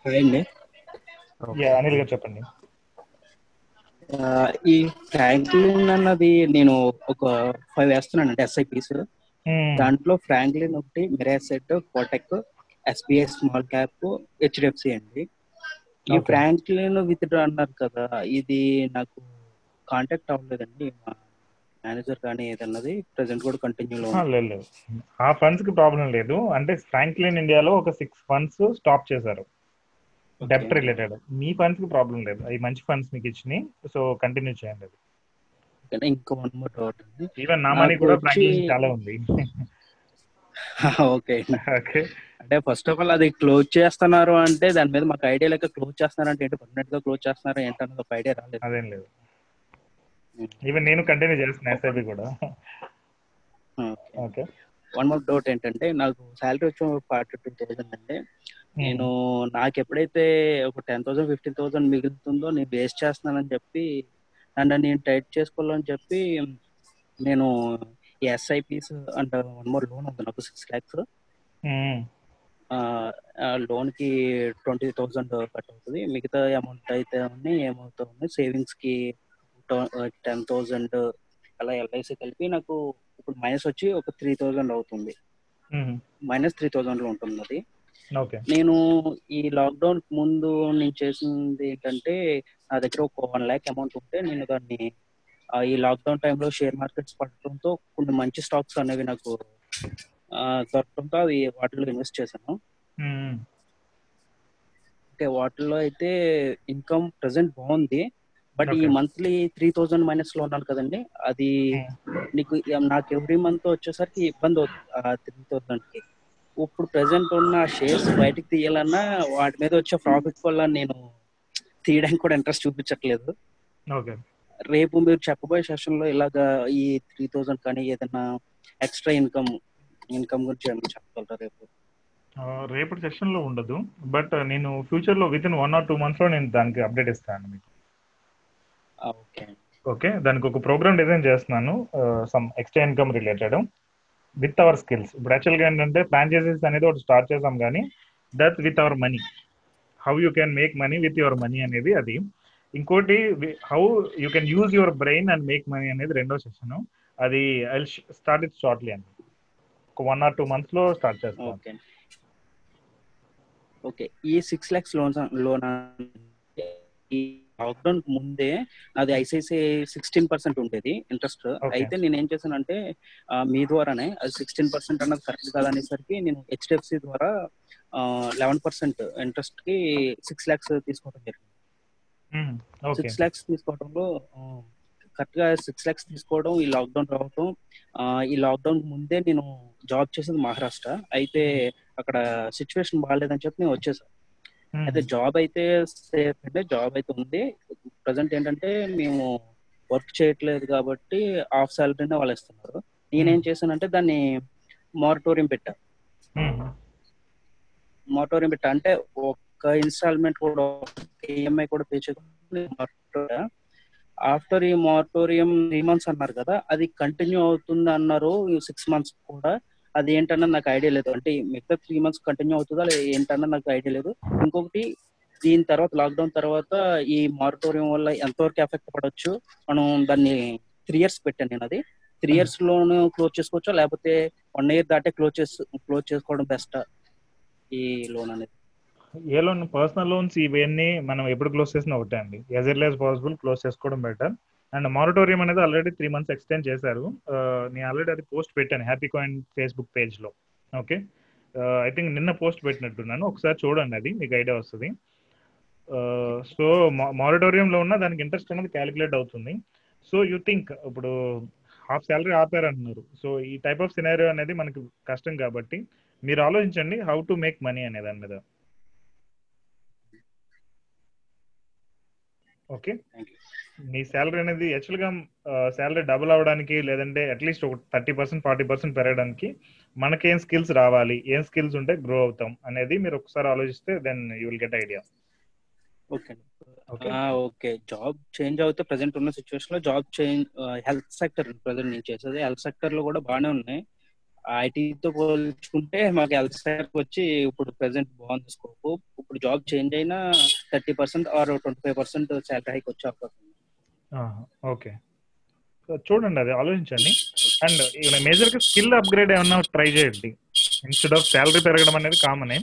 అండి. యా అనిల్ గారు చెప్పండి. ఈ ఫ్రాంక్లిన్ అన్నది నేను ఒక ఫైవ్ వేస్తున్నాను అంటే ఎస్ఐపీస్ దాంట్లో ఫ్రాంక్లిన్ ఒకటి Mirae Asset Kotak SBI small cap HDFC అండి. ఈ ఫ్రాంక్లిన్ విత్ డ్రా అన్నారు కదా ఇది నాకు కాంటాక్ట్ అవ్వలేదండి. మేనేజర్ కానీ ఏదన్నది ప్రెసెంట్ కూడా కంటిన్యూలో లేదు లేదు. ఆ ఫండ్స్కి ప్రాబ్లం లేదు. అంటే ఫ్రాంక్లిన్ ఇండియాలో ఒక సిక్స్ ఫండ్స్ స్టాప్ చేశారు. డెప్ట్ రిలేటెడ్ మీ ఫండ్స్కి ప్రాబ్లం లేదు. అవి మంచి ఫండ్స్ మీకు ఇచ్చినాయి. సో కంటిన్యూ చేయండి అది. ఇంకా వన్ మోర్ డౌట్ ఈవెన్ నా మనీ కూడా ఫ్రాంక్లిన్ చాలా ఉంది. [laughs] ఓకే ఓకే అంటే ఫస్ట్ ఆఫ్ ఆల్ అది క్లోజ్ చేస్తున్నారు అంటే దాని మీద మాకు ఐడియా లేక క్లోజ్ చేస్తున్నారు అంటే ఏంటి? పర్మనెంట్గా క్లోజ్ చేస్తున్నారు ఏంటన్నది ఒక ఐడియా రాలేదు. అదేం లేదు. ఈవెన్ నేను కంటిన్యూ చేస్తున్నా ఎస్ఐబి కూడా. ఓకే వన్ మోర్ డౌట్ ఏంటంటే నాకు శాలరీ వచ్చి ఫార్టీ టూ థౌసండ్ అంటే నేను నాకు ఎప్పుడైతే ఒక టెన్ థౌసండ్ ఫిఫ్టీన్ థౌసండ్ మిగులుతుందో నేను వేస్ట్ చేస్తున్నానని చెప్పి నన్ను నేను టైట్ చేసుకోవాలని చెప్పి నేను ఎస్ఐపిస్ అంటే వన్ మోర్ లోన్ ఉంది నాకు సిక్స్ ల్యాక్స్ లోన్కి ట్వంటీ థౌసండ్ కట్ అవుతుంది. మిగతా అమౌంట్ అయితే ఉన్నాయి ఏమవుతా ఉన్నాయి. సేవింగ్స్కి టెన్ థౌసండ్ అలా ఎల్ఐసి కలిపి నాకు ఇప్పుడు మైనస్ వచ్చి ఒక త్రీ థౌసండ్ అవుతుంది. మైనస్ త్రీ థౌసండ్లో ఉంటుంది అది. ఓకే. నేను ఈ లాక్డౌన్ ముందు నేను చేసింది ఏంటంటే నా దగ్గర ఒక వన్ ల్యాక్ అమౌంట్ ఉంటే నేను దాన్ని ఈ లాక్డౌన్ టైంలో షేర్ మార్కెట్స్ పడటంతో కొన్ని మంచి స్టాక్స్ అనేవి నాకు దొరకడంతో అవి వాటిలో ఇన్వెస్ట్ చేశాను. ఓకే వాటిలో అయితే ఇన్కమ్ ప్రెసెంట్ బాగుంది. బట్ ఈ మంత్లీ త్రీ థౌజండ్ మైనస్లో ఉన్నాను కదండి. అది నీకు నాకు ఎవ్రీ మంత్ వచ్చేసరికి ఇబ్బంది అవుతుంది ఆ త్రీ థౌజండ్కి ఇప్పుడు ప్రెసెంట్ ఉన్న షేర్స్ బయటకు తీయాలన్నా వాటి మీద వచ్చే ప్రాఫిట్ వల్ల నేను తీయడానికి కూడా ఇంట్రెస్ట్ చూపించట్లేదు. ఓకే. రేపు మీరు చెప్పబోయే సెషన్లో ఇలాగా ఈ త్రీ థౌజండ్ కానీ ఏదైనా ఎక్స్ట్రా ఇన్కమ్ ఇన్కమ్ గురించి ఏమైనా చెప్పగలరా రేపు? రేపటి సెషన్లో ఉండదు. బట్ నేను ఫ్యూచర్లో with in one or two మంత్స్లో నేను దానికి అప్డేట్ ఇస్తాను మీకు. ఓకే. దానికి ఒక ప్రోగ్రామ్ డిజైన్ చేస్తున్నాను. Some extra income related. With our skills. ఇప్పుడు యాక్చువల్గా ఏంటంటే ఫ్రాంచైజీస్ అనేది ఒకటి స్టార్ట్ చేసాం కానీ that with our money. How you can make money with your money అనేది అది. ఇంకోటి how you can use your brain and make money అనేది రెండో సెషన్. అది ఐ స్టార్ట్ ఇట్ షార్ట్లీ అండి. ఒక వన్ ఆర్ టూ మంత్స్లో స్టార్ట్ చేస్తాం. ఓకే. ఈ six lakhs loan loan lockdown ముందే అది ఐసిఐసిఐ సిక్స్టీన్ పర్సెంట్ ఉండేది ఇంట్రెస్ట్. అయితే నేను ఏం చేశానంటే మీ ద్వారానే అది సిక్స్టీన్ పర్సెంట్ అన్నది కరెక్ట్ కాదనేసరికి నేను హెచ్డిఎఫ్సి ద్వారా లెవెన్ పర్సెంట్ ఇంట్రెస్ట్కి సిక్స్ ల్యాక్స్ తీసుకోవడం జరిగింది. సిక్స్ ల్యాక్స్ తీసుకోవడంలో కరెక్ట్గా సిక్స్ ల్యాక్స్ తీసుకోవడం ఈ లాక్డౌన్ రావడం ఈ లాక్డౌన్ ముందే నేను జాబ్ చేసేది మహారాష్ట్ర. అయితే అక్కడ సిచ్యువేషన్ బాగాలేదని చెప్పి నేను వచ్చేసాను అయితే జాబ్ అయితే సేఫ్ అంటే జాబ్ అయితే ఉంది. ప్రజెంట్ ఏంటంటే మేము వర్క్ చేయట్లేదు కాబట్టి హాఫ్ సాలరీనే వాళ్ళు ఇస్తున్నారు. నేనేం చేశానంటే దాన్ని మారిటోరియం పెట్టా. మారిటోరియం పెట్టా. అంటే ఒక్క ఇన్స్టాల్మెంట్ కూడా ఈఎంఐ కూడా పే చేయకుండా ఆఫ్టర్ ఈ మారిటోరియం త్రీ మంత్స్ అన్నారు కదా అది కంటిన్యూ అవుతుంది అన్నారు. సిక్స్ మంత్స్ కూడా అది ఏంటన్నా నాకు ఐడియా లేదు. అంటే మిగతా త్రీ మంత్స్ కంటిన్యూ అవుతుందా? లేదా ఏంటన్నా నాకు ఐడియా లేదు. ఇంకొకటి దీని తర్వాత లాక్డౌన్ తర్వాత ఈ మారిటోరియం వల్ల ఎంతవరకు ఎఫెక్ట్ పడవచ్చు మనం దాన్ని త్రీ ఇయర్స్ పెట్టాను నేను అది. త్రీ ఇయర్స్ లోను క్లోజ్ చేసుకోవచ్చా? లేకపోతే వన్ ఇయర్ దాటే క్లోజ్ చేసు క్లోజ్ చేసుకోవడం బెస్ట్ ఈ లోన్ అనేది. ఏ లోన్ పర్సనల్ లోన్స్ ఇవన్నీ మనం ఎప్పుడు క్లోజ్ చేసినా ఒకటే అండి. As early as possible close చేసుకోవడం బెటర్ అండ్ మారిటోరియం అనేది ఆల్రెడీ త్రీ మంత్స్ ఎక్స్టెండ్ చేశారు. నేను ఆల్రెడీ అది పోస్ట్ పెట్టాను హ్యాపీ కాయిన్ ఫేస్బుక్ పేజ్లో ఓకే ఐ థింక్ నిన్న పోస్ట్ పెట్టినట్టున్నాను. ఒకసారి చూడండి అది మీకు ఐడియా వస్తుంది. సో మారిటోరియంలో ఉన్న దానికి ఇంట్రెస్ట్ అనేది క్యాలిక్యులేట్ అవుతుంది. సో యూ థింక్ ఇప్పుడు హాఫ్ శాలరీ ఆపారు అంటున్నారు సో ఈ టైప్ ఆఫ్ సినారియో అనేది మనకి కష్టం కాబట్టి మీరు ఆలోచించండి హౌ టు మేక్ మనీ అనే దాని మీద. ఓకే మీ శాలరీ అనేది యాక్చువల్గా శాలరీ డబుల్ అవ్వడానికి లేదంటే అట్లీస్ట్ ఒక థర్టీ పర్సెంట్ ఫార్టీ పర్సెంట్ పెరగడానికి మనకేం స్కిల్స్ రావాలి ఏం స్కిల్స్ ఉంటే గ్రో అవుతాం అనేది మీరు ఒకసారి ఆలోచిస్తే then you will get idea okay okay job change అవుతే ప్రజెంట్ ఉన్న సిచ్యువేషన్లో job change health sector present నేను చేసేది. హెల్త్ సెక్టర్లో కూడా బాగానే ఉన్నాయి. ఐటీతో పోల్చుకుంటే మాకు హెల్త్ సెక్టర్ వచ్చి ఇప్పుడు ప్రెసెంట్ బాగుంది స్కోప్ ఇప్పుడు జాబ్ చేంజ్ అయినా thirty percent or twenty five percent salary hike వచ్చే అవకాశం ఓకే. చూడండి అది ఆలోచించండి. అండ్ మేజర్గా స్కిల్ అప్గ్రేడ్ ఏమన్నా ట్రై చేయండి. ఇన్స్టెడ్ ఆఫ్ శాలరీ పెరగడం అనేది కామనే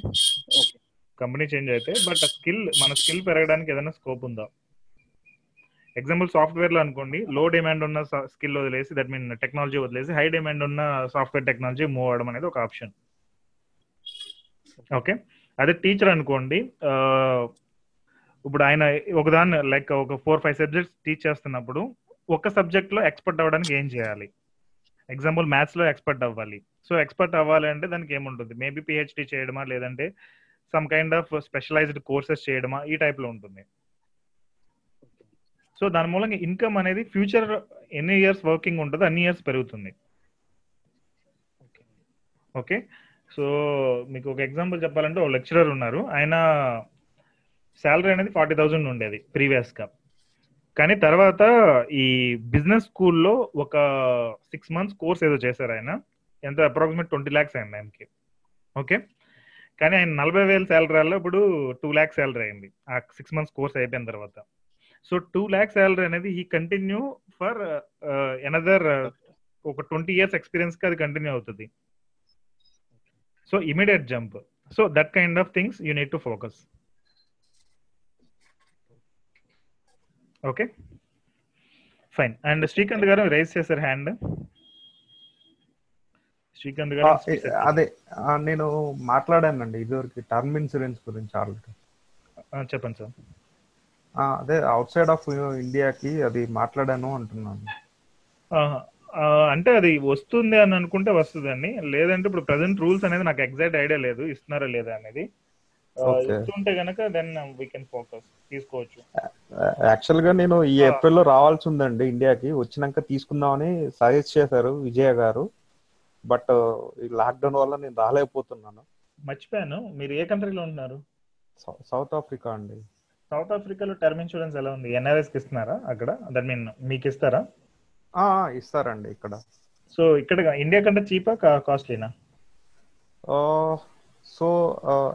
కంపెనీ చేంజ్ అయితే బట్ స్కిల్ మన స్కిల్ పెరగడానికి ఏదైనా స్కోప్ ఉందా? ఎగ్జాంపుల్ సాఫ్ట్వేర్లో అనుకోండి లో డిమాండ్ ఉన్న స్కిల్ వదిలేసి దట్ మీన్ టెక్నాలజీ వదిలేసి హై డిమాండ్ ఉన్న సాఫ్ట్వేర్ టెక్నాలజీ మూవ్ అవడం అనేది ఒక ఆప్షన్ ఓకే అదే టీచర్ అనుకోండి ఇప్పుడు ఆయన ఒకదాని లైక్ ఒక ఫోర్ ఫైవ్ సబ్జెక్ట్స్ టీచ్ చేస్తున్నప్పుడు ఒక సబ్జెక్ట్లో ఎక్స్పర్ట్ అవ్వడానికి ఏం చేయాలి? ఎగ్జాంపుల్ మ్యాథ్స్లో ఎక్స్పర్ట్ అవ్వాలి. సో ఎక్స్పర్ట్ అవ్వాలి అంటే దానికి ఏముంటుంది? మేబీ పిహెచ్డి చేయడమా? లేదంటే some kind of specialized courses చేయడమా? ఈ టైప్లో ఉంటుంది. సో దాని మూలంగా ఇన్కమ్ అనేది ఫ్యూచర్ ఎన్ని ఇయర్స్ వర్కింగ్ ఉంటుందో అన్ని ఇయర్స్ పెరుగుతుంది. ఓకే సో మీకు ఒక ఎగ్జాంపుల్ చెప్పాలంటే ఒక లెక్చరర్ ఉన్నారు. ఆయన శాలరీ అనేది ఫార్టీ థౌజండ్ ఉండేది ప్రీవియస్గా. కానీ తర్వాత ఈ బిజినెస్ స్కూల్లో ఒక సిక్స్ మంత్స్ కోర్స్ ఏదో చేశారు ఆయన. ఎంత? అప్రాక్సిమేట్ ట్వంటీ ల్యాక్స్ అయింది ఆయనకి. ఓకే? కానీ ఆయన నలభై వేల శాలరీలో ఇప్పుడు టూ ల్యాక్స్ శాలరీ అయింది. ఆ సిక్స్ మంత్స్ కోర్స్ అయిపోయిన తర్వాత. సో టూ ల్యాక్స్ శాలరీ అనేది ఈ కంటిన్యూ ఫర్ ఎనదర్ ఒక ట్వంటీ ఇయర్స్ ఎక్స్పీరియన్స్కి అది కంటిన్యూ అవుతుంది. So immediate jump. So that kind of things you need to focus. Okay fine and Srikanth గారు రైజ్ చేశారు హ్యాండ్ శ్రీకాంత్ గారు అదే నేను మాట్లాడానండి ఇదివరకు టర్మ్ ఇన్సూరెన్స్ గురించి ఆల్రెడీ. చెప్పండి సార్. అదే అవుట్ సైడ్ ఆఫ్ ఇండియాకి అది మాట్లాడాను అంటున్నాను. అంటే అది వస్తుంది అని అనుకుంటే వస్తుందండి. లేదంటే ఇప్పుడు ప్రజెంట్ రూల్స్ అనేది నాకు ఎగ్జాక్ట్ ఐడియా లేదు. ఇస్తున్నారా లేదా అనేది. ఇస్తుంటే గనక దెన్ వీ కెన్ ఫోకస్ తీసుకోవచ్చు. యాక్చువల్గా నేను ఈ ఏప్రిల్లో రావాల్సి ఉందండి ఇండియాకి. వచ్చినాక తీసుకుందామని సజెస్ట్ చేశారు విజయ గారు. బట్ ఈ లాక్డౌన్ వల్ల నేను రాలేకపోతున్నాను. మర్చిపోయాను. మీరు ఏ కంట్రీలో ఉంటున్నారు? సౌత్ ఆఫ్రికా అండి. సౌత్ ఆఫ్రికాలో టర్మ్ ఇన్సూరెన్స్ ఎలా ఉంది? ఎన్ఆర్ఎస్కి ఇస్తున్నారా అక్కడ? దట్ మీన్ మీకు ఇస్తారా? ఆ, ఇస్తారండి ఇక్కడ. సో ఇక్కడ ఇండియా కంటే చీపా కాస్ట్లీనా? సో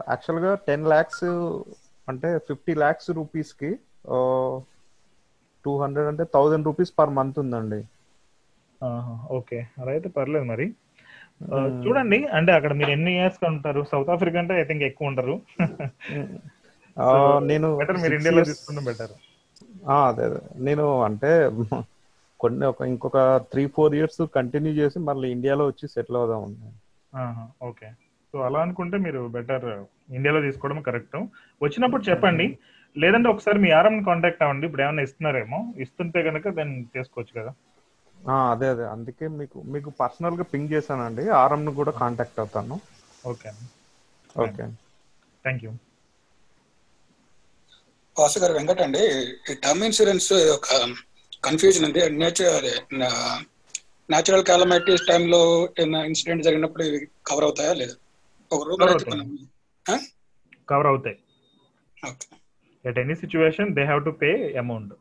యాక్చువల్గా టెన్ ల్యాక్స్ అంటే ఫిఫ్టీ ల్యాక్స్ రూపీస్కి టూ హండ్రెడ్ అంటే థౌజండ్ రూపీస్ పర్ మంత్ ఉందండి. ఓకే. అలా అయితే పర్లేదు మరి. చూడండి. అంటే అక్కడ మీరు ఎన్ని ఇయర్స్ ఉంటారు? సౌత్ ఆఫ్రికా అంటే ఐ థింక్ ఎక్కువ ఉంటారు. నేను బెటర్ మీరు ఇండియాలో తీసుకుంటే బెటర్ ఆ, అదే అదే. నేను అంటే కొన్ని ఒక ఇంకొక త్రీ ఫోర్ ఇయర్స్ కంటిన్యూ చేసి మళ్ళీ ఇండియాలో వచ్చి సెటిల్ అవుదాం ఓకే. సో అలా అనుకుంటే మీరు బెటర్ ఇండియాలో తీసుకోవడం కరెక్ట్ వచ్చినప్పుడు చెప్పండి. లేదంటే ఒకసారి మీ ఆర్ఎం కాంటాక్ట్ అవ్వండి. ఇప్పుడు ఏమైనా ఇస్తున్నారేమో. ఇస్తుంటే కనుక దాన్ని చేసుకోవచ్చు కదా. ఆ, అదే అదే. అందుకే మీకు మీకు పర్సనల్గా పింగ్ చేశానండి. ఆర్ఎం ను కూడా కాంటాక్ట్ అవుతాను. Okay okay thank you Vasu గారు వెంకట అండి. ఈ టర్మ్ ఇన్సూరెన్స్ ఒక కన్ఫ్యూజన్ ఉంది. నేచర్ న్యాచురల్ క్యాలమైటీస్ టైంలో ఏమైనా ఇన్సిడెంట్ జరిగినప్పుడు కవర్ అవుతాయా? లేదా? ఒక రూమ్ కవర్ అవుతాయి. At any situation they have to pay amount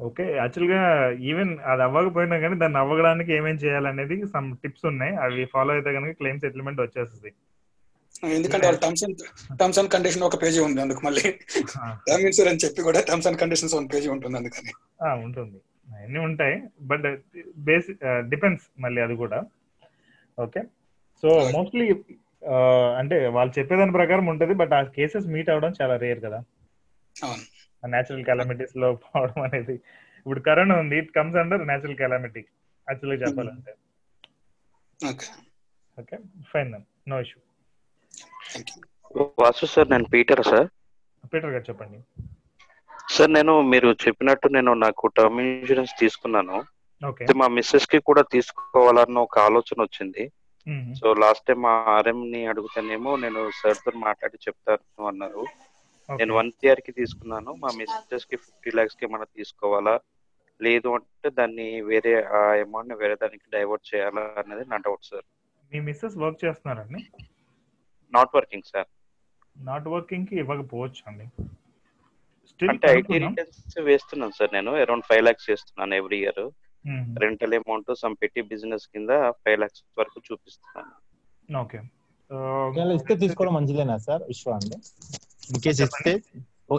okay. యాక్చువల్గా ఈవెన్ అది అవ్వకపోయినా కానీ దాన్ని అవ్వడానికి ఏమేం చేయాలనేది సమ్ టిప్స్ ఉన్నాయి. అవి ఫాలో అయితే కనుక క్లెయిమ్ సెటిల్మెంట్ వచ్చేస్తుంది. ఎందుకంటే వాళ్ళ terms and terms and condition ఒక పేజీ ఉంది అందుకు మళ్ళీ. టర్మ్ ఇన్సూరెన్స్ చెప్పి కూడా టర్మ్స్ అండ్ కండిషన్స్ ఒక పేజీ ఉంటుంది అందుకని. ఆ, ఉంటుంది. అన్నీ ఉంటాయి. బట్ బేసిక్ డిపెండ్స్ మళ్ళీ అది కూడా. ఓకే సో మోస్ట్లీ అంటే వాళ్ళు చెప్పేదాని ప్రకారం ఉంటుంది బట్ ఆ కేసెస్ మీట్ అవడం చాలా రేర్ కదా. అవును. న్యాచురల్ కెలామిటీస్లో పోవడం అనేది. ఇప్పుడు కరోనా ఉంది it comes under natural calamity యాక్చువల్గా చెప్పాలంటే. Okay. Okay fine no issue Vasu sir నేను పీటర్ సార్. పీటర్ గారు చెప్పండి. సార్ నేను మీరు చెప్పినట్టు నేను నాకు టర్మ్ ఇన్సూరెన్స్ తీసుకున్నాను. మా మిస్సెస్కి కూడా తీసుకోవాలన్న ఒక ఆలోచన వచ్చింది. సో లాస్ట్ టైం మా ఆర్ఎం ని అడుగుతానేమో నేను సార్తో మాట్లాడి చెప్తాను అన్నారు. నేను వన్ ఇయర్కి తీసుకున్నాను. మా మిస్సెస్కి ఫిఫ్టీ లాక్స్కి ఏమైనా తీసుకోవాలా? లేదు అంటే దాన్ని వేరే ఆ అమౌంట్ని వేరే దానికి డైవర్ట్ చేయాలా అనేది నా డౌట్ సార్ మీ మిస్సెస్ వర్క్ చేస్తున్నారండి? నాట్ వర్కింగ్ సార్ నాట్ వర్కింగ్కి ఇవ్వకపోవచ్చు అండి. అంటే ఐటీ రిటర్న్స్ వేస్తున్నాను సార్ నేను. అరౌండ్ ఫైవ్ లాక్స్ చేస్తున్నాను every year rental amount some పెట్టి బిజినెస్ కింద ఫైవ్ లాక్స్ వరకు చూపిస్తున్నాను ఓకే. ఇస్తే తీసుకోవడం మంచిదేనా సార్? విశ్వ అండి. ఇన్ కేసు ఇస్తే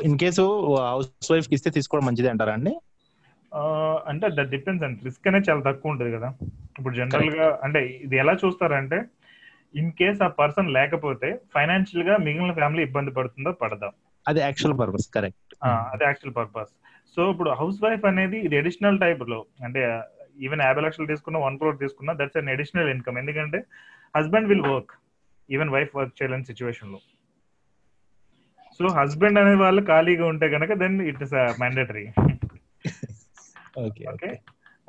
ఇన్ కేసు హౌస్ వైఫ్కి ఇస్తే తీసుకోవడం మంచిదే అంటారా అండి? అంటే దట్ డిపెండ్స్ అండి. రిస్క్ అనేది చాలా తక్కువ ఉంటుంది కదా. ఇప్పుడు జనరల్గా అంటే ఇది ఎలా చూస్తారంటే ఇన్ కేస్ ఆ పర్సన్ లేకపోతే ఫైనాన్షియల్గా మిగిలిన ఫ్యామిలీ ఇబ్బంది పడుతుందో పడదా. అది యాక్చువల్ పర్పస్ కరెక్ట్ అది యాక్చువల్ పర్పస్ సో ఇప్పుడు హౌస్ వైఫ్ అనేది ఇది అడిషనల్ టైప్లో. అంటే ఈవెన్ యాభై లక్షలు తీసుకున్నా వన్ క్రోర్ తీసుకున్నా దట్స్ అన్ అడిషనల్ ఇన్కమ్ ఎందుకంటే husband will work even wife work చేయలేని సిచ్యువేషన్లో. సో హస్బెండ్ అనే వాళ్ళు ఖాళీగా ఉంటే కనుక then it is mandatory okay okay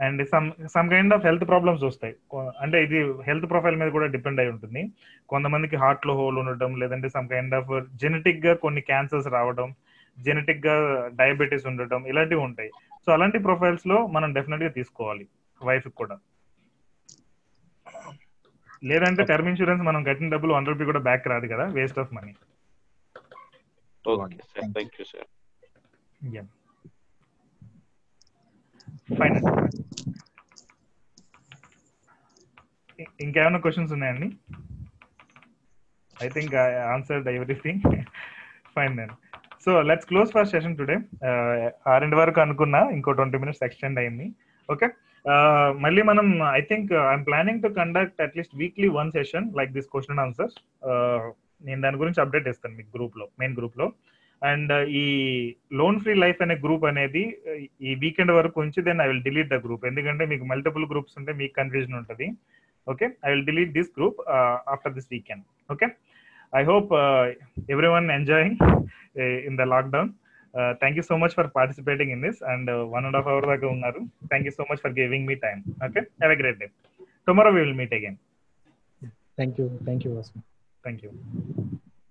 and some some kind of health problems వస్తాయి. అంటే ఇది హెల్త్ ప్రొఫైల్ మీద కూడా డిపెండ్ అయి ఉంటుంది. కొంతమందికి హార్ట్లో హోల్ ఉండటం లేదంటే సమ్ కైండ్ ఆఫ్ జెనెటిక్గా కొన్ని క్యాన్సర్స్ రావడం జెనెటిక్గా డయాబెటీస్ ఉండటం ఇలాంటివి ఉంటాయి. సో అలాంటి ప్రొఫైల్స్లో మనం డెఫినెట్గా తీసుకోవాలి వైఫ్ కూడా. లేదంటే టర్మ్ ఇన్సూరెన్స్ మనం కట్టిన డబ్బులు వన్ రూపీ కూడా బ్యాక్ రాదు కదా వేస్ట్ ఆఫ్ మనీ. ఇంకేమైనా క్వశ్చన్స్ ఉన్నాయండి? I think I answered everything fine then so let's close for session today ఆరింటి వరకు అనుకున్నా ఇంకో ట్వంటీ మినిట్స్ ఎక్స్టెండ్ అయింది. ఓకే uh, మళ్ళీ మనం I think I'm planning to conduct at least weekly one session like this question answers నేను దాని గురించి అప్డేట్ ఇస్తాను మీకు గ్రూప్లో మెయిన్ గ్రూప్లో. అండ్ uh, ఈ లోన్ ఫ్రీ లైఫ్ అనే గ్రూప్ అనేది ఈ వీకెండ్ వరకు ఉంచి then I will delete the group ఎందుకంటే మీకు మల్టిపుల్ గ్రూప్స్ ఉంటే మీకు కన్ఫ్యూజన్ ఉంటుంది. Okay I will delete this group after this weekend okay I hope every one enjoying in the lockdown thank you so much for participating in this and one and half hour దాకా ఉన్నారు thank you so much for giving me time okay have a great day tomorrow we will meet again thank you thank you thank you